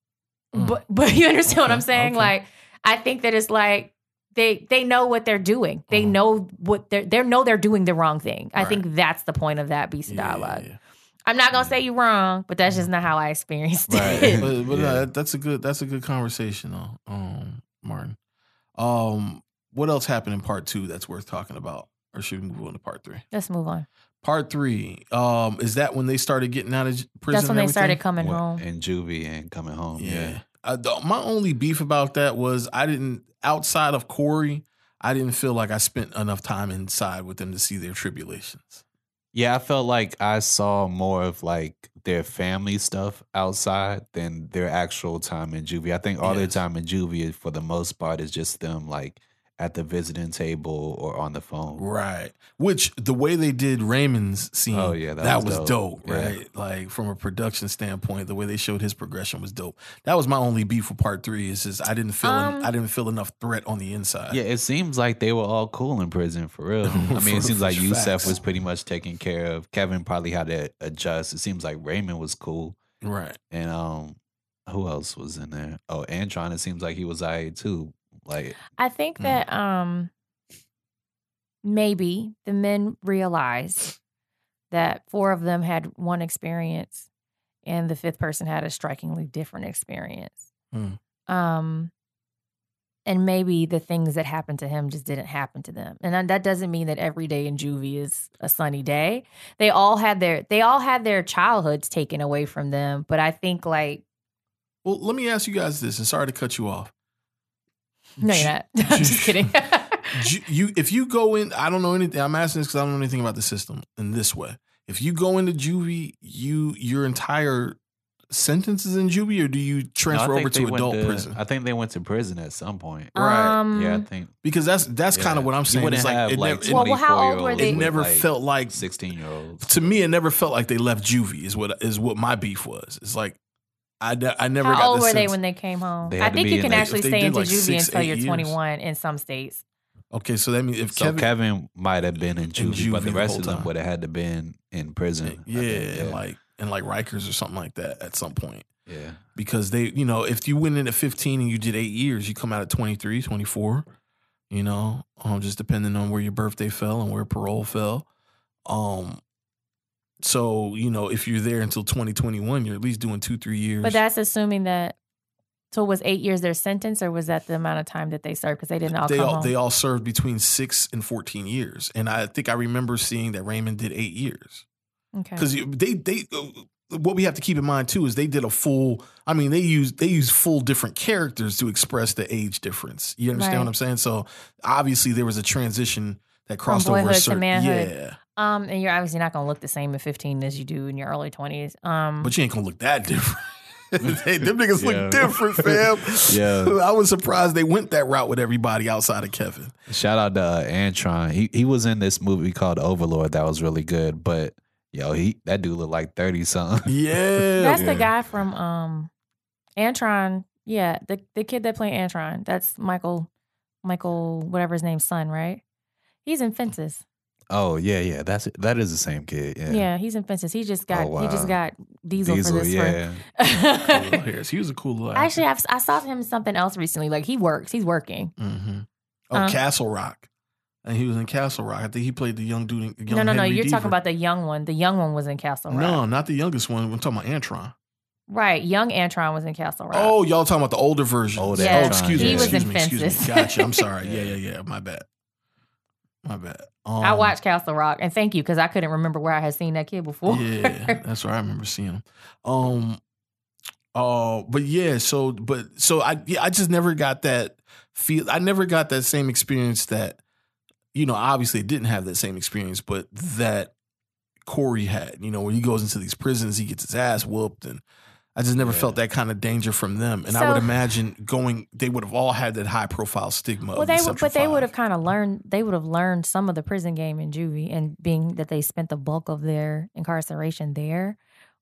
Mm. but but you understand what I'm saying? okay. Like I think that it's like they they know what they're doing. They Mhm. know what they're they know they're doing the wrong thing. I Right. think that's the point of that piece of Yeah, yeah, dialogue. yeah. I'm not gonna say you're wrong, but that's just not how I experienced Right. it. but, but Yeah. no, that's a good that's a good conversation though, um, Martin. Um, what else happened in part two that's worth talking about, or should we move on to part three? Let's move on. Part three, um, is that when they started getting out of prison? That's when and they started coming What- home. and juvie and coming home. Yeah. Yeah. Uh, the, my only beef about that was I didn't outside of Korey, I didn't feel like I spent enough time inside with them to see their tribulations. Yeah, I felt like I saw more of like their family stuff outside than their actual time in juvie. I think all their time in juvie, for the most part, is just them like at the visiting table or on the phone. Right. Which the way they did Raymond's scene, Oh, yeah, that that, was was, dope. dope, Yeah. right? Like from a production standpoint, the way they showed his progression was dope. That was my only beef for part three. Is just I didn't feel Um, I didn't feel enough threat on the inside. Yeah, it seems like they were all cool in prison for real. I mean, it seems like Yusef facts. was pretty much taken care of. Kevin probably had to adjust. It seems like Raymond was cool, Right. and um, who else was in there? Oh, Antron. It seems like he was alright too. Like, I think Mm. that um maybe the men realized that four of them had one experience and the fifth person had a strikingly different experience. Mm. Um and maybe the things that happened to him just didn't happen to them. And that- that doesn't mean that every day in juvie is a sunny day. They all had their they all had their childhoods taken away from them, but I think like Well, let me ask you guys this, and sorry to cut you off. No, you're not. I'm just kidding. You if you go in i don't know anything i'm asking this because i don't know anything about the system in this way if you go into juvie you your entire sentence is in juvie or do you transfer think over to went adult prison I think they went to prison at some point. Right. Um, yeah, I think because that's that's yeah. kind of what i'm saying wouldn't it's like it, like never, Well, well, how old were they? it never like, felt like sixteen year olds. to me it never felt like they left juvie is what is what my beef was it's like i, ne- I never got How old the were they when they came home? They I think you can like- actually stay did into like juvie six, until you're years. 21 in some states. okay so that means if So kevin, Kevin, might have been in juvie, but juvie the the rest whole of them would have had to been in prison. I yeah, think, and like and like rikers or something like that at some point yeah. because they, you know, if you went in at 15 and you did eight years, you come out at 23, 24, you know, um, just depending on where your birthday fell and where parole fell. Um, so, you know, if you're there until 2021, you're at least doing two, three years. But that's assuming that. So was eight years their sentence, or was that the amount of time that they served? Because they didn't all they come all, home. they all served between six and 14 years. And I think I remember seeing that Raymond did eight years. okay. because they they uh, what we have to keep in mind too is they did a full i mean they use they use full different characters to express the age difference you understand Right. what i'm saying so obviously there was a transition that crossed over a boyhood to certain manhood. yeah Um, and you're obviously not going to look the same at 15 as you do in your early 20s. Um, but you ain't gonna look that different Hey, them niggas Yeah. look different, fam. Yeah. I was surprised they went that route with everybody outside of Kevin. Shout out to uh, Antron. He he was in this movie called Overlord that was really good, but yo, he that dude looked like thirty something. Yeah, that's the guy from um, Antron. Yeah, the the kid that played Antron. That's Michael, Michael, whatever his name's son, right? He's in Fences. Oh yeah, yeah. That's that is the same kid. Yeah. Yeah, he's in Fences. He just got Oh, he just got Diesel, Diesel, for this. yeah. Cool He was a cool little. Actually, I've, I saw him something else recently. Like he works. He's working. hmm Oh, Uh, Castle Rock. And he was in Castle Rock. I think he played the young dude. Young no, no, no. You're talking about the young one. The young one was in Castle Rock. No, not the youngest one. We're talking about Antron. Right. Young Antron was in Castle Rock. Oh, y'all talking about the older version? Old Yeah. Oh, excuse me. he was excuse in me. Excuse Fences. me. Gotcha. I'm sorry. Yeah, yeah, yeah. My bad. My bad. Um, I watched Castle Rock, and thank you because I couldn't remember where I had seen that kid before. Yeah, that's where I remember seeing him. Um, oh, but yeah. So, but so I, yeah, I just never got that feel. I never got that same experience that, you know, obviously didn't have that same experience, but that Korey had. You know, when he goes into these prisons, he gets his ass whooped, and I just never Yeah. felt that kind of danger from them. And I would imagine going, they would have all had that high profile stigma. well, of the they would, Central but they would have kind of learned. They would have learned some of the prison game in juvie, and being that they spent the bulk of their incarceration there,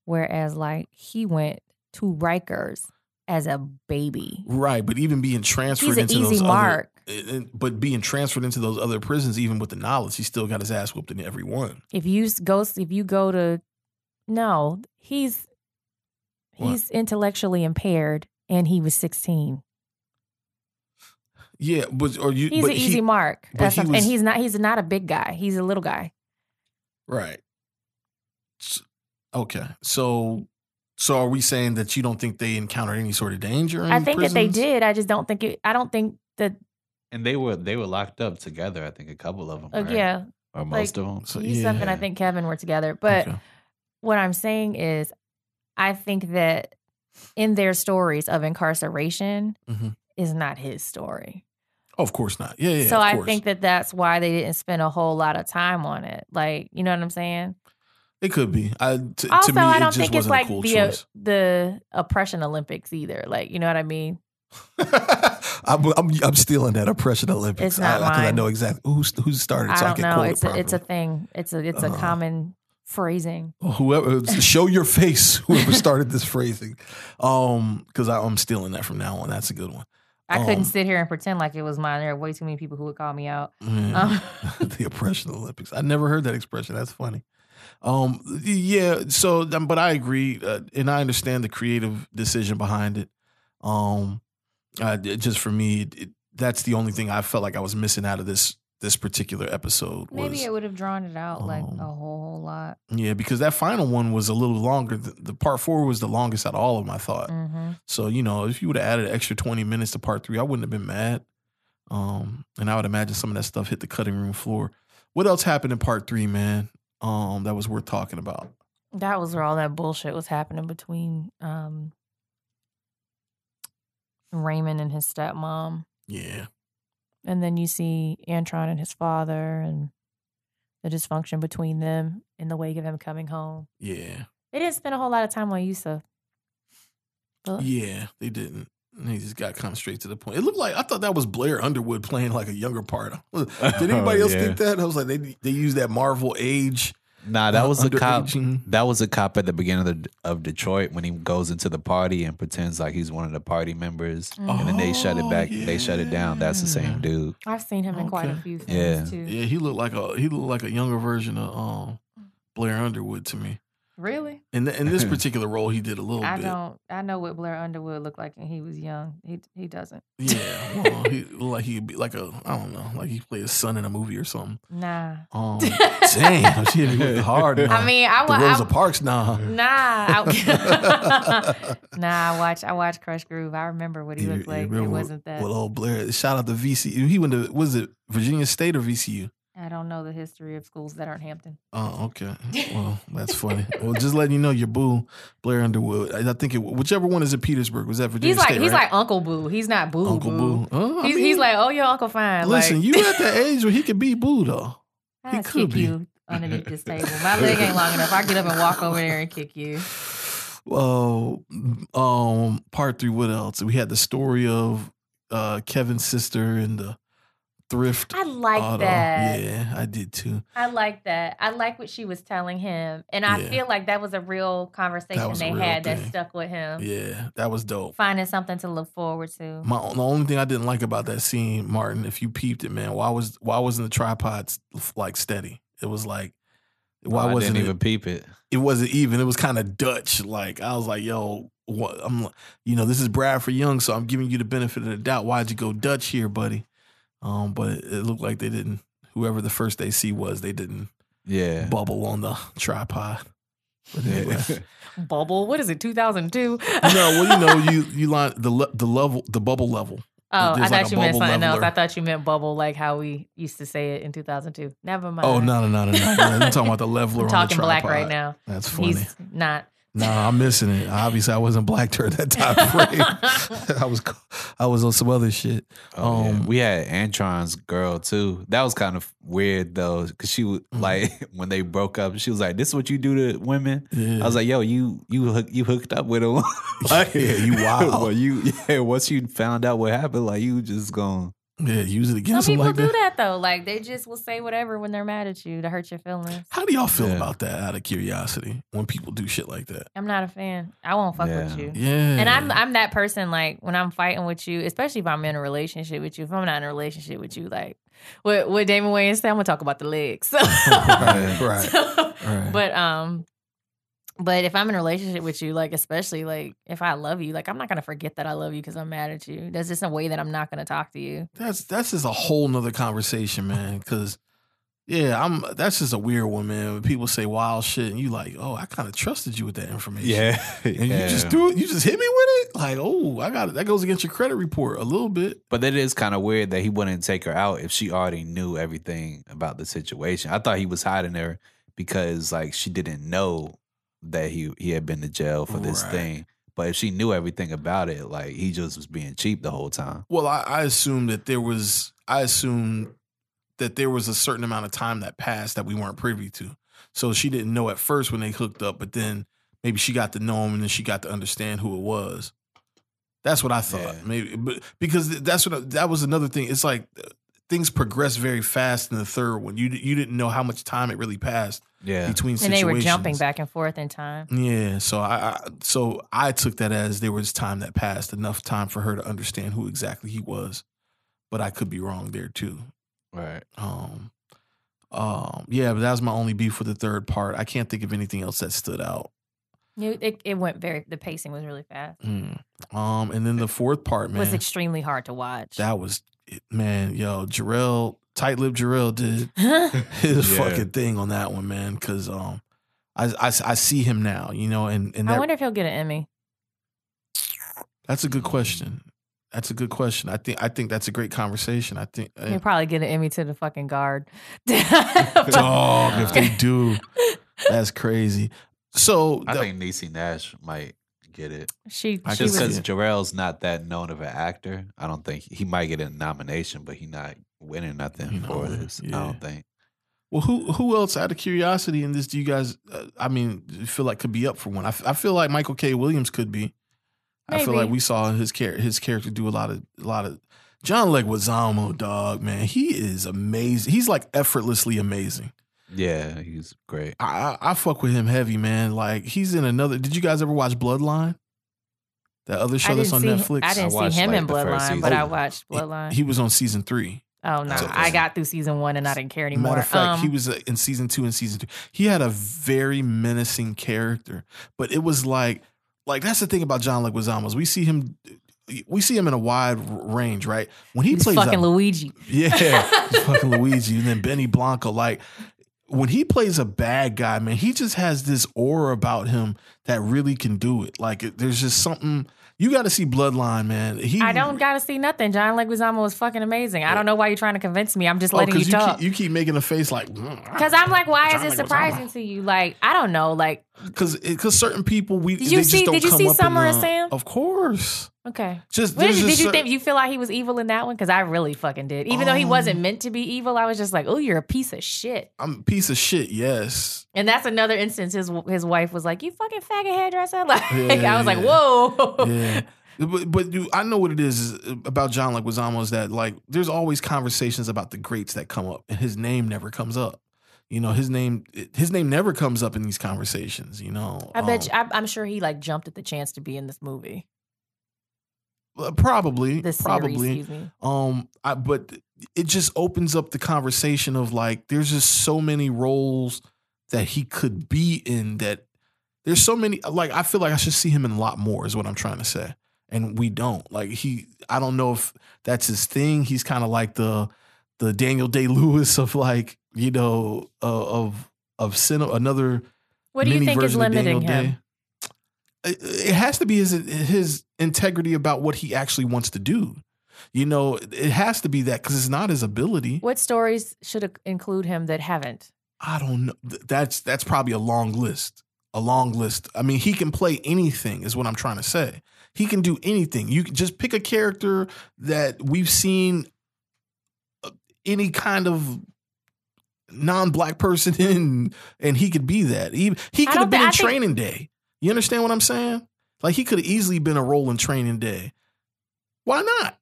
whereas like he went to Rikers as a baby. Right, but even being transferred He's an into easy those mark. other, but being transferred into those other prisons, even with the knowledge, he still got his ass whooped in every one. If you go, if you go to, no, he's What? he's intellectually impaired, and he was sixteen. Yeah, but or you, He's but an he- easy mark. That's he was- and he's not. He's not a big guy. He's a little guy. right? S- Okay, so so are we saying that you don't think they encountered any sort of danger? In I think that they did. I just don't think it. I don't think that. And they were they were locked up together. I think a couple of them. Uh, right? Yeah, or most like- of them. So, Yusef and I think Kevin were together. But Okay. what I'm saying is, I think that in their stories of incarceration Mhm. is not his story. Oh, of course not. Yeah, yeah. so I think that that's why they didn't spend a whole lot of time on it. Like, you know what I'm saying? It could be. I t- Also, me, I don't just think it's like cool the uh, the oppression Olympics either. Like, you know what I mean? I'm, I'm I'm stealing that oppression Olympics. It's not I, 'cause I mine. know exactly who who started, I so I don't can know. It's it a, it's a thing. It's a it's a Uh-huh. common phrasing. whoever show your face whoever started this phrasing um because i'm stealing that from now on that's a good one I couldn't Um, sit here and pretend like it was mine. There are way too many people who would call me out. Yeah. Um, the oppression olympics i never heard that expression that's funny um yeah so um, but i agree uh, and i understand the creative decision behind it um uh, just for me it, that's the only thing i felt like i was missing out of this this particular episode was Maybe it would have drawn it out like um, a whole, whole lot. yeah because that final one was a little longer the, the part four was the longest out of all of them i thought hmm So, you know, if you would have added an extra 20 minutes to part three, I wouldn't have been mad. Um, and I would imagine some of that stuff hit the cutting room floor. What else happened in part three, man? Um, that was worth talking about. That was where all that bullshit was happening between um, Raymond and his stepmom. Yeah. And then you see Antron and his father and the dysfunction between them in the wake of him coming home. Yeah. They didn't spend a whole lot of time on Yusef. But- Yeah. They didn't. He just got kind of straight to the point. It looked like I thought that was Blair Underwood playing like a younger part. Did oh, anybody else Yeah. think that? I was like, they they used that Marvel age. Nah, that uh, was a cop. underaging- That was a cop at the beginning of, the, of Detroit when he goes into the party and pretends like he's one of the party members, and then they shut it Oh, back. They shut it down. That's the same dude. I've seen him in quite a Okay. few Yeah. things too. Yeah, he looked like a he looked like a younger version of um Blair Underwood to me. Really? In th- in this particular role, he did a little I bit. don't. I know what Blair Underwood looked like when he was young. He he doesn't. Yeah, well, he looked like he'd be like a I don't know, like he played his son in a movie or something. Nah. Um, damn, she hit me with hard. Nah. I mean, I the wa- Rosa I- Parks, nah. Nah, I, nah. I watch. I watch Krush Groove. I remember what he You- looked you like. It wasn't that. Well, old Blair? Shout out to VCU. He went to was it Virginia State or VCU? I don't know the history of schools that aren't Hampton. Oh, okay. Well, that's funny. well, just letting you know, your boo, Blair Underwood. I, I think it, whichever one is in Petersburg was that Virginia He's like State, he's right? like Uncle Boo. He's not Boo Uncle Boo. Oh, He's, mean, he's like, oh, your Uncle Fine. listen, like, you at the age where he could be Boo though. he I could kick be. you underneath this table. My leg ain't long enough. I get up and walk over there and kick you. Oh, um, part three. What else? We had the story of uh Kevin's sister and the thrift. I like auto. that. Yeah, I did too. I like that. I like what she was telling him, and I Yeah. feel like that was a real conversation they real had that stuck with him. Yeah, that was dope. Finding something to look forward to. My the only thing I didn't like about that scene, Martin, if you peeped it, man, why was why wasn't the tripods like steady? It was like why Oh, wasn't didn't it? even peep it. it wasn't even. It was kind of Dutch. Like I was like, yo, what? I'm, you know, this is Bradford Young, so I'm giving you the benefit of the doubt. Why'd you go Dutch here, buddy? Um, but it, it looked like they didn't. Whoever the first AC was, they didn't Yeah. bubble on the tripod. But anyway. Bubble. What is it? Two thousand two. no, well, you know, you you line the le- the level, the bubble level. Oh, I thought like you meant bubble something else. leveler. I thought you meant bubble, like how we used to say it in 2002. Never mind. Oh no, no, no, no, no! no. I'm talking about the leveler I'm on talking the black right now. That's funny. He's not. No, I'm missing it. Obviously, I wasn't black during that time frame. I was, I was on some other shit. Oh, yeah. Um, we had Antron's girl too. That was kind of weird though, because she was Mm. like when they broke up, she was like, "This is what you do to women." Yeah. I was like, "Yo, you you hook, you hooked up with him? like, Yeah, you wild. well, you yeah. Once you found out what happened, like you just going. Yeah, use it Some against them people like do that. that though. Like they just will say whatever when they're mad at you to hurt your feelings. How do y'all feel Yeah. about that? Out of curiosity, when people do shit like that. I'm not a fan. I won't fuck with you. Yeah, And I'm I'm that person like when I'm fighting with you, especially if I'm in a relationship with you. If I'm not in a relationship with you, like what what Damon Wayans said, I'm gonna talk about the legs. right, right, So- right. But um, but if I'm in a relationship with you, like especially like if I love you, like I'm not gonna forget that I love you because I'm mad at you. There's just a way that I'm not gonna talk to you. that's that's just a whole nother conversation, man. Because yeah, I'm. That's just a weird one, man. When people say wild shit, and you like, oh, I kind of trusted you with that information. Yeah, And you just threw it. You just hit me with it. Like, oh, I got it. That goes against your credit report a little bit. But that is kind of weird that he wouldn't take her out if she already knew everything about the situation. I thought he was hiding her because like she didn't know that he he had been to jail for this Right. thing. But if she knew everything about it, like he just was being cheap the whole time. Well, I, I assumed that there was. I assume that there was a certain amount of time that passed that we weren't privy to. So she didn't know at first when they hooked up, but then maybe she got to know him and then she got to understand who it was. That's what I thought. Yeah. Maybe, but because that's what that was another thing. It's like uh, things progress very fast in the third one. You you didn't know how much time it really passed Yeah. between And situations. they were jumping back and forth in time. Yeah, so I, I so I took that as there was time that passed, enough time for her to understand who exactly he was. But I could be wrong there too. Right. Um, um, yeah, but that was my only beef with the third part. I can't think of anything else that stood out. It, it went very. The pacing was really fast. Mm. Um, and then the fourth part, It was extremely hard to watch. that was man, yo, Jharrel, tight lip Jharrel did his Yeah. fucking thing on that one, man. Because um, I, I I see him now, you know, and and I wonder if he'll get an Emmy. that's a good question. That's a good question. I think I think that's a great conversation. I think He'll probably get an Emmy to the fucking guard. dog if they do, that's crazy. So I the- think Niecy Nash might get it. she, I she Just can was, see because Jharrel's not that known of an actor, I don't think he might get a nomination, but he not winning nothing You for know, this. yeah. I don't think. Well, who who else out of curiosity in this do you guys? Uh, I mean, feel like could be up for one? I, f- I feel like Michael K. Williams could be. I feel like we saw his char- his character do a lot of a lot of. John Leguizamo, dog, man, he is amazing. He's like effortlessly amazing. Yeah, he's great. I, I I fuck with him heavy, man. Like he's in another. Did you guys ever watch Bloodline? That other show that's on see. Netflix. I didn't see him like, in Bloodline, but I watched Bloodline. He, was on season three. oh no, So- I got through season one and I didn't care anymore. Matter of fact, Um, he was uh, in season two and season two. He had a very menacing character, but it was like, like that's the thing about John Leguizamo's. We see him, we see him in a wide range, right? When he he's plays, fucking a, Luigi. yeah, fucking Luigi, and then Benny Blanco, like. When he plays a bad guy, man, he just has this aura about him that really can do it. Like, it, there's just something you got to see Bloodline, man. He, I don't gotta see nothing. John Leguizamo was fucking amazing. I don't know why you're trying to convince me. I'm just Oh, letting you because talk. keep, you keep making a face like, mm, Because I'm like, why John is it Leguizamo. surprising to you? Like, I don't know. Like, because because certain people we Did you see- did you see Summer of Sam? Of course, okay. just What did you, did you think? You feel like he was evil in that one? Because I really fucking did. Even though he wasn't Um, meant to be evil, I was just like, oh, you're a piece of shit. I'm a piece of shit. Yes, And that's another instance. His his wife was like, "You fucking faggot hairdresser." Like Yeah, I was like. "Whoa." yeah. But, but you, I know what it is about John Leguizamo is that like there's always conversations about the greats that come up, and his name never comes up. You know, his name his name never comes up in these conversations. You know, I bet Um, you, I, I'm sure he like jumped at the chance to be in this movie, uh, probably, this probably. series. Excuse me. Um, I, but it just opens up the conversation of like, there's just so many roles that he could be in that there's so many, like, I feel like I should see him in a lot more, is what I'm trying to say. And we don't. Like, he, I don't know if that's his thing. He's kind of like the, the Daniel Day Lewis of like, you know, uh, of, of cinema, another What do you think is limiting him? Day. It, has to be his his integrity about what he actually wants to do. You know, it has to be that because it's not his ability. What stories should include him that haven't? I don't know. That's that's probably a long list. A long list. I mean, he can play anything. Is what I'm trying to say. He can do anything. You can just pick a character that we've seen uh, any kind of non-black person in, and he could be that. He he could have been thi- in I think- Training Day. You understand what I'm saying? Like he could have easily been a role in Training Day. Why not?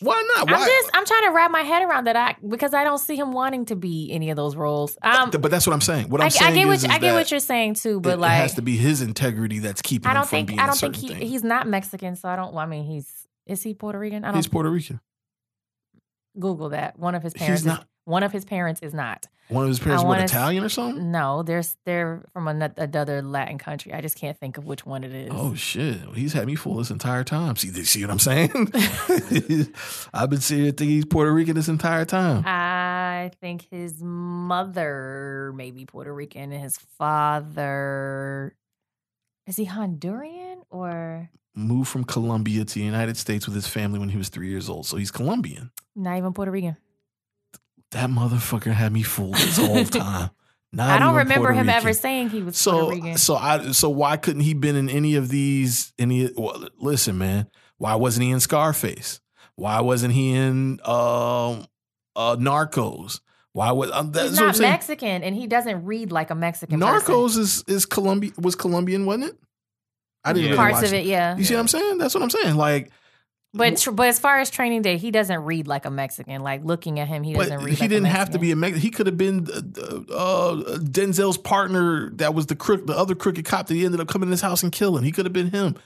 Why not? Why? I'm just I'm trying to wrap my head around that I because I don't see him wanting to be any of those roles. Um, but that's what I'm saying. What I, I'm I saying get what is, is I get what you're saying too, but it, like it has to be his integrity that's keeping I don't think I don't think he thing. he's not Mexican, so I don't. I mean, he's is he Puerto Rican? I don't He's Puerto Rican. Google that. One of his He's parents. Is, not. One of his parents is not. One of his parents I what wanna s- Italian or something? No, there's they're from another Latin country. I just can't think of which one it is. Oh shit! Well, he's had me fool this entire time. See, see what I'm saying? I've been sitting here thinking he's Puerto Rican this entire time. I think his mother may be Puerto Rican and his father is he Honduran or Moved from Colombia to the United States with his family when he was three years old, so he's Colombian. not even Puerto Rican? That motherfucker had me fooled this whole time. Not I don't remember Puerto him ever saying he was Puerto So Rican. so I so why couldn't he been in any of these any well, listen man why wasn't he in Scarface why wasn't he in um uh Narcos Why was um, that's He's what I'm not saying. Mexican, and he doesn't read like a Mexican. person. Narcos is is Colombia was Colombian, wasn't it? I didn't Yeah. really parts watch of it, yeah. You see what I'm saying? That's what I'm saying. Like, But tr- but as far as Training Day, he doesn't read like a Mexican. Like looking at him, he doesn't but read. he like didn't have to be a Mexican. He could have been uh, uh, Denzel's partner. That was the crook, the other crooked cop that he ended up coming in his house and killing. He could have been him.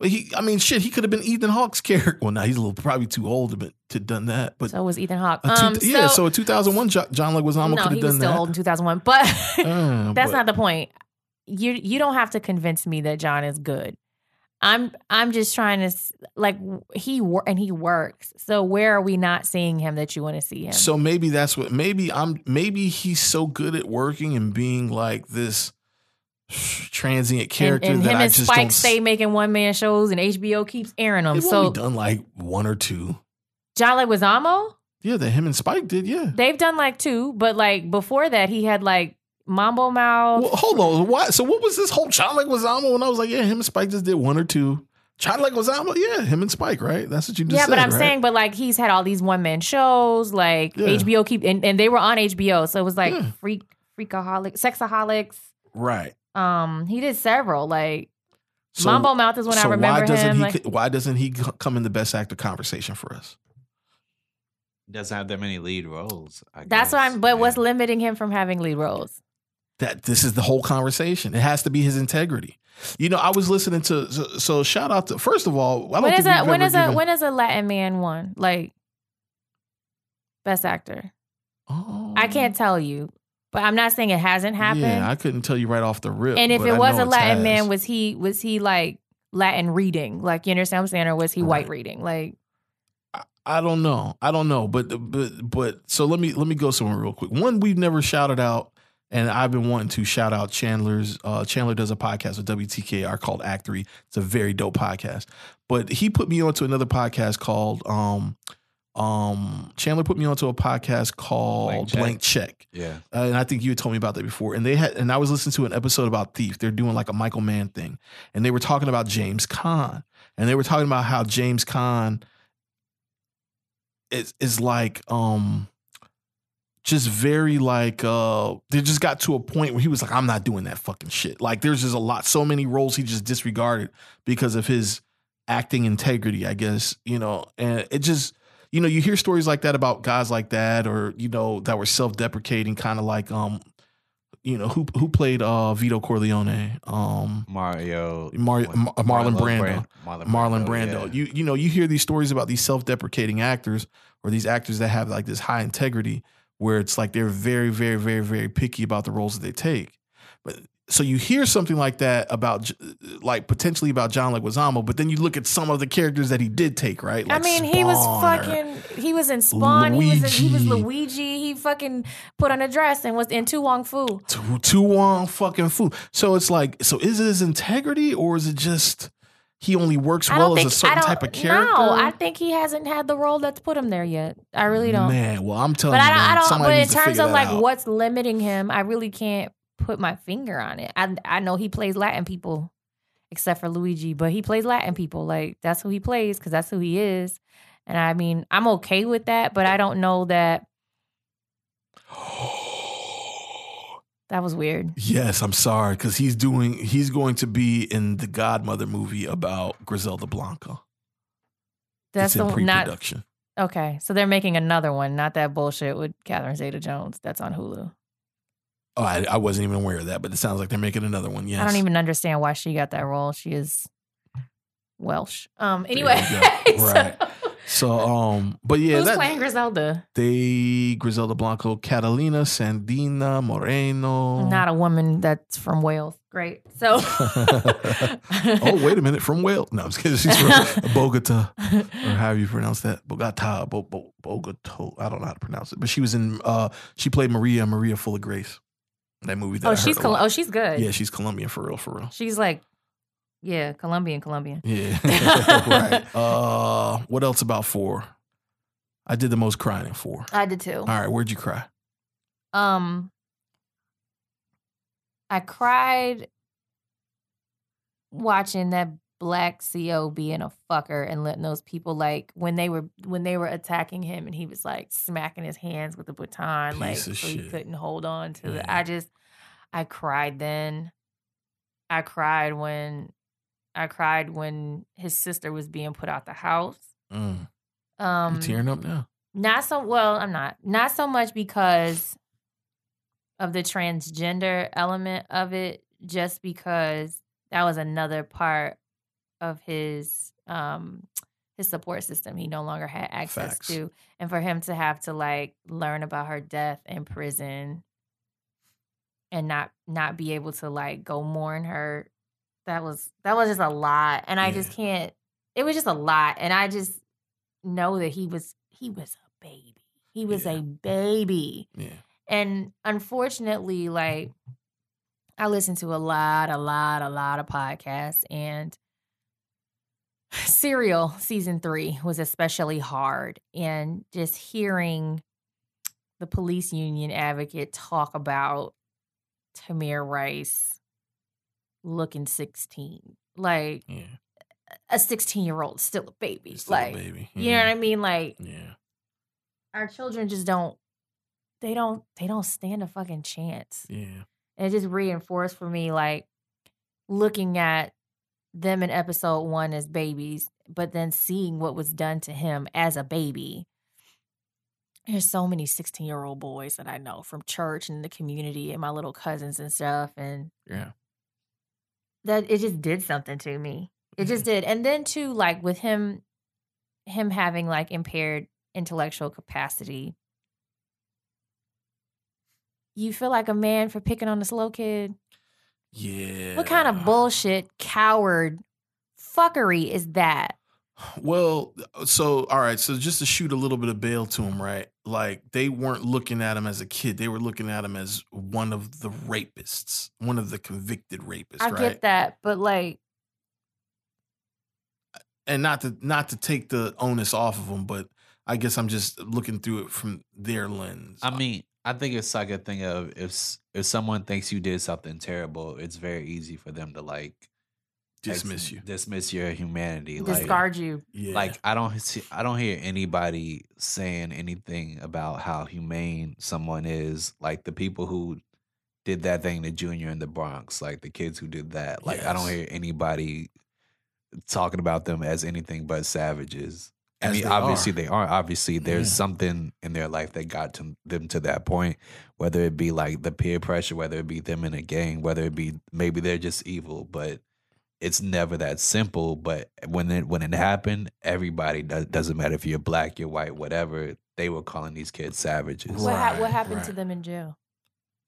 But he, I mean, shit, he could have been Ethan Hawke's character. Well, now he's a little probably too old to to done that. But So was Ethan Hawke. two- Um, yeah, so, so, a 2001 Jo- John Leguizamo no, could he have was done still that. old in 2001. But Uh, that's but- not the point. You you don't have to convince me that John is good. I'm I'm just trying to like he and he works. So where are we not seeing him that you want to see him? So maybe that's what maybe I'm maybe he's so good at working and being like this transient character and that him I and just Spike don't stay making one man shows and HBO keeps airing them. So done like one or two. John Leguizamo, Yeah, that him and Spike did. Yeah. they've done like two, but like before that, he had like Mambo Mouth. Well, hold on. Why? So what was this whole John Leguizamo? When I was like, yeah, him and Spike just did one or two. John Leguizamo, yeah, him and Spike, right? That's what you just yeah, said. but I'm right? saying, but like he's had all these one man shows, like Yeah. HBO keep, and, and they were on HBO, so it was like Yeah. freak, freakaholic, Sexaholix. right. Um, he did several. Like So, Mambo Mouth is when so I remember why doesn't him. he? like- why doesn't he come in the best actor conversation for us? Doesn't have that many lead roles. I that's guess. why I'm. But what's limiting him from having lead roles? That this is the whole conversation. It has to be his integrity. You know, I was listening to so, so shout out to first of all. I When is a when is a given- when is a Latin man won like best actor? Oh. I can't oh. tell you, but I'm not saying it hasn't happened. Yeah, I couldn't tell you right off the rip. and if it I was a Latin man, was he was he like Latin reading? Like you understand what I'm saying, or was he white reading? Like I don't know. I don't know. But but but so let me let me go somewhere real quick. One we've never shouted out, and I've been wanting to shout out Chandler's. Uh, Chandler does a podcast with WTKR called Act Three. It's a very dope podcast. But he put me onto another podcast called um um Chandler put me onto a podcast called Blank Check. Blank Check. Yeah. Uh, and I think you had told me about that before. And they had, and I was listening to an episode about Thief. They're doing like a Michael Mann thing, and they were talking about James Caan, and they were talking about how James Caan is is like um just very like uh they just got to a point where he was like I'm not doing that fucking shit. Like there's just a lot so many roles he just disregarded because of his acting integrity, I guess, you know. And it just you know, you hear stories like that about guys like that or you know that were self-deprecating kind of like um you know who who played uh Vito Corleone um Mario. Mar- Mar- Marlon Brando. Brand- Marlon, Marlon Brando. yeah. You you know you hear these stories about these self-deprecating actors or these actors that have like this high integrity where it's like they're very very very very picky about the roles that they take. But so you hear something like that about like potentially about John Leguizamo, but then you look at some of the characters that he did take, right? I Like mean, he was fucking. He was in Spawn. He was in, he was Luigi. Luigi. He fucking put on a dress and was in To Wong Foo. Tu- To Wong fucking Foo. So it's like, so is it his integrity or is it just he only works well don't as think a certain type of character? No, I think he hasn't had the role that's put him there yet. I really don't. Man, well, I'm telling but you, I don't. man, I don't. But in terms of like out. what's limiting him, I really can't put my finger on it. I I know he plays Latin people, except for Luigi, but he plays Latin people. Like that's who he plays because that's who he is. And I mean, I'm okay with that, but I don't know that that was weird. Yes, I'm sorry because he's doing. He's going to be in the Godmother movie about Griselda Blanco. That's it's in the not pre-production. okay. So they're making another one, not that bullshit with Catherine Zeta-Jones. That's on Hulu. Oh, I, I wasn't even aware of that, but it sounds like they're making another one. Yes, I don't even understand why she got that role. She is Welsh. Um. Anyway, you go. so- Right. So, um, but yeah, who's that, playing Griselda? they Griselda Blanco, Catalina Sandino Moreno. Not a woman that's from Wales. Great. So. oh, wait a minute, from Wales? No, I'm just kidding. She's from Bogota, or how you pronounce that? Bogota, Bo, Bo, Bogota. I don't know how to pronounce it, but she was in. uh She played Maria, Maria Full of Grace. That movie. That Oh, she's Col- oh, she's good. Yeah, she's Colombian for real, for real. She's like, yeah, Colombian, Colombian. Yeah, right. Uh, what else about four? I did the most crying in four. I did too. All right, where'd you cry? Um, I cried watching that black CO being a fucker and letting those people like when they were when they were attacking him and he was like smacking his hands with the baton like Piece of so he couldn't hold on to Yeah. it. I just I cried then. I cried when I cried when his sister was being put out the house. Mm. Um You tearing up now? not so well, I'm not. Not so much because of the transgender element of it, just because that was another part of his um his support system he no longer had access Facts. to. And for him to have to like learn about her death in prison and not not be able to like go mourn her, that was that was just a lot. And I just can't it was just a lot. And I just know that he was he was a baby. He was Yeah. a baby. Yeah. And unfortunately, like I listen to a lot, a lot, a lot of podcasts and Serial season three was especially hard. And just hearing the police union advocate talk about Tamir Rice looking 16. Like Yeah. a 16 year old still a baby. Still a like baby. you know what I mean? Like Yeah. our children just don't they don't they don't stand a fucking chance. Yeah. And it just reinforced for me like looking at them in episode one as babies, but then seeing what was done to him as a baby. There's so many 16 year old boys that I know from church and the community and my little cousins and stuff. And Yeah. That it just did something to me. It just mm-hmm. did. And then too, like with him him having like impaired intellectual capacity. You feel like a man for picking on a slow kid? Yeah. What kind of bullshit, coward fuckery is that? Well, so all right, so just to shoot a little bit of bail to him, right? Like they weren't looking at him as a kid; they were looking at him as one of the rapists, one of the convicted rapists, I right? get that, but like, And not to not to take the onus off of him, but I guess I'm just looking through it from their lens. I mean, I think it's like a thing of if if someone thinks you did something terrible, it's very easy for them to like dismiss you. dismiss your humanity. Like, discard you. Yeah, like I don't see, I don't hear anybody saying anything about how humane someone is. Like the people who did that thing to Junior in the Bronx, like the kids who did that. Like I don't hear anybody talking about them as anything but savages. I mean, they obviously are. they aren't Obviously, there's Yeah. something in their life that got to them to that point. Whether it be like the peer pressure, whether it be them in a gang, whether it be maybe they're just evil, but it's never that simple. But when it when it happened, everybody does, doesn't matter if you're black, you're white, whatever. They were calling these kids savages. What, ha- what Right, happened to them in jail?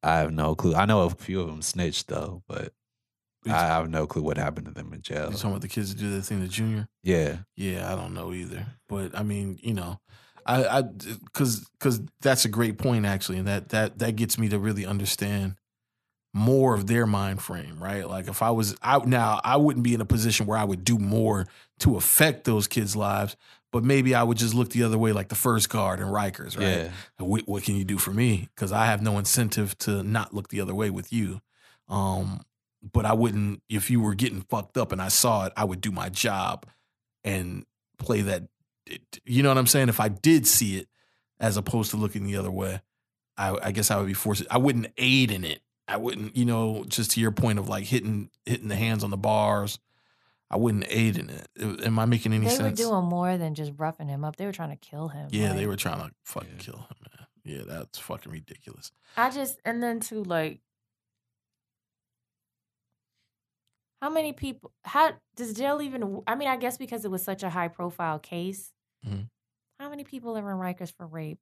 I have no clue. I know a few of them snitched though, but I have no clue what happened to them in jail. you talking about the kids that do that thing to Junior? Yeah, Yeah, I don't know either. But I mean, you know, I I cuz cuz that's a great point actually and that that that gets me to really understand more of their mind frame, right? Like if I was out now, I wouldn't be in a position where I would do more to affect those kids' lives, but maybe I would just look the other way like the first guard and Rikers, right? yeah. what, what can you do for me? Because I have no incentive to not look the other way with you. Um, but I wouldn't if you were getting fucked up and I saw it, I would do my job and play that. You know what I'm saying? If I did see it, as opposed to looking the other way, I, I guess I would be forced. I wouldn't aid in it. I wouldn't, you know, just to your point of like hitting hitting the hands on the bars. I wouldn't aid in it. Am I making any They sense? They were doing more than just roughing him up. They were trying to kill him. yeah, like- they were trying to fucking Yeah. kill him, man. Yeah, that's fucking ridiculous. I just and then too like how many people how does jail even I mean I guess because it was such a high profile case. Mhm. How many people are in Rikers for rape?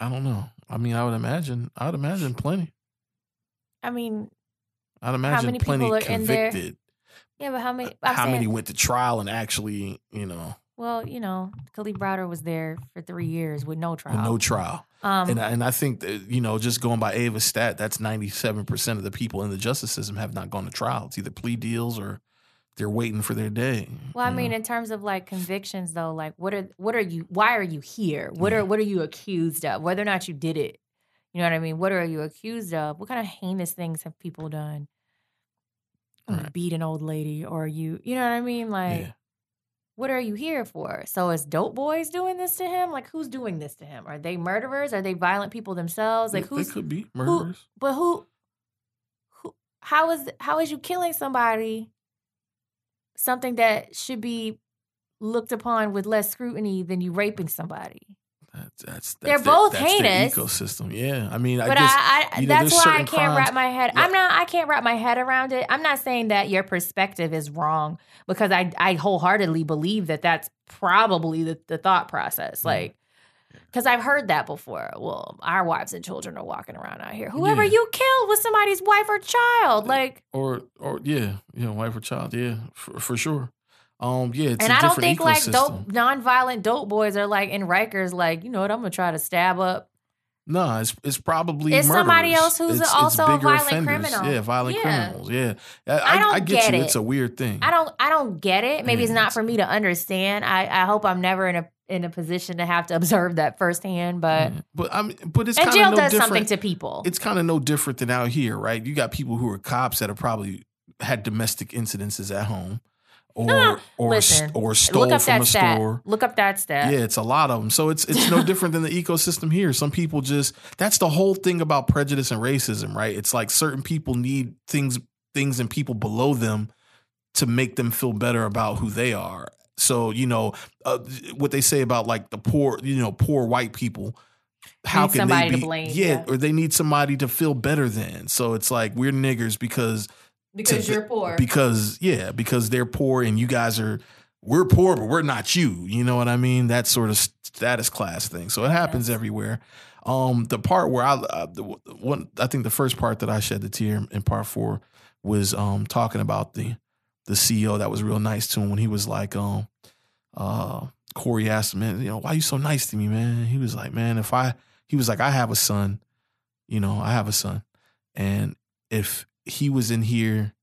I don't know. I mean, I would imagine. I would imagine plenty. I mean, I'd imagine many plenty people are in there? convicted. yeah, but how many I'm How saying, many went to trial and actually, you know, Well, you know, Kalief Browder was there for three years with no trial. with no trial? um, and I- and I think that you know, just going by Ava's stat, that's ninety seven percent of the people in the justice system have not gone to trial. It's either plea deals or they're waiting for their day. Well, I mean, know? in terms of like convictions, though, like what are what are you? Why are you here? What Yeah. are what are you accused of? Whether or not you did it, you know what I mean. What are you accused of? What kind of heinous things have people done? Oh, you Right. beat an old lady or you, you know what I mean? Like, Yeah. what are you here for? So is dope boys doing this to him? Like, who's doing this to him? Are they murderers? Are they violent people themselves? Like, who's they could be murderers. but who who how is how is you killing somebody something that should be looked upon with less scrutiny than you raping somebody That's, that's, They're their- both that's heinous. ecosystem. Yeah, I mean, I but guess I, I you know, that's why I can't crimes- wrap my head. I'm not. I can't wrap my head around it. I'm not saying that your perspective is wrong because I I wholeheartedly believe that that's probably the, the thought process. Mm. Like, because I've heard that before. Well, our wives and children are walking around out here. Whoever Yeah. you killed was somebody's wife or child. Like, or or yeah, you know, wife or child. Yeah, for, for sure. Um, yeah, it's and a I don't think like dope, nonviolent dope boys are like in Rikers. Like, you know what? I'm gonna try to stab up. No, it's it's probably It's somebody else who's It's- also a bigger violent criminal. Yeah, violent Yeah. criminals. Yeah, I, I I, don't I get, get you. it. It's a weird thing. I don't I don't get it. Maybe it's Yeah, not for me to understand. I, I hope I'm never in a in a position to have to observe that firsthand. But Yeah. but I mean, but it's and kind jail of no does different. something to people. it's kind of no different than out here, right? You got people who are cops that have probably had domestic incidences at home, or or listen, or stole Look up from that a stat. store. Look up that stat. Yeah, it's a lot of them. So it's it's no different than the ecosystem here. Some people just that's the whole thing about prejudice and racism, right? It's like certain people need things things and people below them to make them feel better about who they are. So, you know, uh, what they say about like the poor, you know, poor white people how Need can somebody they to be blame, yeah, yeah. or they need somebody to feel better than. So it's like we're niggers because because to- you're poor. because yeah, because they're poor and you guys are we're poor, but we're not you. You know what I mean? That sort of status class thing. So it happens everywhere. Um, the part where I uh, the one I think the first part that I shed the tear in part four was um talking about the the CEO that was real nice to him when he was like um uh Korey asked him, man, you know, why you so nice to me, man? He was like, man, if I he was like, I have a son, you know, I have a son, and if he was in here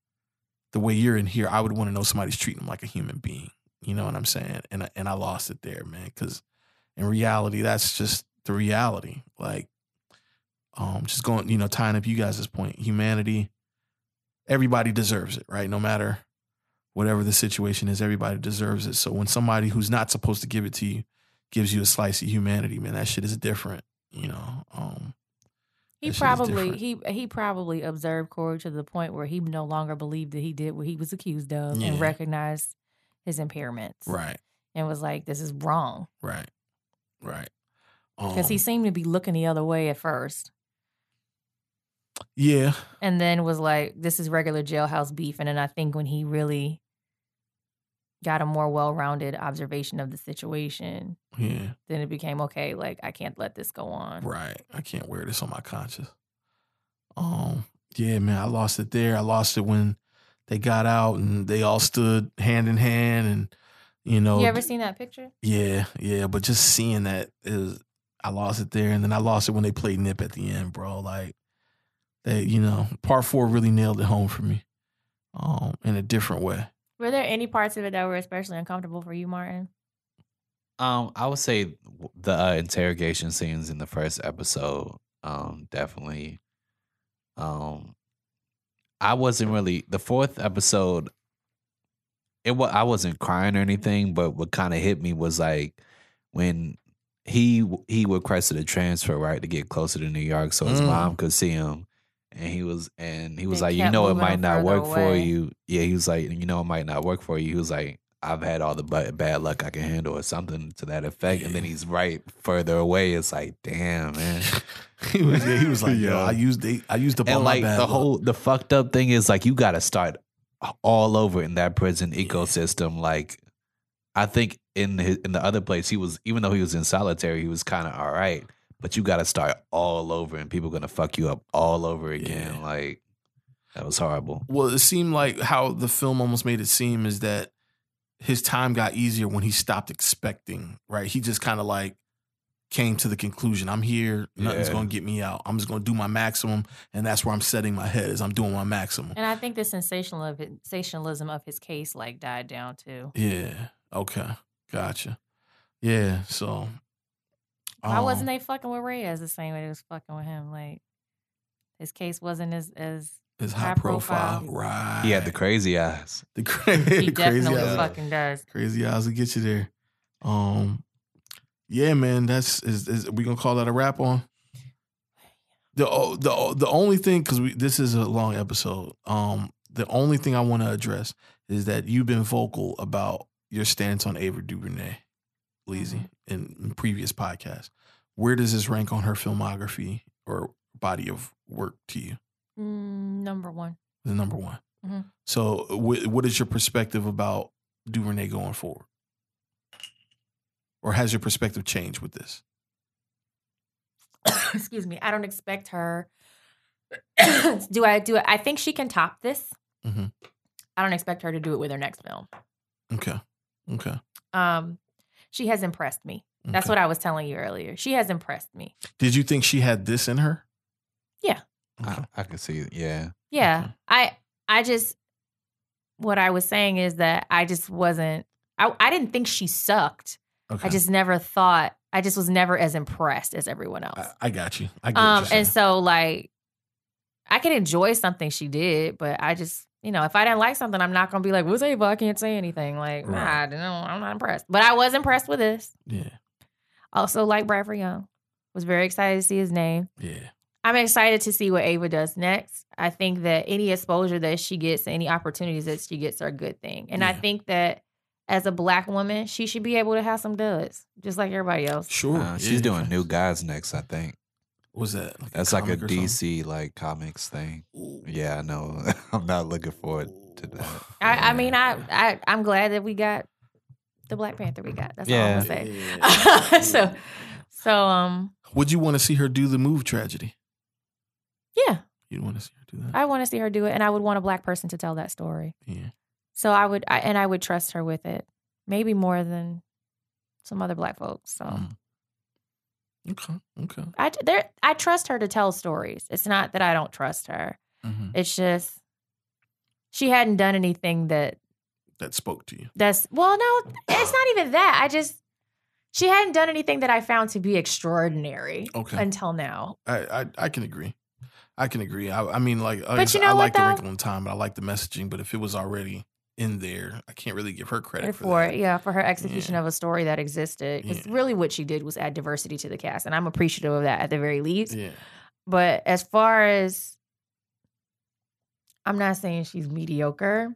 the way you're in here, I would want to know somebody's treating him like a human being. You know what I'm saying? And I- and I lost it there, man, because in reality, that's just the reality. Like, um, just going, you know, tying up you guys' point, humanity, everybody deserves it, right? No matter whatever the situation is, everybody deserves it. So when somebody who's not supposed to give it to you gives you a slice of humanity, man, that shit is different. You know, um, he that probably he he probably observed Korey to the point where he no longer believed that he did what he was accused of Yeah. and recognized his impairments. right, And was like, this is wrong. right, right. Because he Um, seemed to be looking the other way at first. yeah, and then was like, "This is regular jailhouse beef." And then I think when he really got a more well-rounded observation of the situation, yeah. then it became okay. Like I can't let this go on. Right. I can't wear this on my conscience. Um, yeah, man, I lost it there. I lost it when they got out and they all stood hand in hand and you know You ever seen that picture? Yeah, yeah, but just seeing that is I lost it there and then I lost it when they played Nip at the end, bro. Like they, you know, part four really nailed it home for me. Um, in a different way. Were there any parts of it that were especially uncomfortable for you, Martin? Um, I would say the uh, interrogation scenes in the first episode, um, definitely. Um, I wasn't really the fourth episode. It was I wasn't crying or anything, but what kind of hit me was like when he he requested a transfer right to get closer to New York so his Mm. mom could see him, and he was and he was They like, you know, it might not further work for you. Yeah, he was like, you know, it might not work for you. He was like, I've had all the bad luck I can handle, or something to that effect. And then he's right further away. It's like, damn, man. he was yeah, he was like, yo, Yeah. I used the I used up all and my like bad the luck. whole the fucked up thing is like you got to start all over in that prison ecosystem. Like I think in his, in the other place he was even though he was in solitary, he was kind of all right. But you got to start all over, and people gonna fuck you up all over again. Yeah. Like that was horrible. Well, it seemed like how the film almost made it seem is that his time got easier when he stopped expecting, right? He just kind of like came to the conclusion, I'm here, nothing's Yeah. gonna get me out. I'm just gonna do my maximum, and that's where I'm setting my head is I'm doing my maximum. And I think the sensational of it, sensationalism of his case like died down too. Yeah. Okay. Gotcha. Yeah. So Why um, wasn't they fucking with Reyes the same way they was fucking with him? Like his case wasn't as as His high, High profile. profile. right? He had the crazy eyes. the cra- He crazy definitely eyes. fucking does. Crazy eyes will get you there. Um, yeah, man. That's is, is we gonna call that a wrap on. The the the only thing because we this is a long episode. Um, the only thing I want to address is that you've been vocal about your stance on Ava DuVernay, Leezy, in, in previous podcasts. Where does this rank on her filmography or body of work to you? Mm, number one. The number one. Mhm. So, wh- what is your perspective about DuVernay going forward? Or has your perspective changed with this? Excuse me. I don't expect her. do I do it? I think she can top this. Mhm. I don't expect her to do it with her next film. Okay. Okay. Um, she has impressed me. That's okay. what I was telling you earlier. She has impressed me. Did you think she had this in her? Yeah. Okay. I, I can see it. Yeah. Yeah. Okay. I I just what I was saying is that I just wasn't I, I didn't think she sucked. Okay. I just never thought I just was never as impressed as everyone else. I, I got you. I get um you're and so like I could enjoy something she did, but I just you know, if I didn't like something, I'm not gonna be like, "What's Ava? I can't say anything." Like, nah, I don't know, I'm not impressed. But I was impressed with this. yeah. Also, like Bradford Young, was very excited to see his name. Yeah. I'm excited to see what Ava does next. I think that any exposure that she gets, any opportunities that she gets, are a good thing. And I think that as a black woman, she should be able to have some duds, just like everybody else. Sure. Uh, she's Yeah. doing New Gods next, I think. Was that? That's like a comic or something? DC like comics thing. Ooh. Yeah, I know. I'm not looking forward to that. I, I mean, I, I I'm glad that we got the Black Panther we got. That's all I'm Yeah. gonna say. Yeah. so, so um, Would you want to see her do the move tragedy? yeah, You'd want to see her do that? I want to see her do it, and I would want a black person to tell that story. yeah. So I would, I, and I would trust her with it, maybe more than some other black folks. So. Mm. Okay. Okay. I there I trust her to tell stories. It's not that I don't trust her. hmm It's just she hadn't done anything that That spoke to you. that's well no, it's not even that. I just she hadn't done anything that I found to be extraordinary Okay. until now. I, I I can agree. I can agree. I, I mean, like, like I But you know I what, like the wrinkle in time, but I like the messaging. But if it was already in there, I can't really give her credit for, For that. it, yeah, for her execution Yeah. of a story that existed. Because Yeah. really what she did was add diversity to the cast. And I'm appreciative of that at the very least. Yeah. But as far as I'm not saying she's mediocre,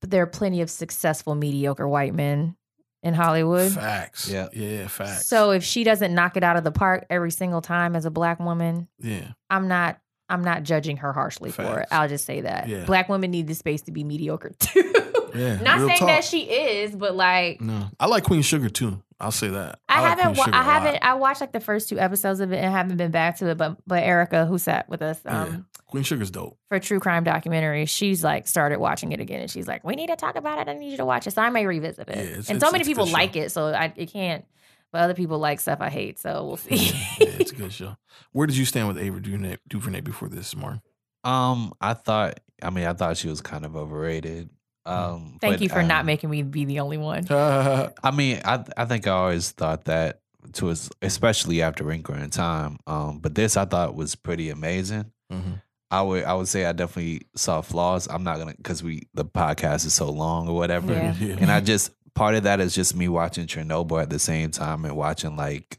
but there are plenty of successful mediocre white men in Hollywood. Facts. Yeah. Yeah. Facts. So if she doesn't knock it out of the park every single time as a black woman, yeah. I'm not I'm not judging her harshly for it. I'll just say that. Yeah. Black women need the space to be mediocre too. Yeah, not saying talk. that she is, but like No, I like Queen Sugar too. I'll say that. I, like haven't. Queen Wa- Sugar I haven't. I watched like the first two episodes of it and haven't been back to it. But but Erica, who sat with us um, Yeah. Queen Sugar's dope. for true crime documentary, she's like started watching it again, and she's like, "We need to talk about it. I need you to watch it." So I may revisit it. Yeah, and so many people like show. it, so I it can't. But other people like stuff I hate, so we'll see. yeah, it's a good show. Where did you stand with Ava DuVernay, DuVernay before this, Martin? Um, I thought. I mean, I thought she was kind of overrated. Um, Thank but, you for not making me be the only one. I mean, I I think I always thought that to us, especially after Wrinkle in Time. Um, but this I thought was pretty amazing. Mhm. I would I would say I definitely saw flaws. I'm not gonna because we the podcast is so long or whatever, Yeah. Yeah. and I just part of that is just me watching Chernobyl at the same time and watching like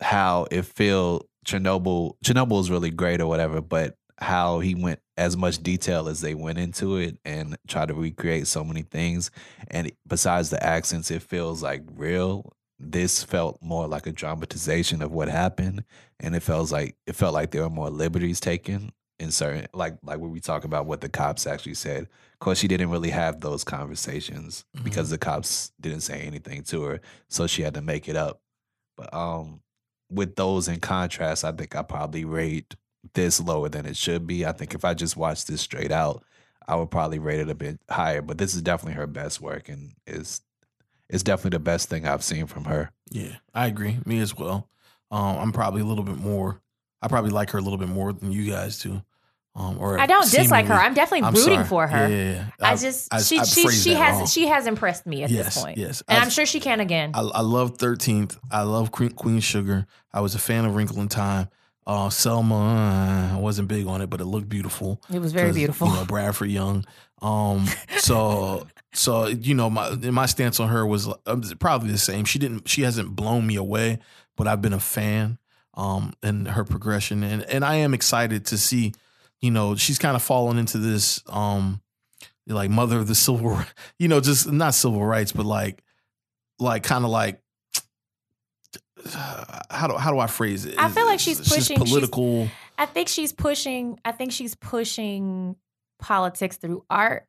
how it feel Chernobyl Chernobyl is really great or whatever, but how he went as much detail as they went into it and try to recreate so many things. And besides the accents, it feels like real. This felt more like a dramatization of what happened, and it feels like it felt like there were more liberties taken in certain like like when we talk about what the cops actually said. Course, she didn't really have those conversations because the cops didn't say anything to her, so she had to make it up. But um, with those in contrast, I think I probably rate this lower than it should be. I think if I just watched this straight out, I would probably rate it a bit higher. But this is definitely her best work, and is it's definitely the best thing I've seen from her. Yeah, I agree. Me as well. Um, I'm probably a little bit more. I probably like her a little bit more than you guys do. Um, or I don't dislike her. I'm definitely I'm rooting sorry. for her. Yeah, yeah, yeah. I I've- just I- she I've she she has wrong. she has impressed me at yes, this point. Yes, And I- I'm sure she can again. I, I love 13th. I love Queen, Queen Sugar. I was a fan of Wrinkle in Time. Uh, Selma, uh, I wasn't big on it, but it looked beautiful. It was very beautiful. You know, Bradford Young. Um, so so you know my my stance on her was um, probably the same. She didn't she hasn't blown me away, but I've been a fan um in her progression and and I am excited to see you know she's kind of fallen into this um like mother of the civil you know just not civil rights but like like kind of like how do how do I phrase it? I feel like she's just pushing- she's- political. I think she's pushing. I think she's pushing politics through art,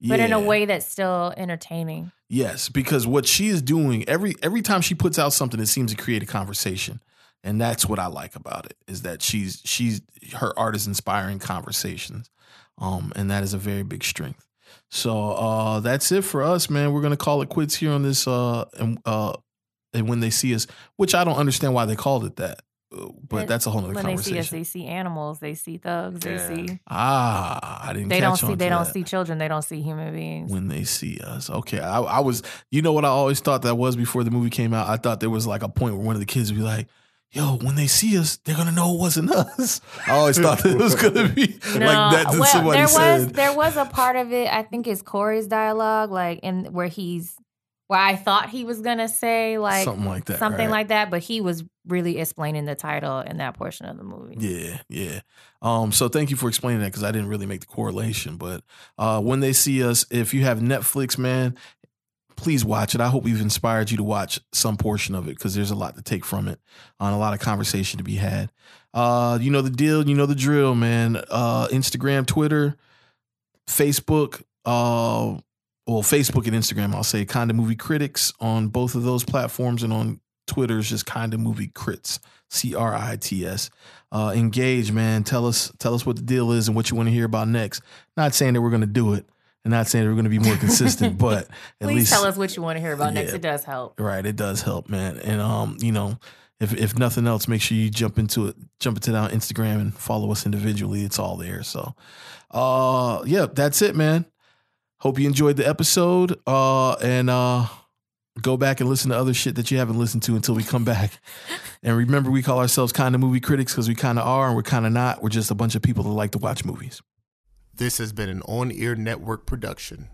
but in a way that's still entertaining. Yes, because what she is doing every every time she puts out something, it seems to create a conversation, and that's what I like about it. Is that she's she's her art is inspiring conversations, um, and that is a very big strength. So uh, that's it for us, man. We're gonna call it quits here on this, uh, and uh, and when they see us, which I don't understand why they called it that, uh, but And that's a whole other When they see us, they see animals. They see thugs. Yeah. They see. ah, I didn't. They don't see. They don't that. see children. They don't see human beings. when they see us. Okay, I, I was, you know what I always thought that was before the movie came out. I thought there was like a point where one of the kids would be like, "Yo, when they see us, they're gonna know it wasn't us." I always thought it was gonna be like that. Well, somebody there was there was a part of it. I think it's Korey's dialogue, like in where he's where I thought he was gonna say like something like that. something right? like that, but he was really explaining the title in that portion of the movie. Yeah, yeah. Um, so thank you for explaining that because I didn't really make the correlation. But uh, when they see us, if you have Netflix, man, please watch it. I hope we've inspired you to watch some portion of it because there's a lot to take from it, on a lot of conversation to be had. Uh, you know the deal, you know the drill, man. Uh, Instagram, Twitter, Facebook, uh, well, Facebook and Instagram, I'll say Kinda Movie Critics on both of those platforms, and on Twitter is just Kinda Movie Crits, C R I T S. Uh, engage, man. Tell us, tell us what the deal is and what you want to hear about next. Not saying that we're going to do it, and not saying we're going to be more consistent, but at Please least tell us what you want to hear about next. It does help. Right, it does help, man. And um, you know, if if nothing else, make sure you jump into it, jump into on Instagram and follow us individually. It's all there. So uh yeah, that's it, man. Hope you enjoyed the episode. Uh and uh go back and listen to other shit that you haven't listened to until we come back. and remember we call ourselves kind of movie critics because we kind of are and we're kind of not. We're just a bunch of people that like to watch movies. This has been an on air network production.